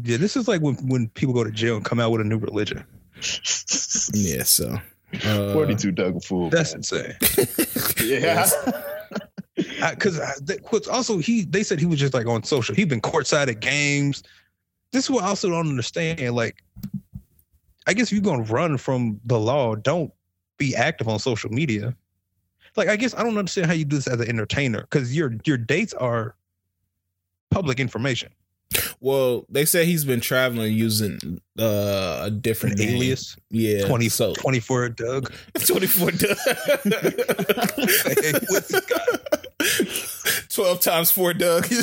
Yeah, this is like when when people go to jail and come out with a new religion. [laughs] Yeah, so uh, 42 Dugg Fool. That's man. insane. [laughs] yeah. Because what's also he they said he was just like on social. He'd been courtside at games. This is what I also don't understand. Like, I guess if you're gonna run from the law, don't be active on social media. Like, I guess I don't understand how you do this as an entertainer because your your dates are public information. Well, they say he's been traveling using uh, a different alias, Yeah, 20, so 24 Dugg. [laughs] 24 Hey, [laughs] what's 12 times 4 Doug. [laughs]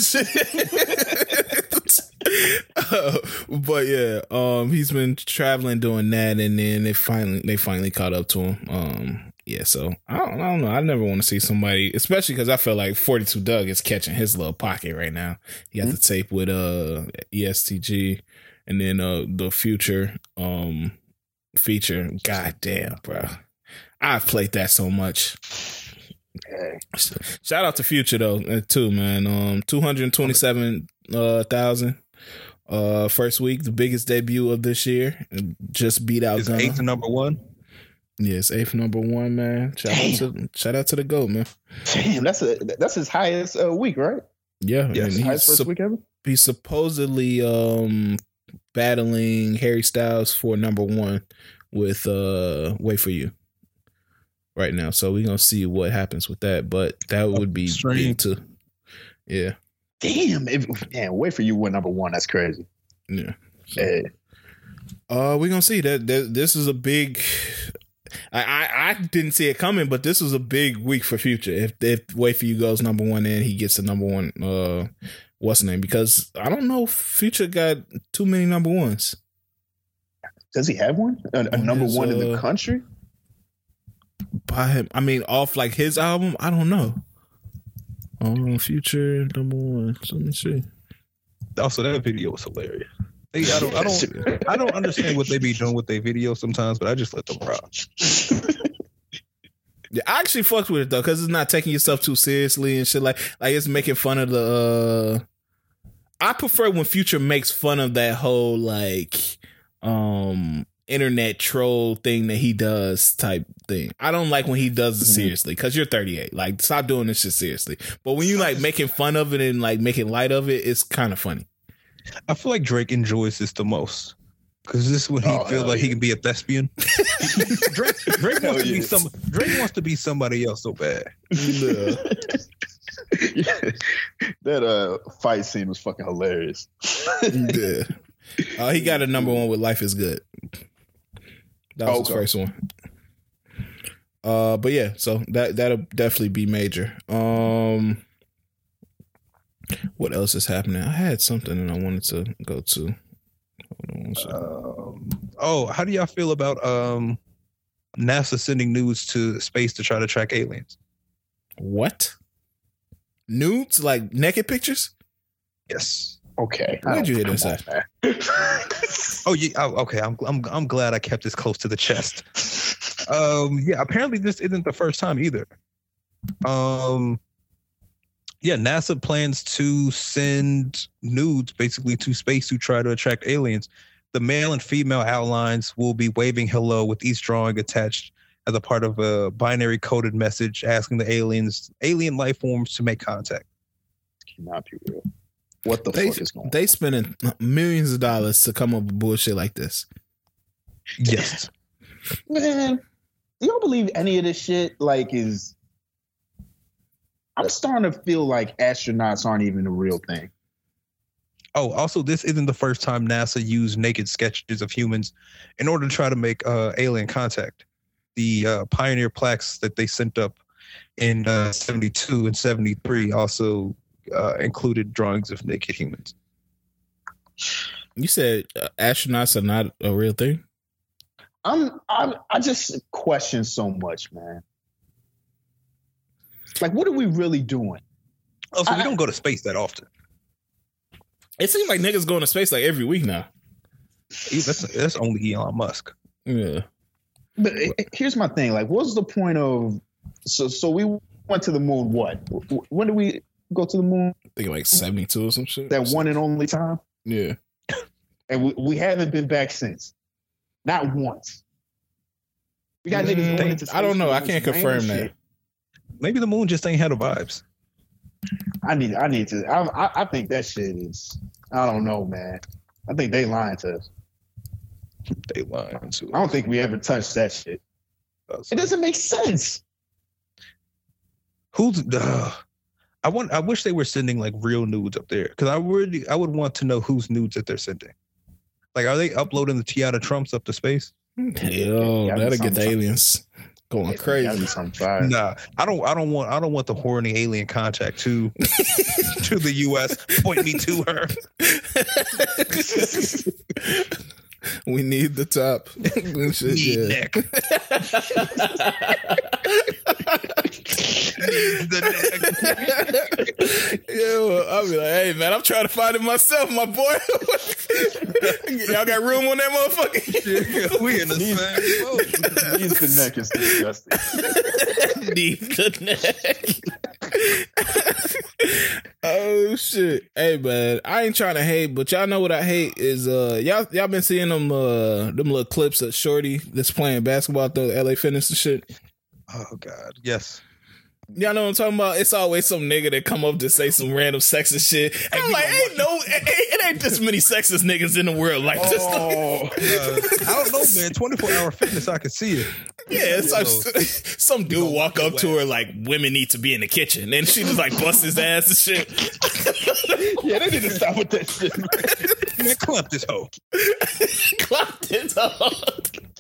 Uh, but yeah, um he's been traveling doing that and then they finally they finally caught up to him. Um yeah, so I don't, I don't know. I never want to see somebody, especially because I feel like 42 Dugg is catching his little pocket right now. He got the tape with uh EST Gee and then uh the future um feature. God damn, bro. I've played that so much. Shout out to Future though uh, too, man. Um, two hundred twenty seven uh, thousand. Uh, first week, the biggest debut of this year. Just beat out Is Gunna. eighth and number one? Yes, eighth number one, man. Shout out to shout out to the goat, man. Damn, that's a that's his highest uh, week, right? Yeah, Yes, and he's, highest first sup- week ever. he's supposedly um battling Harry Styles for number one with uh "Wait for You" right now. So we're gonna see what happens with that. But that would be Strange. big too. Yeah, Damn, if, man, wait for you win number one. That's crazy. yeah. Yeah. Uh, we're gonna see that, that this is a big. I, I I didn't see it coming, but this was a big week for Future. If if Wait for You goes number one and he gets the number one, uh, what's the name? Because I don't know, if Future got too many number ones. Does he have one? A, a number his, one in the uh, country? By him, I mean off like his album. I don't know. Oh, Future number one. Let me see. Also, that video was hilarious. They, I don't, I don't, I don't understand what they be doing with their videos sometimes, but I just let them rock. [laughs] Yeah, I actually fucked with it though, because it's not taking yourself too seriously and shit like like it's making fun of the. uh I prefer when Future makes fun of that whole like um internet troll thing that he does type thing. I don't like when he does it Mhm. seriously because you're 38. Like, stop doing this shit seriously. But when you like making fun of it and like making light of it, it's kind of funny. I feel like Drake enjoys this the most because this is when he Oh, feels hell like he can be a thespian. [laughs] Drake, Drake Hell wants to be some. Drake wants to be somebody else so bad. [laughs] that uh fight scene was fucking hilarious. yeah. Uh, he got a number one with Life is Good. That was his first one. Uh, but yeah, so that that'll definitely be major. Um, what else is happening? I had something that I wanted to go to. Hold on. Um, oh, how do y'all feel about um, NASA sending nudes to space to try to track aliens? what? Nudes like naked pictures? Yes. Okay. Where'd you hear Come this at? [laughs] Oh, yeah. Oh, okay. I'm, I'm I'm glad I kept this close to the chest. Um, yeah. Apparently, this isn't the first time either. Um, yeah. NASA plans to send nudes basically to space to try to attract aliens. The male and female outlines will be waving hello with each drawing attached as a part of a binary coded message asking the aliens alien life forms to make contact. Cannot be real. What the They fuck is going on? they spending millions of dollars to come up with bullshit like this. Yes. on? Man, do y'all believe any of this shit like is I'm starting to feel like astronauts aren't even a real thing. Oh, also, this isn't the first time NASA used naked sketches of humans in order to try to make uh, alien contact. The uh, Pioneer plaques that they sent up in uh, 72 and 73 also uh, included drawings of naked humans. You said uh, astronauts are not a real thing. I'm I'm I just question so much, man. Like what are we really doing? Oh, so we don't go to space that often. It seems like niggas going to space like every week now. That's, that's only Elon Musk. Yeah. But eh, here's my thing. Like, what's the point of? So, so we went to the moon. What? When did we go to the moon? I think like 72 or some shit. That one and only time, Yeah. and we, we haven't been back since. Not once. We got niggas going into I don't know. I can't confirm that. shit. Maybe the moon just ain't had the vibes. I need. I need to. I, I. I think that shit is. I don't know, man. I think they lying to us. They lying to I don't think we ever touched that shit. us. It doesn't make sense. Who's uh, I want I wish they were sending like real nudes up there because I would I would want to know whose nudes that they're sending. Like, are they uploading the Teanna Trumps up to space? Yo, Yeah, that'll get something- the aliens going Gotta crazy. be some fire. Nah, I don't. I don't want. I don't want the horny alien contact to [laughs] to the U.S. Point me to her. [laughs] [laughs] we need the top. [laughs] And shit, Need yeah. neck. [laughs] the neck. Yo, I'll be like, hey man, I'm trying to find it myself, my boy. Y'all got room on that motherfucker? we in the same boat. Needs the neck is disgusting. Deep the neck. oh shit. Hey man, I ain't trying to hate, but y'all know what I hate is uh y'all y'all been seeing them uh them little clips of Shorty that's playing basketball at the LA Fitness and shit. Oh God, yes. Y'all know what I'm talking about? It's always some nigga that come up to say some random sexist shit. And I'm like, ain't no, it [laughs] ain't this many sexist niggas in the world like this. Oh, [laughs] uh, I don't know, man. Twenty four hour fitness, I can see it. Yeah, it's like [laughs] some dude walk up to her like women need to be in the kitchen, and she just like bust his ass and shit. [laughs] yeah, they need to stop with that shit. Man, man this hoe. clap this hoe.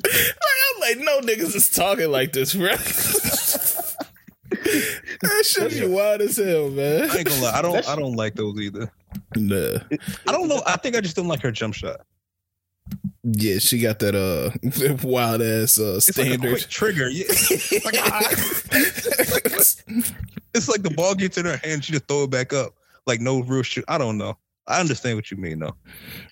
I'm like, no niggas is talking like this, bro. that shit be wild as hell, man. I ain't gonna lie. I don't. I don't like those either. Nah. I don't know. I think I just don't like her jump shot. Yeah, she got that uh [laughs] wild ass uh It's standard. like trigger. Yeah. Like, ah. [laughs] it's like the ball gets in her hand, she just throw it back up. Like no real shit. I don't know. I understand what you mean though.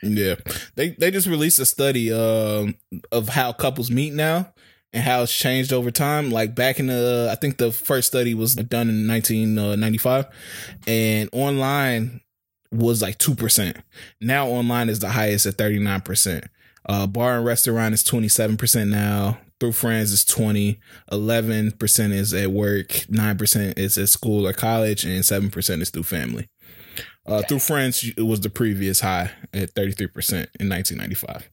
Yeah, they they just released a study um, of how couples meet now and how it's changed over time. Like back in the, I think the first study was done in 1995, and online was like two percent. Now online is the highest at 39 percent. Uh, bar and restaurant is 27 percent now. Through friends is 20, 11 percent is at work, nine percent is at school or college, and seven percent is through family. Uh, through friends, it was the previous high at 33% in 1995.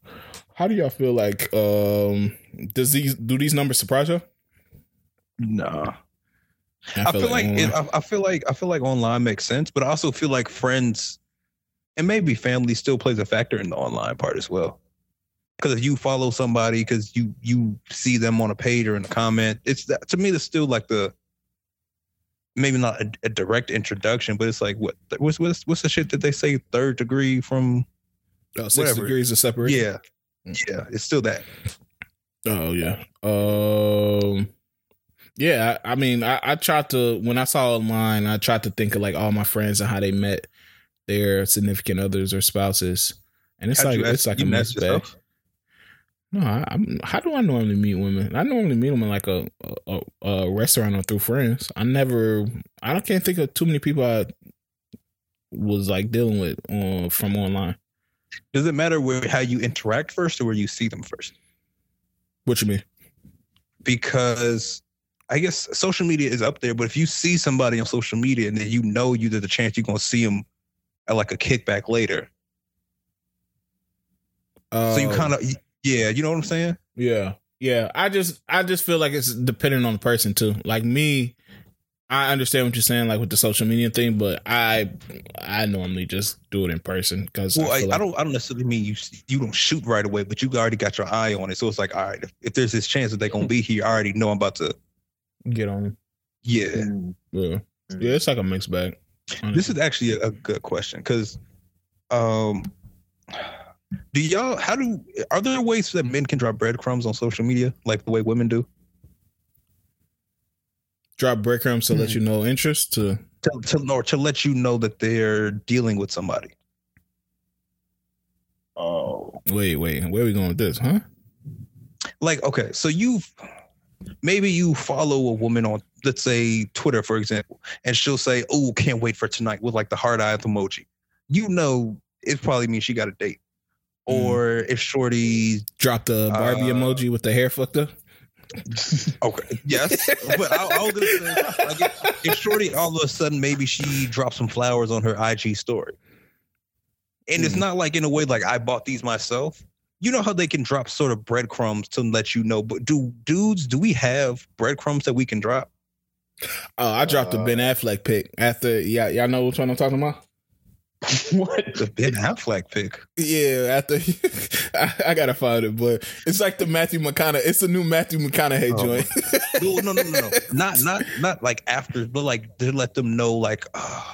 How do y'all feel like um does these do these numbers surprise you? Nah. I feel, like, it, I, I feel like I feel like online makes sense, but I also feel like friends and maybe family still plays a factor in the online part as well. Because if you follow somebody, because you you see them on a page or in a comment, it's that to me that's still like the maybe not a, a direct introduction, but it's like what what's what's what's the shit that they say third degree from oh, six whatever. degrees of separation. yeah yeah it's still that Oh yeah. Um yeah, I, I mean I, I tried to when I saw online, I tried to think of like all my friends and how they met their significant others or spouses. And it's How'd like it's ask- like a mixed bag. No, I, I'm, how do I normally meet women? I normally meet them in like a, a a restaurant or through friends. I never, I don't can't think of too many people I was like dealing with on from online. does it matter where how you interact first or where you see them first What you mean? because I guess social media is up there, but if you see somebody on social media and then you know you there's a chance you're gonna see them at like a kickback later, Uh, so you kind of yeah, you know what I'm saying? yeah, yeah. I just, I just feel like it's dependent on the person too. Like me, I understand what you're saying, like with the social media thing, but I, I normally just do it in person because Well, I, I, feel I don't I don't necessarily mean you you don't shoot right away, but you already got your eye on it, so it's like all right, if, if there's this chance that they're gonna [laughs] be here, I already know I'm about to get on. it. yeah. Mm. Yeah, yeah. It's like a mixed bag. This is actually a, a good question because, um, do y'all how do are there ways that men can drop breadcrumbs on social media like the way women do? drop breadcrumbs to let you know interest to To, to or to let you know that they're dealing with somebody. Oh, wait, wait. Where are we going with this, huh? Like okay, so you maybe you follow a woman on let's say Twitter for example, and she'll say, "Oh, can't wait for tonight" with like the heart eye emoji. You know, it probably means she got a date. Or if Shorty dropped the Barbie Uh, emoji with the hair fucked up. Okay. Yes. but I, I was gonna say, like, if, if Shorty all of a sudden maybe she drops some flowers on her IG story, and it's Mhm. not like in a way like I bought these myself. You know how they can drop sort of breadcrumbs to let you know. But do dudes? Do we have breadcrumbs that we can drop? Oh, I dropped a Ben Affleck pick after. Yeah, y'all know which one I'm talking about. [laughs] what? The Ben Affleck pick. Yeah, after [laughs] I, I gotta find it, but it's like the Matthew McConaughey. It's a new Matthew McConaughey Oh. joint. [laughs] No, no, no, no, no. Not, not, not like after, but like to let them know, like, uh,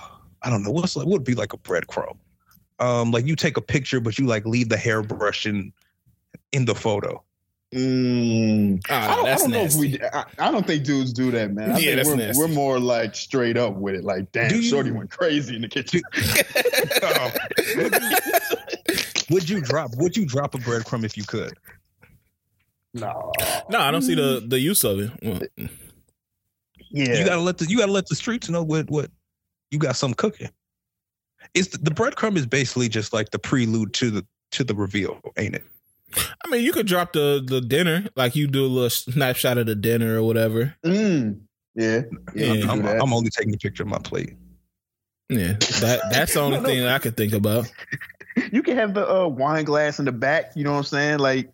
I don't know, what's like, what would be like a breadcrumb? Um, like you take a picture, but you like leave the hairbrush in in the photo. Mm. Oh, I don't, I don't know if we. I, I don't think dudes do that, man. I Yeah, think that's we're, nasty. we're more like straight up with it. Like, damn, you- Shorty went crazy in the kitchen. [laughs] Would you drop? Would you drop a breadcrumb if you could? no. no, I don't see the the use of it. Yeah. You gotta let the you gotta let the streets know what what you got some cooking. It's the, the breadcrumb is basically just like the prelude to the to the reveal, ain't it? I mean, you could drop the the dinner, like you do a little snapshot of the dinner or whatever. Mm. Yeah. Yeah. Yeah, you I'm. I'm only taking a picture of my plate. Yeah, that that's the only [laughs] No, no. thing I could think about. [laughs] you can have the uh, wine glass in the back. You know what I'm saying? Like.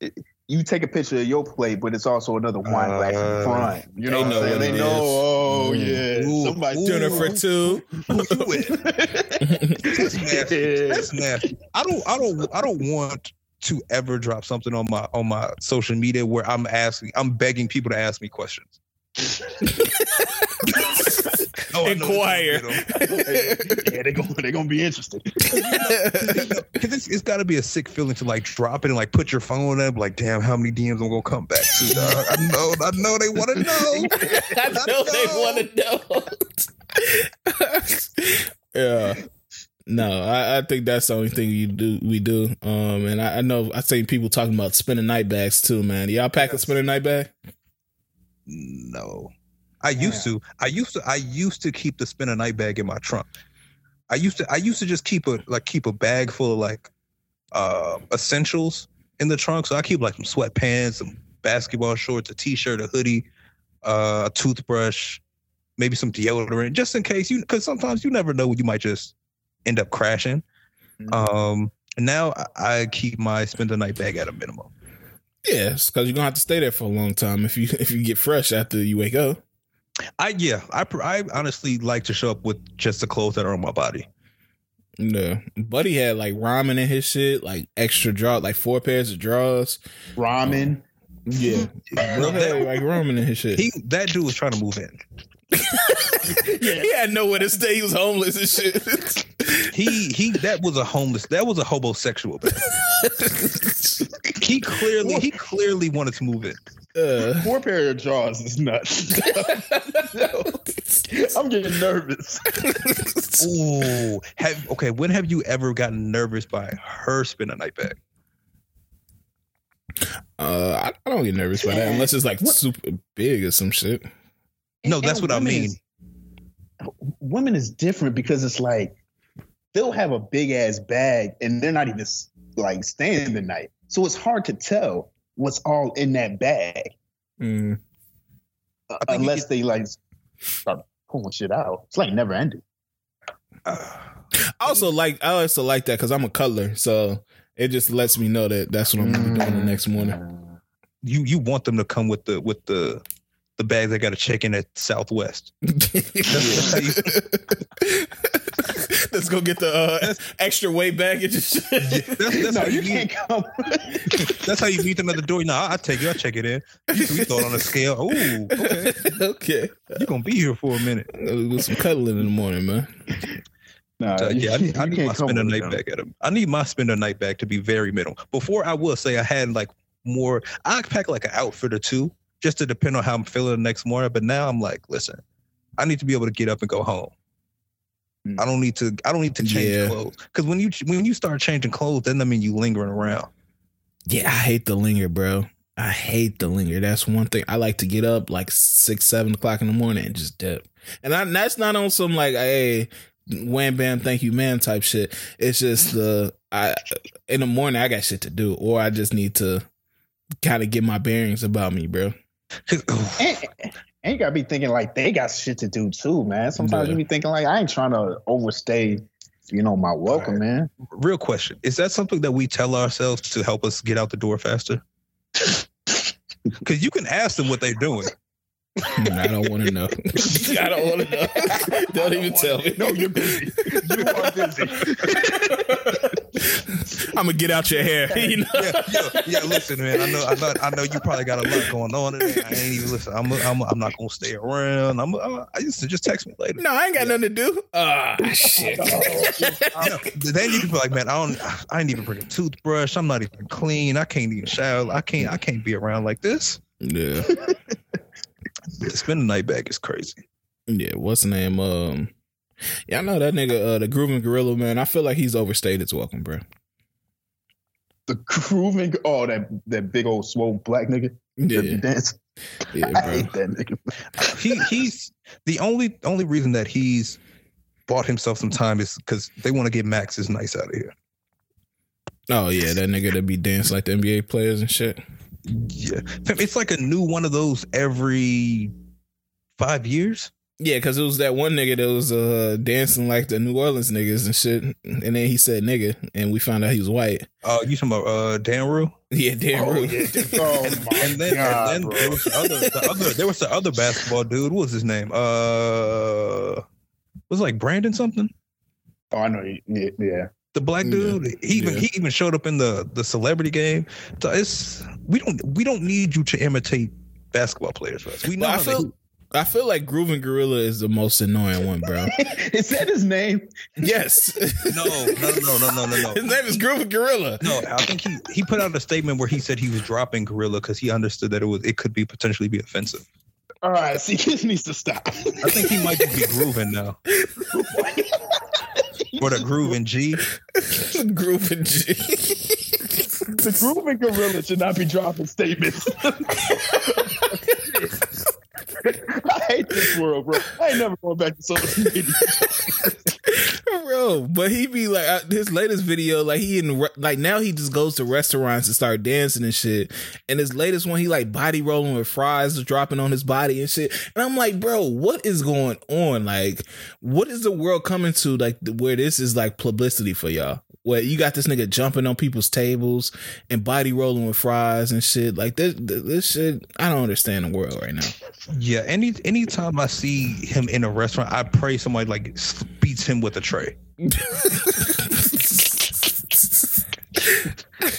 It, you take a picture of your plate, but it's also another wine uh, glass in front. You know what I'm saying? They know. Oh mm. yeah, ooh, somebody dinner for two. that's nasty. That's nasty. I don't. I don't. I don't want to ever drop something on my on my social media where I'm asking, I'm begging people to ask me questions. Oh, Inquire. yeah, they're gonna [laughs] they're gonna be interested. Because [laughs] it's, it's got to be a sick feeling to like drop it and like put your phone up. Like, damn, how many DMs I'm gonna come back to? Dog? I know, I know they want to know. [laughs] I know, know. they want to know. yeah. No, I, I, think that's the only thing you do. We do, um, and I, I know I seen people talking about spinning night bags too, man. Y'all pack yes. a spinning night bag? No, I used to. I used to. I used to keep the spinner night bag in my trunk. I used to. I used to just keep a like keep a bag full of like uh essentials in the trunk. So I keep like some sweatpants, some basketball shorts, a t-shirt, a hoodie, uh, a toothbrush, maybe some deodorant, just in case you. Because sometimes you never know you might just end up crashing. Mm-hmm. Um, now I keep my spend the night bag at a minimum. Yes, because you're gonna have to stay there for a long time if you [laughs] if you get fresh after you wake up. I yeah, I I honestly like to show up with just the clothes that are on my body. No, Buddy had like ramen in his shit, like extra draw, like four pairs of drawers. Ramen. Um, yeah, bro had like ramen in his shit. He that dude was trying to move in. [laughs] [laughs] yeah. He had nowhere to stay. He was homeless and shit. [laughs] he he that was a homeless that was a homosexual [laughs] he clearly he clearly wanted to move in uh, Four pair of jaws is nuts. I'm getting nervous. Ooh, have okay. When have you ever gotten nervous by her spinning a night bag? Uh, I, I, don't get nervous by that unless it's like what? super big or some shit. No, that's what I mean. Is, women is different because it's like they'll have a big ass bag and they're not even like staying the night, so it's hard to tell what's all in that bag. Mm. Uh, unless they like start pulling shit out. It's like never ending. Uh, I also like I also like that because I'm a cuddler, so it just lets me know that that's what I'm gonna be doing the next morning. You you want them to come with the with the the bags I got to check in at Southwest. [laughs] Let's go get the uh, extra weight baggage. yeah, that's, that's no, how you, you can't come. [laughs] that's how you meet them at the door. No, I take you. I check it in. You, throw it on a scale. Ooh, okay. okay. You're gonna be here for a minute. Do some cuddling in the morning, man. Nah, so, yeah, I need, I need my spender night bag at him. I need my spender night back to be very minimal. Before I will say I had like more. I pack like an outfit or two just to depend on how I'm feeling the next morning. But now I'm like, listen, I need to be able to get up and go home. Mm. I don't need to. I don't need to change yeah. clothes because when you when you start changing clothes, then I mean you lingering around. Yeah, I hate the linger, bro. I hate the linger. That's one thing. I like to get up like six, seven o'clock in the morning and just dip. And I, that's not on some like, hey, wham bam, thank you, man type shit. It's just the I in the morning I got shit to do, or I just need to kind of get my bearings about me, bro and, and you gotta be thinking like they got shit to do too, man. Sometimes yeah. you be thinking like I ain't trying to overstay, you know, my welcome, right. man. Real question: Is that something that we tell ourselves to help us get out the door faster? [laughs] Because you can ask them what they're doing. I don't want to know. [laughs] I don't want to know. [laughs] Don't even tell me. No, you're busy. You are busy. [laughs] I'm gonna get out your hair. You know? yeah, yeah, yeah. Listen, man. I know, I know, I know. You probably got a lot going on today. I ain't even listen. I'm, I'm, I'm not gonna stay around. I'm, I'm I used to just text me later. No, I ain't got yeah. nothing to do. Ah, oh, shit. no, then you can be like, man, I don't, I ain't even bring a toothbrush. I'm not even clean. I can't even shower. I can't, I can't be around like this. Yeah. Spending night back is crazy. Yeah, what's the name? Um, yeah, I know that nigga, uh, the Grooving Gorilla, man. I feel like he's overstayed his welcome, bro. The Grooving, oh, that that big old swole black nigga. Yeah, dance. Yeah, [laughs] bro. I hate that nigga. he he's the only only reason that he's bought himself some time is because they want to get Max's nice out of here. Oh yeah, that nigga that be dancing like the NBA players and shit. Yeah, it's like a new one of those every five years. Yeah, because it was that one nigga that was uh, dancing like the New Orleans niggas and shit, and then he said nigga, and we found out he was white. Oh, you talking about uh, Dan Rue? Yeah, damn. Oh, rude. yeah. [laughs] oh And then, God, and then there was the other, the other, there was the other basketball dude. What was his name? Uh, was it like Brandon something? Oh, I know. you- Yeah, yeah. The black Yeah. dude. He even Yeah. he even showed up in the the celebrity game. So it's we don't we don't need you to imitate basketball players. Russ. We know But I how they feel, I feel like Groovin Gorilla is the most annoying one, bro. [laughs] Is that his name? yes. No, no, no, no, no, no, no. His name is Groovin Gorilla. No, I think he he put out a statement where he said he was dropping Gorilla because he understood that it was it could be potentially be offensive. All right, see, this needs to stop. I think he might just be grooving now, [laughs] or the grooving G. [laughs] Groovin G. the grooving gorilla should not be dropping statements. [laughs] [laughs] I hate this world, bro. I ain't never going back to social media. [laughs] Bro, but he be like his latest video, like he in like now he just goes to restaurants and start dancing and shit. And his latest one, he like body rolling with fries dropping on his body and shit. And I'm like, bro, what is going on? Like, what is the world coming to? Like, where this is like publicity for y'all? Where you got this nigga jumping on people's tables and body rolling with fries and shit. Like this, this shit, I don't understand the world right now. Yeah, any anytime I see him in a restaurant, I pray somebody like beats him with a tray. [laughs]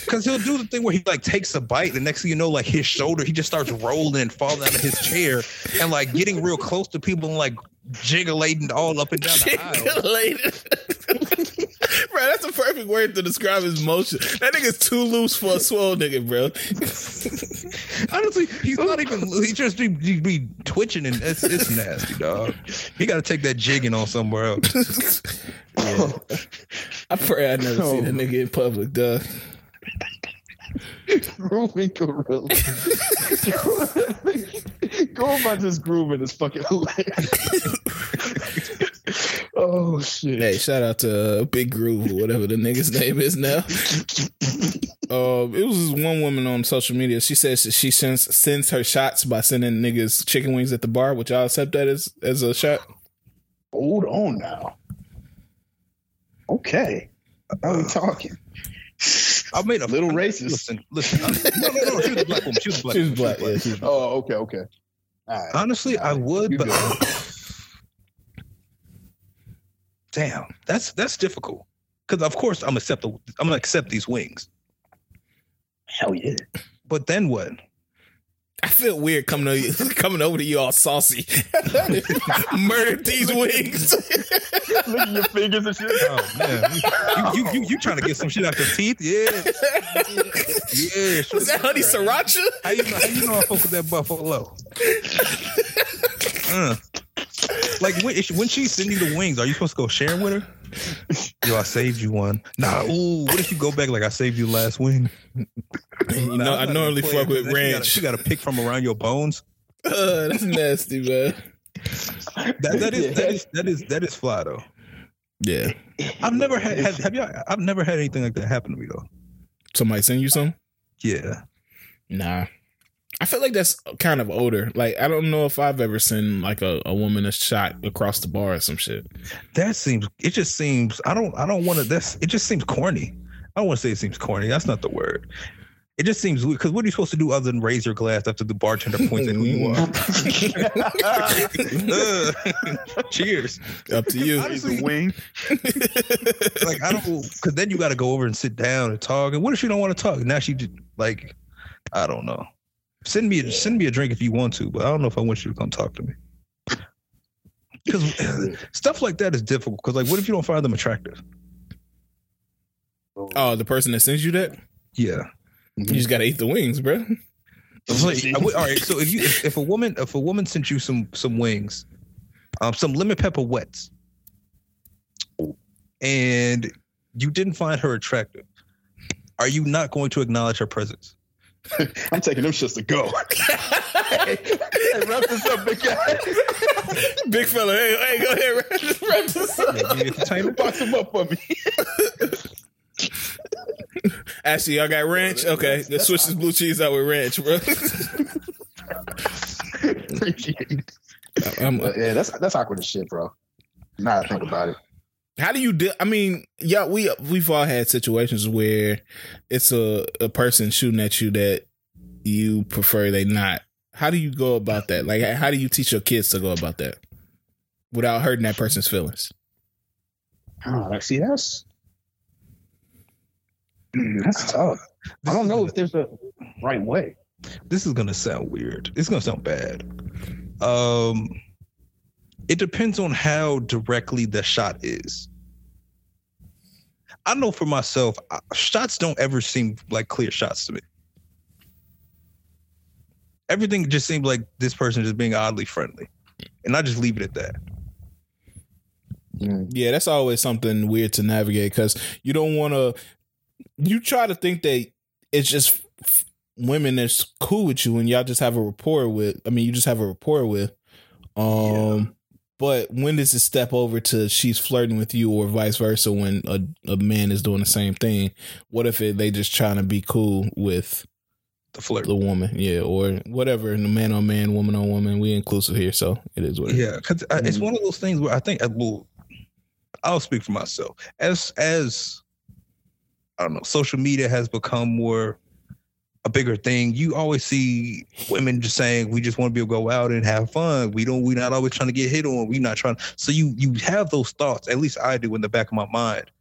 Cause he'll do the thing where he like takes a bite, the next thing you know, like his shoulder, he just starts rolling and falling out of his chair, and like getting real close to people and like jiggling all up and down the aisle. [laughs] Chick-fil-A. bro, that's a perfect word to describe his motion. That nigga's too loose for a swole nigga, bro. [laughs] Honestly, he's not even. He just be, he be twitching, and it's it's nasty, dog. He got to take that jigging on somewhere else. [laughs] Yeah. I pray I never see that nigga in public, dog. grooving gorilla. [laughs] Going by just grooving is fucking hilarious. Oh shit. Hey, shout out to uh, Big Groove or whatever the nigga's name is now. Um, it was this one woman on social media. She says she sends sends her shots by sending niggas chicken wings at the bar. which y'all accept that as as a shot? Hold on now. Okay. How we talking? I made a Little [laughs] I- racist. Listen, listen. I- no, no, no. She was a black woman. She was a black. She was woman. black. Yeah, she was black. Oh, okay, okay. All right. Honestly, I would, You but good. [laughs] damn, that's that's difficult. Because of course I'm accept the, I'm gonna accept these wings. Hell yeah. But then what? I feel weird coming to you, [laughs] coming over to you all saucy. [laughs] Murdered these wings. Licking your fingers and shit. Oh man, you you, you, you trying to get some shit out your teeth? Yeah, yeah. sure. Was that honey sriracha? How you know? How you know I fuck with that buffalo? [laughs] Uh. Like when when she send you the wings, are you supposed to go sharing with her? Yo, I saved you one. Nah, ooh, what if you go back like I saved you last wing? You know, I'm I normally even fuck with man. She gotta- ranch. She got to pick from around your bones. [laughs] Uh, that's nasty, man. That that is that is [laughs] that is that is fly though. Yeah. I've never had, had have you I've never had anything like that happen to me though. Somebody send you some? Yeah. Nah. I feel like that's kind of older. Like I don't know if I've ever seen like a, a woman a shot across the bar or some shit. That seems it just seems I don't I don't want to that's it just seems corny. I don't want to say it seems corny. That's not the word. It just seems weird because what are you supposed to do other than raise your glass after the bartender points at who you are? Uh, [laughs] cheers. Up to you. Honestly, the wing. [laughs] like I don't because then you got to go over and sit down and talk. And what if she don't want to talk? Now she just like I don't know. Send me a, send me a drink if you want to, but I don't know if I want you to come talk to me. [laughs] Because [laughs] stuff like that is difficult. Because like, what if you don't find them attractive? Oh, the person that sends you that? Yeah. You just gotta eat the wings, bro. Like, would- all right. So if you if, if a woman if a woman sent you some some wings, um, some lemon pepper wets, and you didn't find her attractive, are you not going to acknowledge her presence? [laughs] I'm taking them shits to go. hey, hey, wrap this up, big guy. Big fella, hey, hey, go ahead, wrap this- wrap this up. Yeah, give me a container. Box them up for me. Actually, y'all got ranch? Okay, let's switch this blue cheese out with ranch, bro. Appreciate it. I'm, But yeah, that's that's awkward as shit, bro. Now I think about it. How do you do? I mean, yeah, we we've all had situations where it's a a person shooting at you that you prefer they not. How do you go about that? Like, how do you teach your kids to go about that without hurting that person's feelings? Oh, that- see, that's Mm, that's tough. I don't know if there's a right way. this is gonna sound weird. It's gonna sound bad. Um, it depends on how directly the shot is. I know for myself, shots don't ever seem like clear shots to me. Everything just seems like this person just being oddly friendly, and I just leave it at that. Mm, Yeah, that's always something weird to navigate because you don't want to. You try to think that it's just women that's cool with you and y'all just have a rapport with. I mean, you just have a rapport with. Um, but when does it step over to she's flirting with you or vice versa? When a, a man is doing the same thing, what if it, they just trying to be cool with The flirt. the woman? Yeah, or whatever. And the man on man, woman on woman. We inclusive here, so it is what it is. Yeah, because uh, it's mm-hmm. one of those things where I think uh, I will. I'll speak for myself. As as I don't know, social media has become more a bigger thing. You always see women just saying, "We just want to be able to go out and have fun. We don't. We're not always trying to get hit on. We're not trying." So you you have those thoughts. At least I do in the back of my mind.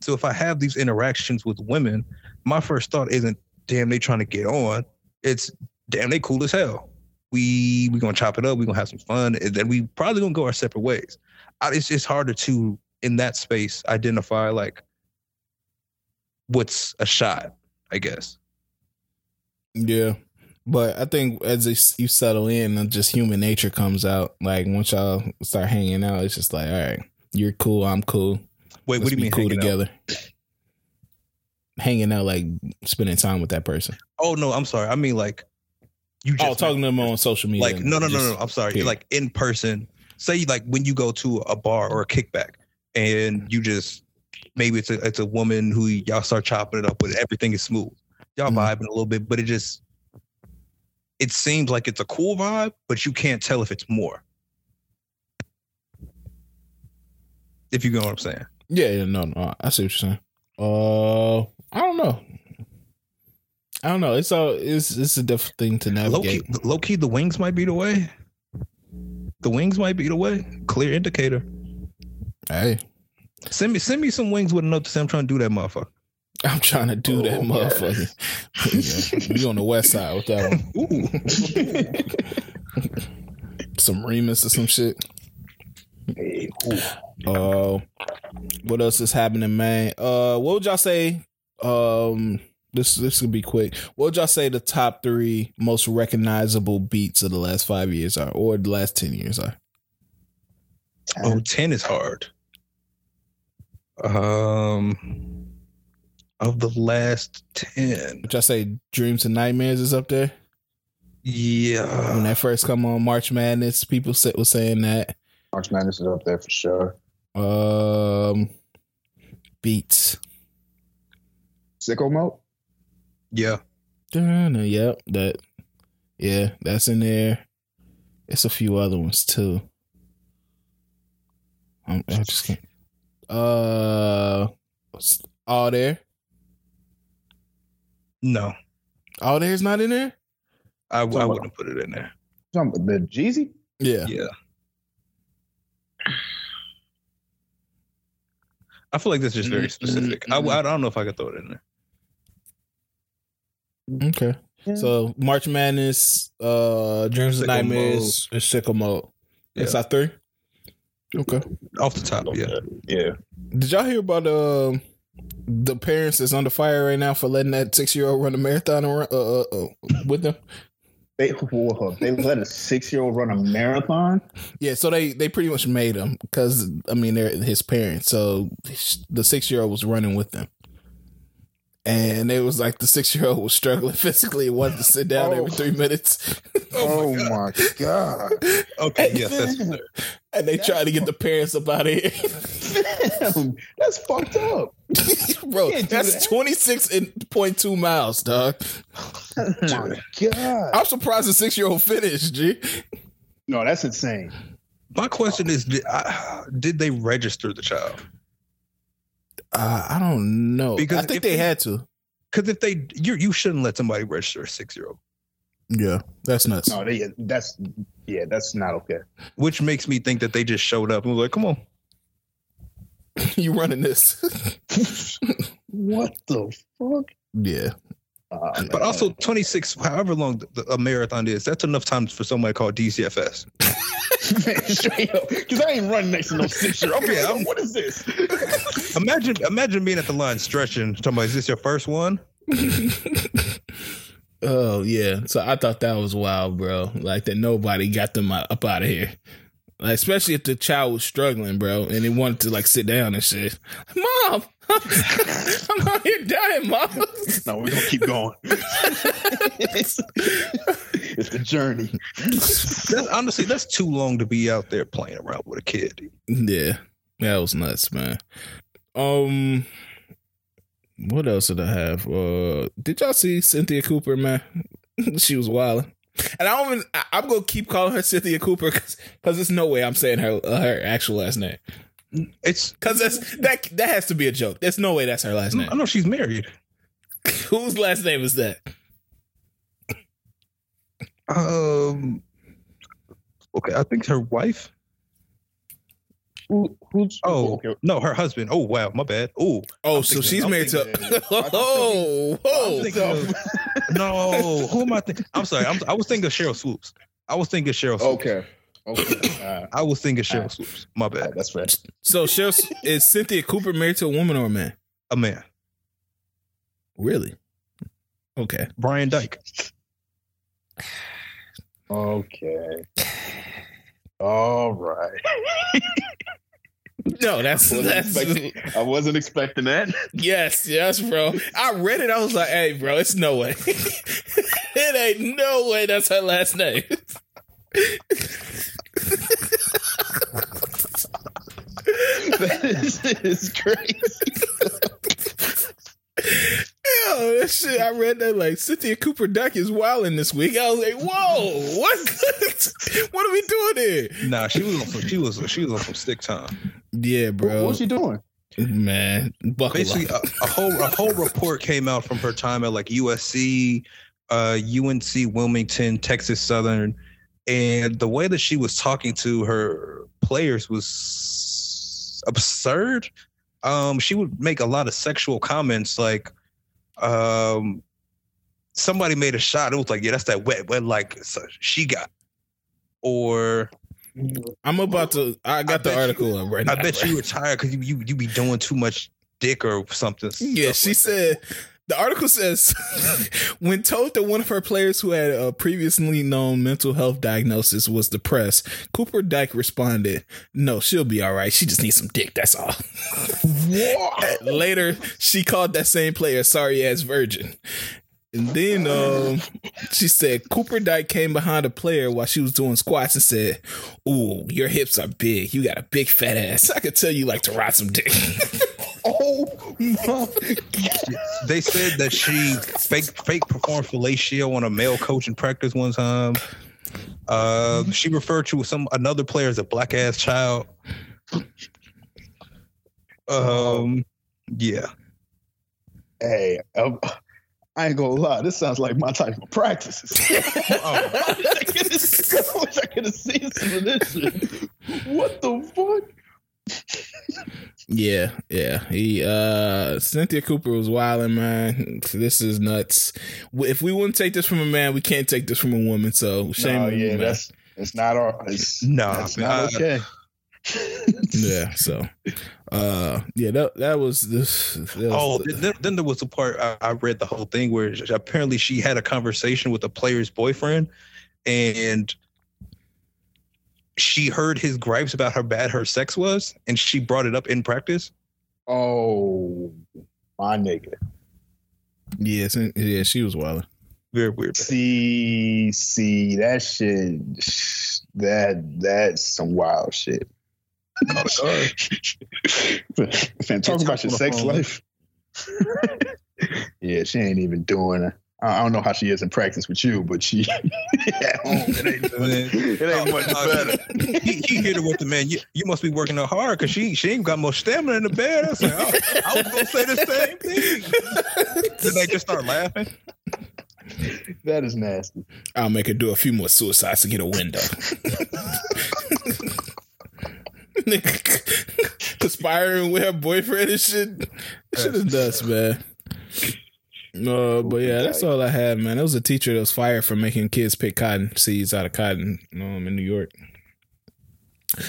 So if I have these interactions with women, my first thought isn't, "Damn, they trying to get on." It's, "Damn, they cool as hell." we we gonna chop it up. We gonna have some fun, and then we probably gonna go our separate ways. I, it's it's harder to in that space identify like what's a shot. I guess. Yeah. But I think as you settle in, just human nature comes out. Like once y'all start hanging out, it's just like, all right, you're cool, I'm cool. Wait, Let's what do you mean cool hanging out? together? Hanging out, like spending time with that person. Oh no, I'm sorry. I mean like you oh, just oh, talking to them on social media. like no no no Just- no. I'm sorry. Like in person. Say like when you go to a bar or a kickback, and you just maybe it's a it's a woman who y'all start chopping it up with. Everything is smooth. Y'all Mhm. vibing a little bit, but it just it seems like it's a cool vibe, but you can't tell if it's more. If you know what I'm saying. Yeah, yeah, no, no, I see what you're saying. Uh, I don't know. I don't know. It's all it's it's a different thing to Low key, navigate. low key, the wings might be the way. The wings might be the way. Clear indicator. Hey, Send me send me some wings with a note to say I'm trying to do that motherfucker. I'm trying to do that, Oh, motherfucker. [laughs] yeah, you on the west side with that one. [laughs] Ooh. [laughs] Some Remus or some shit. Hey, ooh. Uh, what else is happening, man? Uh, what would y'all say? Um, this this could be quick. What would y'all say the top three most recognizable beats of the last five years are, or the last ten years are? Oh, 10 is hard. Um, of the last 10, Which y'all say Dreams and Nightmares is up there? Yeah. When yeah. that first come on March Madness, people said was saying that. March Madness is up there for sure. Um, beats. Sicko mode. Yeah. Dun, Yep, that. Yeah, that's in there. It's a few other ones too. I'm, I just can't. Uh, what's- all there. No, All there's not in there. I, I wouldn't put it in there. Something- The Jeezy. Yeah. Yeah. I feel like that's just very specific. I, I don't know if I could throw it in there. Okay. So March Madness, uh, Dreams and Sicko Nightmares, and Sicko Mode. It's Yeah. our three. Okay. Off the top, yeah. Yeah. Did y'all hear about um the parents that's under fire right now for letting that six year old run a marathon around, uh, uh, uh, with them? They they let a six year old run a marathon. Yeah, so they they pretty much made him because I mean they're his parents. So the six year old was running with them, and it was like the six year old was struggling [laughs] physically and wanted to sit down Oh. every three minutes, Oh, my god! Okay, [laughs] yes, that's and they try to get the parents up out of here. Damn, that's fucked up. [laughs] Bro, that's twenty six point two miles, dog. Oh my god! I'm surprised the six year old finished. G. No, that's insane. My question is, did, uh, did they register the child? Uh, I don't know Because I think they they- had to. Because if they, you you shouldn't let somebody register a six year old. Yeah, that's nuts. No, they, that's yeah, that's not okay. Which makes me think that they just showed up and was like, "Come on." [laughs] you running this? [laughs] What the fuck? yeah, Uh, But also, 26, however long the, the- a marathon is, that's enough time for somebody called DCFS. [laughs] straight up, because I ain't running next to no six year. Okay, I'm, what is this? Imagine, imagine being at the line stretching. Talking about, is this your first one? Oh yeah. So I thought that was wild, bro. Like that nobody got them up out of here. Like, especially if the child was struggling, bro, and they wanted to like sit down and shit. Mom, [laughs] I'm out here dying, mom. [laughs] No, we're gonna keep going. it's, [laughs] it's the journey. That's, honestly, that's too long to be out there playing around with a kid. Yeah, that was nuts, man. Um, what else did I have? Uh, did y'all see Cynthia Cooper, man? [laughs] she was wild. And I don't even, I, I'm gonna keep calling her Cynthia Cooper because because there's no way I'm saying her uh, her actual last name. It's, Cause that's that that has to be a joke. There's no way that's her last name. I know she's married. [laughs] Whose last name is that? Um, okay, I think her wife. Who's Oh, okay. no, her husband. Oh, wow, my bad. Oh, Oh, I'm so thinking- she's I'm married to. thinking- Oh, oh, thinking of- [laughs] [laughs] no, who am I thinking? I'm sorry, I'm, I was thinking of Sheryl Swoopes. I was thinking of Sheryl Swoopes. Okay. Okay. Uh, I was thinking Sheryl Ah. Swoopes. My bad. that's fair. so Sheryl, is Cynthia Cooper married to a woman or a man? A man. Really? Okay. Brian Dyke. Okay. All right. [laughs] No, that's Wasn't that's expecting- I wasn't expecting that. yes, yes, bro. I read it. I was like, hey, bro, it's no way. [laughs] it ain't no way that's her last name. [laughs] that is, is crazy. [laughs] Yo, that shit. I read that like Cynthia Cooper Dyke is wilding this week. I was like, whoa, what? [laughs] what are we doing here? Nah, she was on some, she was she was on some stick time. Yeah, bro. What, bro. what's she doing? Man, buckle Basically, up. a, a whole a whole report came out from her time at like USC, uh, UNC Wilmington, Texas Southern, and the way that she was talking to her players was absurd. Um, she would make a lot of sexual comments like, um, somebody made a shot. It was like, yeah, that's that wet, wet like so she got, or I'm about to. I got I the article up right now. I bet bro. you retired because you, you you be doing too much dick or something. Yeah, she like that. The article says, [laughs] when told that one of her players who had a previously known mental health diagnosis was depressed, Cooper Dyke responded, "No, she'll be all right. She just needs some dick. That's all." [laughs] Later, she called that same player sorry ass virgin. And then um, she said Cooper Dyke came behind a player while she was doing squats and said, "Ooh, your hips are big. You got a big fat ass. I could tell you like to ride some dick." [laughs] Oh my [laughs] They said that she fake fake performed fellatio on a male coach in practice one time. Uh, she referred to some another player as a black ass child. Um, yeah, Hey, um, I ain't gonna lie. This sounds like my type of practices. [laughs] [laughs] I wish I could have- I wish I could have seen some of this shit. What the fuck? Yeah, yeah. He uh Cynthia Cooper was wilding, man. This is nuts. If we wouldn't take this from a man, we can't take this from a woman. So shame no, on you, yeah, man. that's it's not our. It's, Nah, that's man, not I- okay. yeah. So, uh, yeah. That that was this. that was- Oh, then, then there was a part I, I read the whole thing where apparently she had a conversation with a player's boyfriend, and she heard his gripes about how bad her sex was, and she brought it up in practice. Oh, my nigga. yeah, yeah. She was wilding. Very weird. See, see that shit. That that's some wild shit. Oh, Man, [laughs] talk about your sex life. [laughs] yeah, she ain't even doing it. I don't know how she is in practice with you, but she [laughs] at home it ain't, it ain't much better. [laughs] he, he hit her with the man. You, you must be working out hard because she she ain't got much stamina in the bed. I was like, I, I was gonna say the same thing. Did they just start laughing? That is nasty. I'll make her do a few more suicides to get a window. [laughs] Conspiring with her boyfriend and shit. Shit is nuts, man. No, but yeah, that's all I had, man. It was a teacher that was fired for making kids pick cotton seeds out of cotton um, in New York.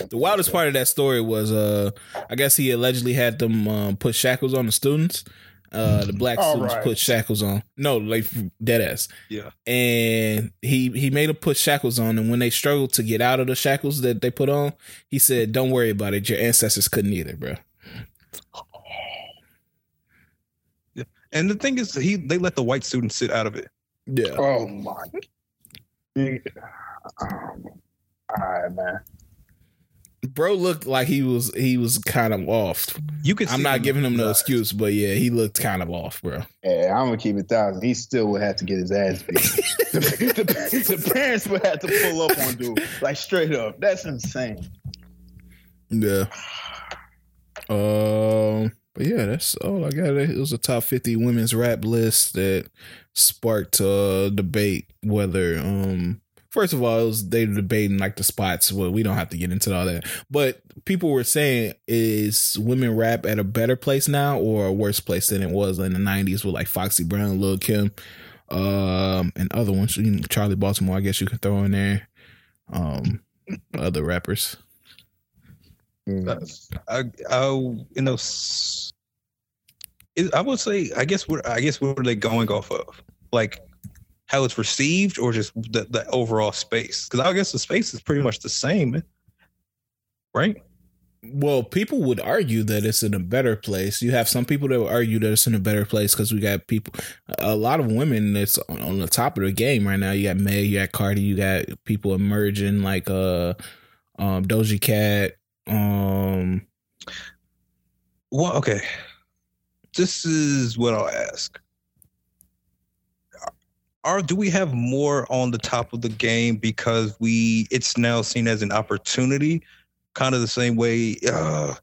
The wildest part of that story was, uh, I guess he allegedly had them um, put shackles on the students. Uh, the black All students right. put shackles on. No, like dead ass. Yeah. And he he made them put shackles on, and when they struggled to get out of the shackles that they put on, he said, "Don't worry about it. Your ancestors couldn't either, bro." And the thing is, he they let the white students sit out of it. Yeah. Oh my. Um, all right, man. Bro looked like he was he was kind of off. You can. I'm not them giving him no eyes. excuse, but yeah, he looked kind of off, bro. Yeah, I'm gonna keep it thousand. He still would have to get his ass beat. [laughs] the, the- the parents would have to pull up on dude, like straight up. That's insane. Yeah. Um. But yeah, that's all I got. It was a top 50 women's rap list that sparked a debate whether um first of all was they were debating like the spots. Well, we don't have to get into all that. But people were saying is women rap at a better place now or a worse place than it was in the 90s with like Foxy Brown, Lil Kim, um, and other ones. Charli Baltimore, I guess you can throw in there. Um, other rappers. I, I, you know, I would say, I guess, what I guess, what are they going off of? Like how it's received, or just the, the overall space? Because I guess the space is pretty much the same, right? Well, people would argue that it's in a better place. You have some people that would argue that it's in a better place because we got people, a lot of women that's on, on the top of the game right now. You got May, you got Cardi, you got people emerging like uh, um, Doja Cat. Um, Well, okay. This is what I'll ask. Are do we have more on the top of the game because we it's now seen as an opportunity, kind of the same way. Uh,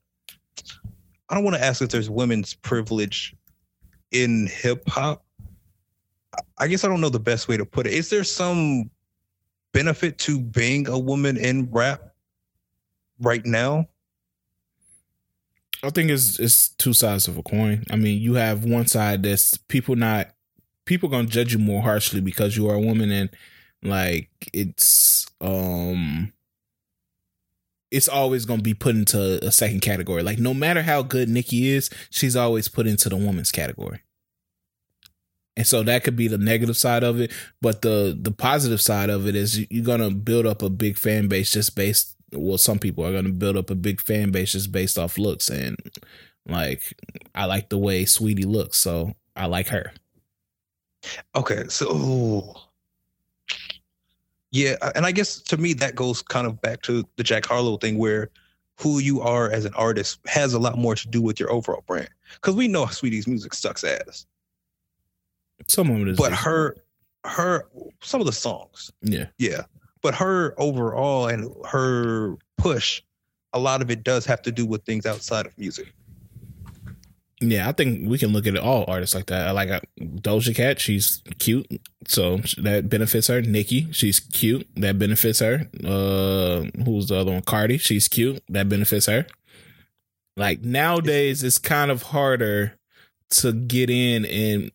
I don't want to ask if there's women's privilege in hip hop. I guess I don't know the best way to put it. Is there some benefit to being a woman in rap right now? I think it's it's two sides of a coin. I mean, you have one side that's people not people gonna judge you more harshly because you are a woman and like it's um it's always gonna be put into a second category. Like no matter how good Nicki is, she's always put into the woman's category. And so that could be the negative side of it, but the the positive side of it is you- you're gonna build up a big fan base just based. Well, some people are gonna build up a big fan base just based off looks, and like I like the way Saweetie looks, so I like her. Okay, so yeah, and I guess to me that goes kind of back to the Jack Harlow thing, where who you are as an artist has a lot more to do with your overall brand. Because we know Saweetie's music sucks ass, Some of it is, but her, her, some of the songs, yeah, yeah, but her overall and her push, a lot of it does have to do with things outside of music. yeah. I think we can look at all artists like that. Like uh, Doja Cat; she's cute, so that benefits her. Nicki, she's cute, that benefits her. Uh, who's the other one? Cardi, she's cute, that benefits her. Like nowadays, it's kind of harder to get in and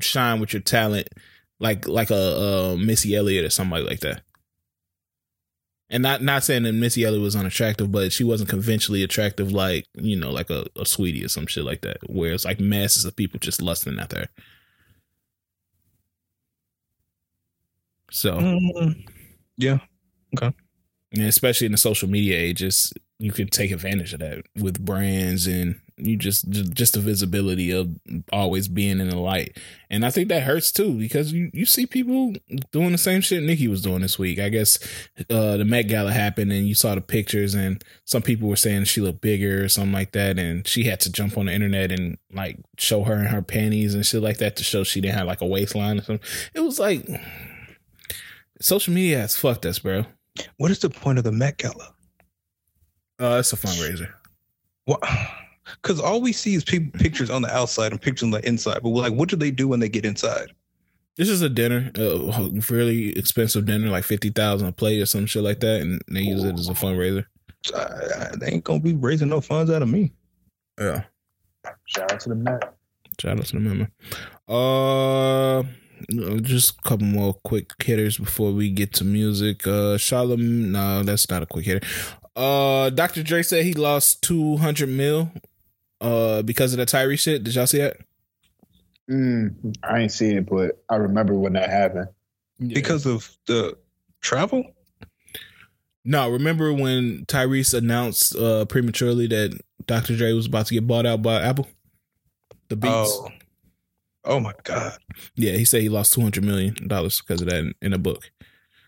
shine with your talent, like like a, a Missy Elliott or somebody like that. And not not saying that Missy Elliott was unattractive, but she wasn't conventionally attractive like you know like a, a Saweetie or some shit like that, where it's like masses of people just lusting at her. So, Mm, yeah, okay. and especially in the social media age, it's, you can take advantage of that with brands and you just just the visibility of always being in the light, and I think that hurts too because you you see people doing the same shit Nicki was doing this week. I guess uh, the Met Gala happened, and you saw the pictures, and some people were saying she looked bigger or something like that, and she had to jump on the internet and like show her in her panties and shit like that to show she didn't have like a waistline or something. It was like social media has fucked us, bro. What is the point of the Met Gala? Uh, it's a fundraiser. What? Because all we see is people, pictures on the outside and pictures on the inside. But like, what do they do when they get inside? This is a dinner, a fairly expensive dinner, like fifty thousand a plate or some shit like that, and they use it as a fundraiser. Uh, they ain't gonna be raising no funds out of me. Yeah. Shout out to the Met. Shout out to the member. Uh, just a couple more quick hitters before we get to music. Uh, Shalom, no, that's not a quick hitter. Uh, Dr. Dre said he lost two hundred mil, uh, because of the Tyrese shit. Did y'all see that? Mm, I ain't seen it, but I remember when that happened. Because of the travel? No, remember when Tyrese announced uh, prematurely that Dr. Dre was about to get bought out by Apple? The Beats. Oh. oh my God. Yeah, he said he lost two hundred million dollars because of that in, in a book.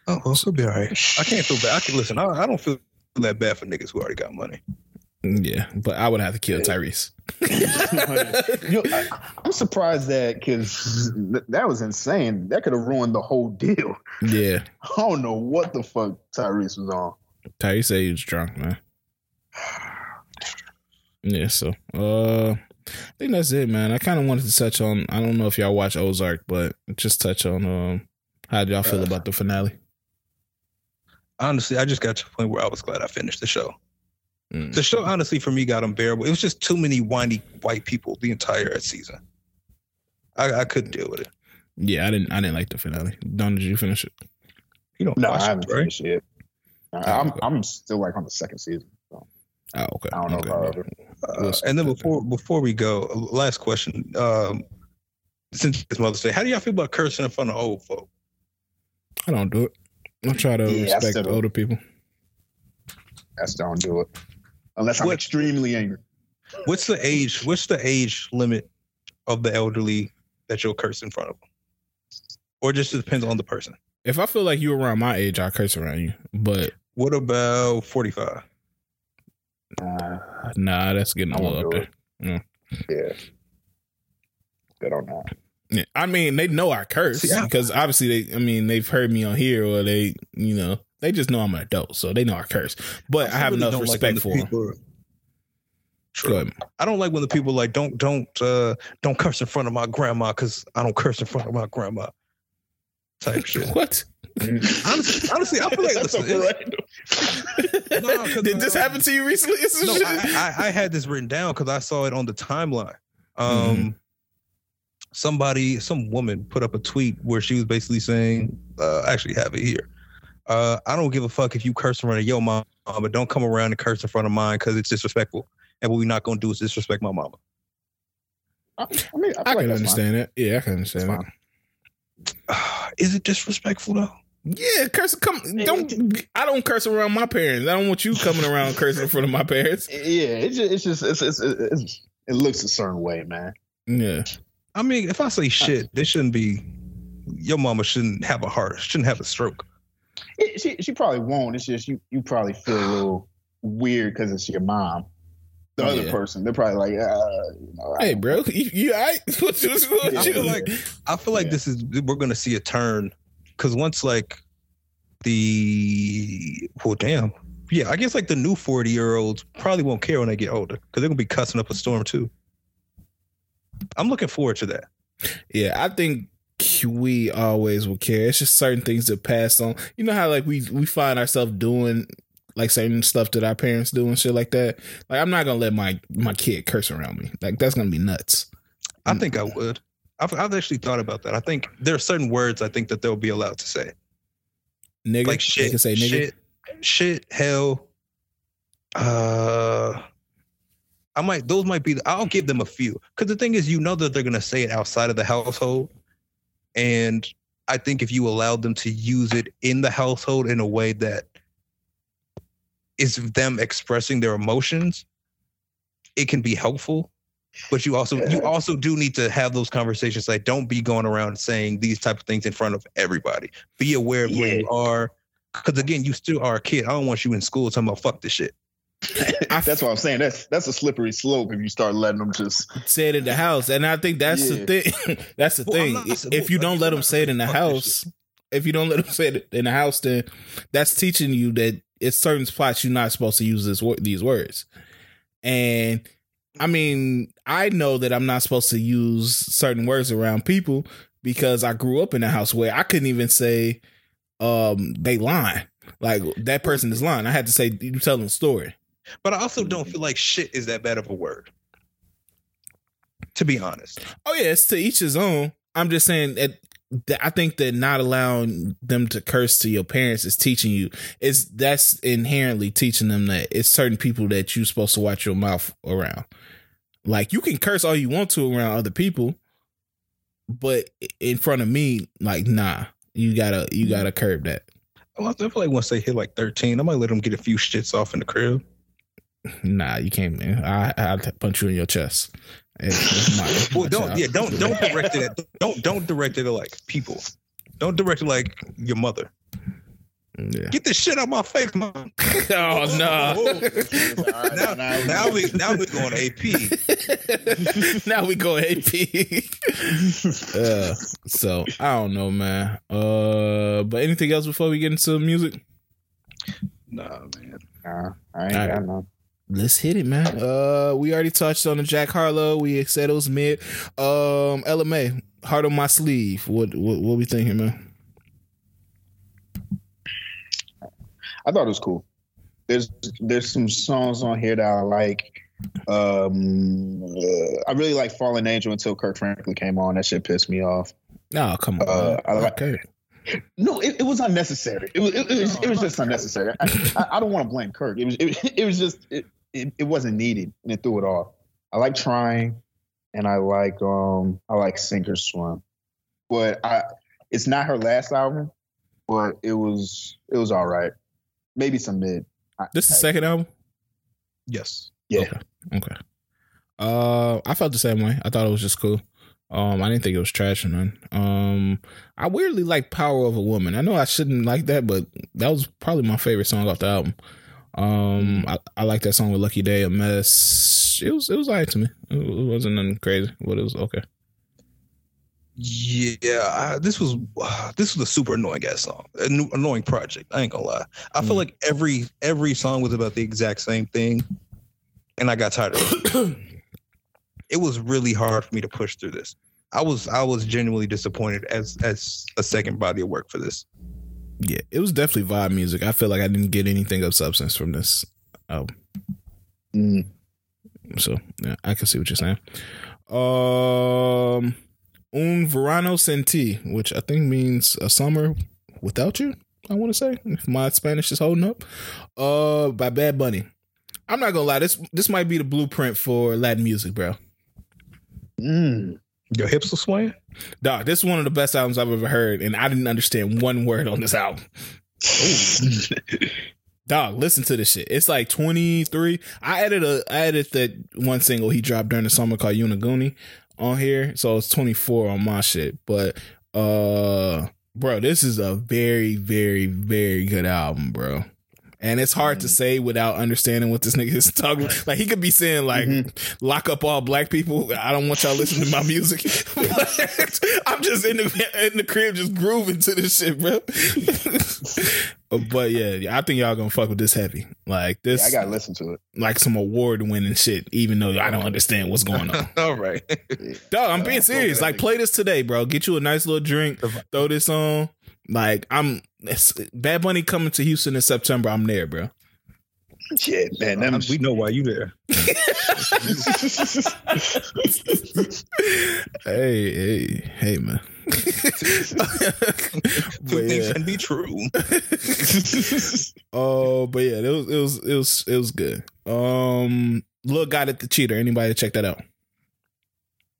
Oh, well, it'll be all right. I can't feel bad. I can listen. I, I don't feel that bad for niggas who already got money. Yeah, but I would have to kill Tyrese. [laughs] You know, I, I'm surprised that because that was insane. That could have ruined the whole deal. yeah, [laughs] I don't know what the fuck Tyrese was on. Tyrese said he was drunk, man. [sighs] Yeah, so uh I think that's it, man. I kind of wanted to touch on. I don't know if y'all watch Ozark, but just touch on um how y'all feel Uh, about the finale? Honestly, I just got to a point where I was glad I finished the show. Mm. The show, honestly, for me, got unbearable. It was just too many whiny white people the entire season. I, I couldn't deal with it. Yeah, I didn't. I didn't like the finale. Don, did you finish it? You don't No, watch I haven't right? finished it. I- I'm I'm still like on the second season. So Oh, okay. I don't know okay. about other. Uh, and then before before we go, last question. Um, since it's Mother's Day, how do y'all feel about cursing in front of old folk? I don't do it. I try to Yeah, respect still older people. That's don't do it unless I'm What- extremely angry. What's the age? What's the age limit of the elderly that you'll curse in front of them? Or just depends on the person. If I feel like you are around my age, I curse around you. But What about forty five? Uh, nah, that's getting a little up do there. yeah, good on that. Yeah, I mean, they know I curse See, because obviously they. I mean, they've heard me on here, or they, you know, they just know I'm an adult, so they know I curse. But I, have really enough don't like when respect the for them. people- Go True. I don't like when the people like don't don't uh don't curse in front of my grandma because I don't curse in front of my grandma. Type [laughs] shit. What? honestly, honestly, I feel like [laughs] That's listen, so it's- random. No, 'cause, Did this uh, happen to you recently? No. I, I, I had this written down because I saw it on the timeline. Um, Mm-hmm. somebody, some woman put up a tweet where she was basically saying, uh, I actually have it here. Uh, I don't give a fuck if you curse in front of your mom, but don't come around and curse in front of mine because it's disrespectful. And what we're not gonna do is disrespect my mama. I, I mean, I, feel I like can that's understand that. Yeah, I can understand That's that. [sighs] is it disrespectful though? Yeah, curse. Come, don't. I don't curse around my parents. I don't want you coming around cursing in front of my parents. [laughs] Yeah, it's just, it's just it's, it's, it's, it looks a certain way, man. Yeah, I mean, if I say shit, this shouldn't be. Your mama shouldn't have a heart. Shouldn't have a stroke. It, she she probably won't. It's just you you probably feel a [sighs] little weird because it's your mom. The other Yeah. person, they're probably like, uh, you know, hey, bro, you, you all right? [laughs] What you, what Yeah. I you- feel like I feel like Yeah. this is we're gonna see a turn because once like the well damn yeah I guess like the new forty year olds probably won't care when they get older because they're gonna be cussing up a storm too. I'm looking forward to that. Yeah, I think we always will care. It's just certain things that pass on. You know how like we we find ourselves doing like certain stuff that our parents do and shit like that. Like I'm not gonna let my my kid curse around me. Like that's gonna be nuts. I think I would. I've I've actually thought about that. I think there are certain words I think that they'll be allowed to say Nigga, like shit, can say nigga. shit, shit, hell. Uh, I might. Those might be. I'll give them a few because the thing is, you know that they're gonna say it outside of the household, and I think if you allowed them to use it in the household in a way that is them expressing their emotions, it can be helpful, but you also you also do need to have those conversations. Like, don't be going around saying these type of things in front of everybody. Be aware of where you are, because again, you still are a kid. I don't want you in school talking about fuck this shit. [laughs] that's what I'm saying. That's that's a slippery slope if you start letting them just. say it in the house, and I think that's the thing. [laughs] that's the Well, thing. not- If- if you don't let them say it in the house, if you don't let them say it in the house, then that's teaching you that it's certain spots you're not supposed to use this these words. And I mean, I know that I'm not supposed to use certain words around people because I grew up in a house where I couldn't even say um they lying. Like that person is lying. I had to say you telling a story. But I also don't mm-hmm. feel like shit is that bad of a word. To be honest. Oh yeah, it's to each his own. I'm just saying that, that I think that not allowing them to curse to your parents is teaching you. It's that's inherently teaching them that it's certain people that you're supposed to watch your mouth around. Like you can curse all you want to around other people, but in front of me, like nah, you gotta you gotta curb that. Well, I feel like once they hit like 13, I might let them get a few shits off in the crib. Nah, you can't. Man. I I'll punch you in your chest. It's- it's my- it's my Well, don't child. yeah, don't don't direct it at don't don't direct it at like people. Don't direct it like your mother. Yeah. Get this shit out my face, mom. [laughs] oh no. Now, now we now we're going AP. [laughs] now we go AP. [laughs] uh, so I don't know, man. Uh, but anything else before we get into the music? Nah, man. Nah, I ain't All right. got no. Let's hit it, man. Uh, we already touched on the Jack Harlow. We said it was mid. Um, Ella Mai, heart on my sleeve. What what what we thinking, man? I thought it was cool. There's there's some songs on here that I like. Um, uh, I really like Fallen Angel until Kirk Franklin came on. That shit pissed me off. Oh, come on. Uh. I like- okay. No, it, it was unnecessary. It was it, it was, it was just unnecessary. I, I, I don't want to blame Kirk. It was it, it was just it, it, it wasn't needed and it threw it off. I like trying, and I like um I like Sink or Swim, but I it's not her last album, but it was it was all right. Maybe some mid. I- This is the I- second album. Yes. Yeah. Okay. Okay. Uh, I felt the same way. I thought it was just cool. Um, I didn't think it was trash or none. Um, I weirdly like "Power of a Woman." I know I shouldn't like that, but that was probably my favorite song off the album. Um, I, I like that song with Lucky Daye, a mess. It was it was alright to me. It, wasn't nothing crazy, but it was okay. Yeah, I, this was [sighs] this was a super annoying ass song, a new, annoying project. I ain't gonna lie. I feel Mm. like every every song was about the exact same thing, and I got tired of it. [coughs] it was really hard for me to push through this. I was I was genuinely disappointed as as a second body of work for this. Yeah, it was definitely vibe music. I feel like I didn't get anything of substance from this album. Mm. So yeah, I can see what you're saying. Um, un verano sin ti, which I think means a summer without you. I want to say if my Spanish is holding up. Uh, by Bad Bunny. I'm not gonna lie. This this might be the blueprint for Latin music, bro. Mm. Your hips were swaying. Dog, this is one of the best albums I've ever heard, and I didn't understand one word on this album. [laughs] Dog, listen to this shit. It's like 23. I added a I added that one single he dropped during the summer called Yonaguni on here. So it's 24 on my shit. But uh bro, this is a very, very, very good album, bro. And it's hard to say without understanding what this nigga is talking. Like he could be saying like mm-hmm. lock up all black people. I don't want y'all listening to my music. [laughs] I'm just in the in the crib just grooving to this shit, bro. [laughs] but yeah, I think y'all gonna fuck with this heavy. Like this Yeah, I gotta listen to it. like some award winning shit, even though I don't understand what's going on. [laughs] All right. Dog, I'm being serious. Like play this today, bro. Get you a nice little drink, throw this on. Like I'm it's, Bad Bunny coming to Houston in September. I'm there, bro. Shit, man. Them, we know why you there. [laughs] Hey, hey, hey, man. [laughs] Two but things yeah. can be true. [laughs] Oh, but yeah, it was it was it was it was good. Um, look, got it the cheater. Anybody check that out?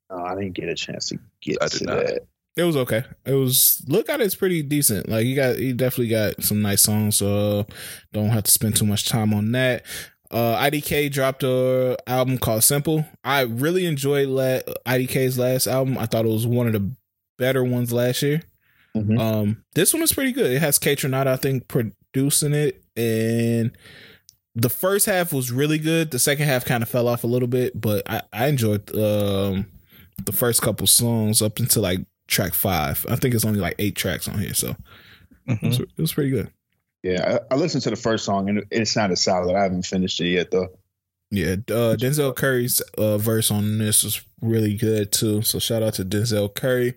Oh, I didn't get a chance to get I did to not. that. It was okay. It was look at it's pretty decent. Like you got you definitely got some nice songs. So don't have to spend too much time on that. Uh, IDK dropped a album called Simple. I really enjoyed la- IDK's last album. I thought it was one of the better ones last year. Mhm. Um, this one is pretty good. It has Kaytranada, I think, producing it, and the first half was really good. The second half kind of fell off a little bit, but I, I enjoyed um the first couple songs up until like track five. I think it's only like eight tracks on here, so it, was, it was pretty good. Yeah, I, I listened to the first song and it, it sounded solid. I haven't finished it yet though. Yeah, uh, Denzel Curry's uh, verse on this was really good too. So shout out to Denzel Curry.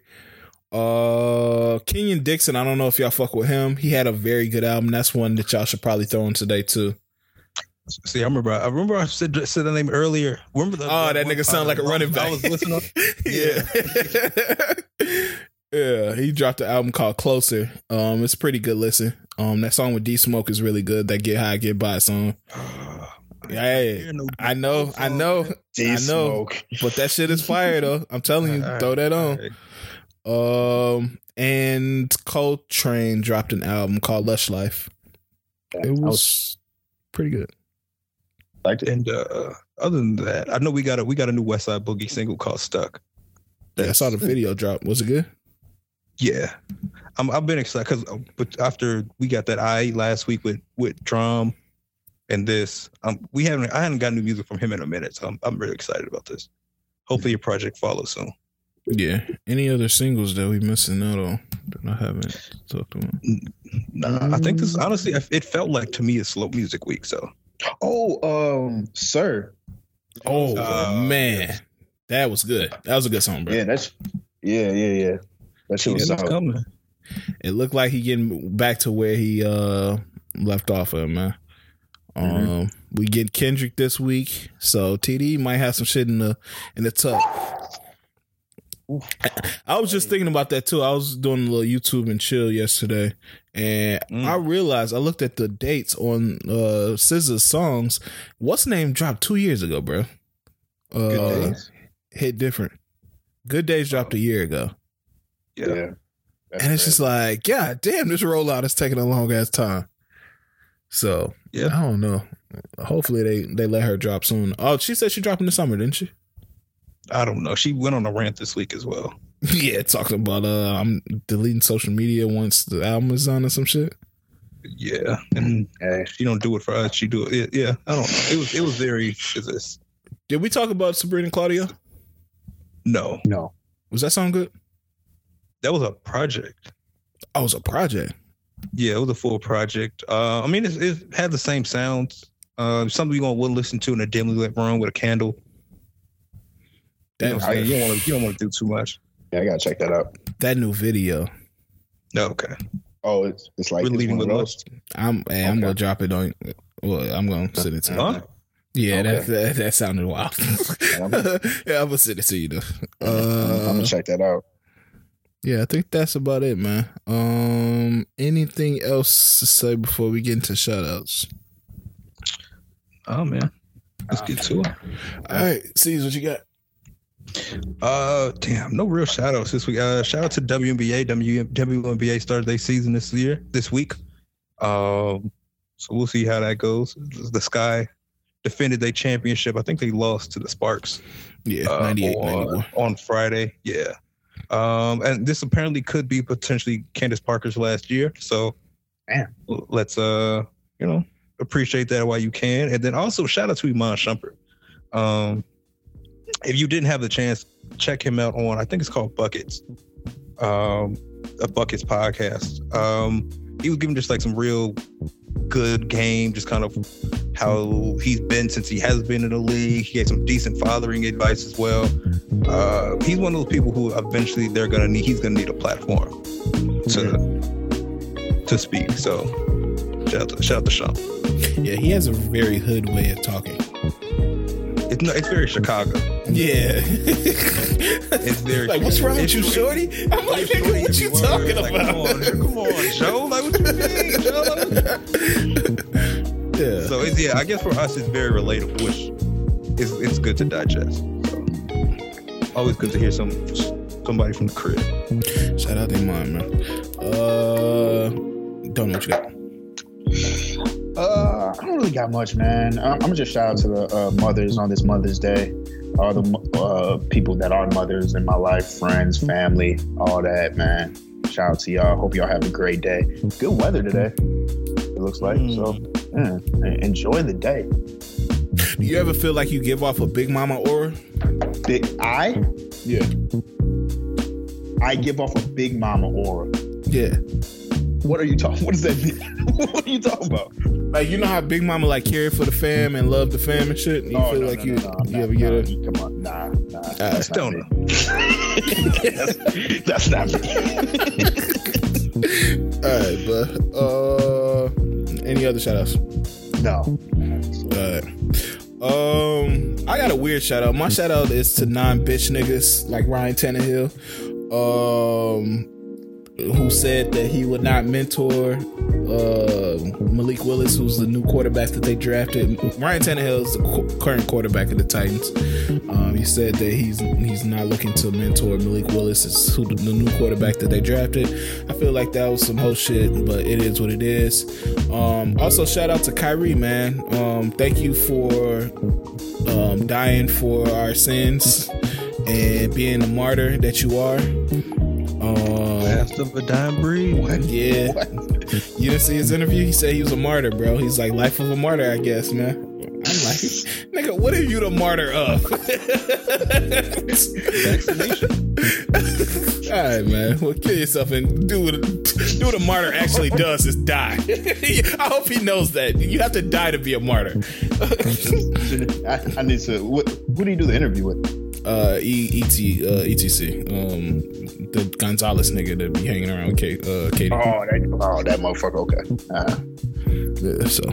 Uh, Kenyon Dixon. I don't know if y'all fuck with him. He had a very good album. That's one that y'all should probably throw in today too. See, I remember. I remember I said said the name earlier. Remember the? Oh, the that nigga sound like a I was- running back. I was listening. [laughs] yeah. [laughs] yeah, he dropped an album called Closer. Um, it's a pretty good listen. Um, that song with D Smoke is really good. That Get High, Get By song. [sighs] Hey, I know, I know, I know, but that shit is fire though. I'm telling you, All right, throw that on. right. Um, and Coltrane dropped an album called Lush Life. It was was pretty good. Liked it. And uh, other than that, I know we got a we got a new West Side Boogie single called "Stuck." Yeah, I saw the video drop. Was it good? Yeah, I'm, I've been excited because but after we got that I last week with with drum and this, um, we haven't I haven't got new music from him in a minute, so I'm I'm really excited about this. Hopefully, your project follows soon. Yeah. Any other singles that we missing out on that I haven't talked about? Nah, I think this honestly, it felt like to me a slow music week. So Oh, um, sir. Oh Uh, man, that was good. That was a good song, bro. Yeah, that's yeah, yeah, yeah. That shit was yeah, coming. It looked like he getting back to where he uh left off of, man. Um, Mhm. we get Kendrick this week, so TD might have some shit in the in the tuck. I was just thinking about that too. I was doing a little YouTube and chill yesterday, and Mm. I realized I looked at the dates on uh SZA's songs. What's name dropped two years ago, bro? Uh, Good days. hit different. Good days dropped a year ago. Yeah. Yeah. And it's just like, God damn, this rollout is taking a long ass time. So Yeah. I don't know. Hopefully they they let her drop soon. Oh, she said she dropped in the summer, didn't she? I don't know. She went on a rant this week as well. [laughs] yeah, talking about uh, I'm deleting social media once the album is done or some shit. Yeah, and Hey, she don't do it for us. She do it. Yeah, I don't know. It was it was very. This? Did we talk about Sabrina Claudio? No, no. Was that sound good? that was a project. Oh, it was a project. Yeah, it was a full project. Uh, I mean, it, it had the same sounds. Uh, something you gonna want to listen to in a dimly lit room with a candle. You, know That I'm you don't want to. You don't want to do too much. Yeah, I gotta check that out. that new video. No, okay. Oh, it's it's like We're it's leading one with of lust. I'm hey, I'm Okay. gonna drop it on. Well, I'm gonna send it to you. Huh? Yeah, that, Okay. that that sounded wild. yeah, I'm gonna [laughs] send it to you though. I'm Uh, gonna check that out. Yeah, I think that's about it, man. Um, anything else to say before we get into shoutouts? Oh man, let's get to it. All right, see what you got. Uh, damn, no real shout outs this week. Uh, shout out to WNBA. W, WNBA started their season this year, this week. Um, so we'll see how that goes. The Sky defended their championship. I think they lost to the Sparks Yeah, uh, 98, on, on Friday. Yeah. Um, and this apparently could be potentially Candace Parker's last year. So Damn. let's uh, you know, appreciate that while you can. And then also shout out to Iman Shumpert. Um, if you didn't have the chance, check him out on I think it's called Buckets. Um, a Buckets podcast. Um, he was giving just like some real good game, just kind of how he's been since he has been in the league. He gave some decent fathering advice as well. Uh, he's one of those people who eventually they're gonna need. He's gonna need a platform to to speak. So shout out to, shout out to Sean. Yeah, he has a very hood way of talking. It's no, it's very Chicago. Yeah. It's very like, what's wrong with you, shorty? I'm like, nigga, what you Word, talking like, about? Come on, come on, Joe. Like, what you mean, Joe? yeah. So it's yeah, I guess for us it's very relatable, which is it's good to digest. So always good to hear some somebody from the crib. Shout out to Iman, man. Uh, don't know what you got. Uh, I don't really got much, man. I'm, I'm gonna just shout out to the uh, mothers on this Mother's Day. All the uh, people that are mothers in my life, friends, family, all that, man. Shout out to y'all. Hope y'all have a great day. Good weather today. It looks like so. Yeah, enjoy the day. Do you ever feel like you give off a big mama aura? Big I? Yeah. I give off a big mama aura. Yeah. What are you talking? What does that mean? [laughs] what are you talking about? Like you know how Big Mama like care for the fam and love the fam and shit. You Oh, feel no, like no, you no, you ever get a Come on, nah, nah. that's not not me. [laughs] that's, that's not me. [laughs] all right, but uh, any other shout outs? No. Alright. Um, I got a weird shout out. My shout out is to non bitch niggas like Ryan Tannehill, um, who said that he would not mentor uh, Malik Willis, who's the new quarterback that they drafted. Ryan Tannehill is the current quarterback of the Titans. Um, he said that he's he's not looking to mentor Malik Willis, is who the, the new quarterback that they drafted. I feel like that was some whole shit, but it is what it is. Um, also, shout out to Kyrie, man. Um, thank you for um, dying for our sins and being the martyr that you are. Last of a dying breed. yeah. You didn't see his interview? He said he was a martyr, bro. He's like life of a martyr, I guess, man. I'm like, [laughs] nigga, what are you the martyr of? [laughs] Vaccination. [laughs] All right, man. Well, kill yourself and do what do what a martyr actually does is die. I hope he knows that you have to die to be a martyr. I, I need to. What, who do you do the interview with? Uh, e, ET, uh, ETC, um, the Gonzalez nigga that be hanging around with Kate, uh, Katie. Oh, that, oh, that motherfucker. Okay. Uh, Yeah, so,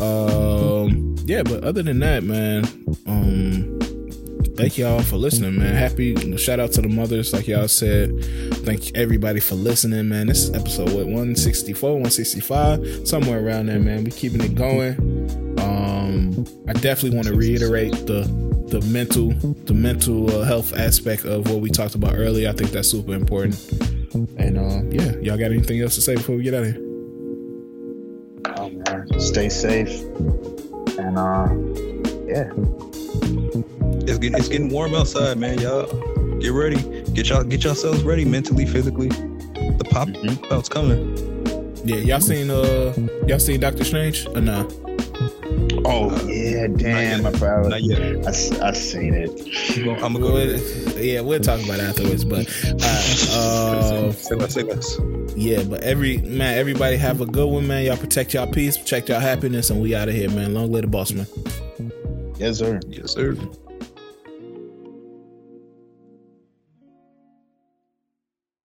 um, yeah, but other than that, man, um, thank y'all for listening, man. Happy shout out to the mothers, like y'all said. Thank everybody for listening, man. This is episode what 164, 165, somewhere around there, man. We keeping it going. Um, I definitely want to reiterate the the mental the mental uh, health aspect of what we talked about earlier. I think that's super important. And uh, yeah, y'all got anything else to say before we get out of here? oh man, stay safe. And uh, yeah. It's getting it's getting warm outside, man. Y'all get ready. Get y'all get yourselves ready mentally, physically. The pop Mhm. out's coming. Yeah, y'all seen uh y'all seen Doctor Strange or nah? Oh yeah, damn, I Not probably. yet. I, s- I seen it. I'm gonna go Well, ahead. yeah, we'll talk about it afterwards. But uh, uh, Say less, say less. yeah, but every man, everybody have a good one, man. Y'all protect y'all peace, protect y'all happiness, and we out of here, man. Long live the boss, man. Yes, sir. Yes, sir.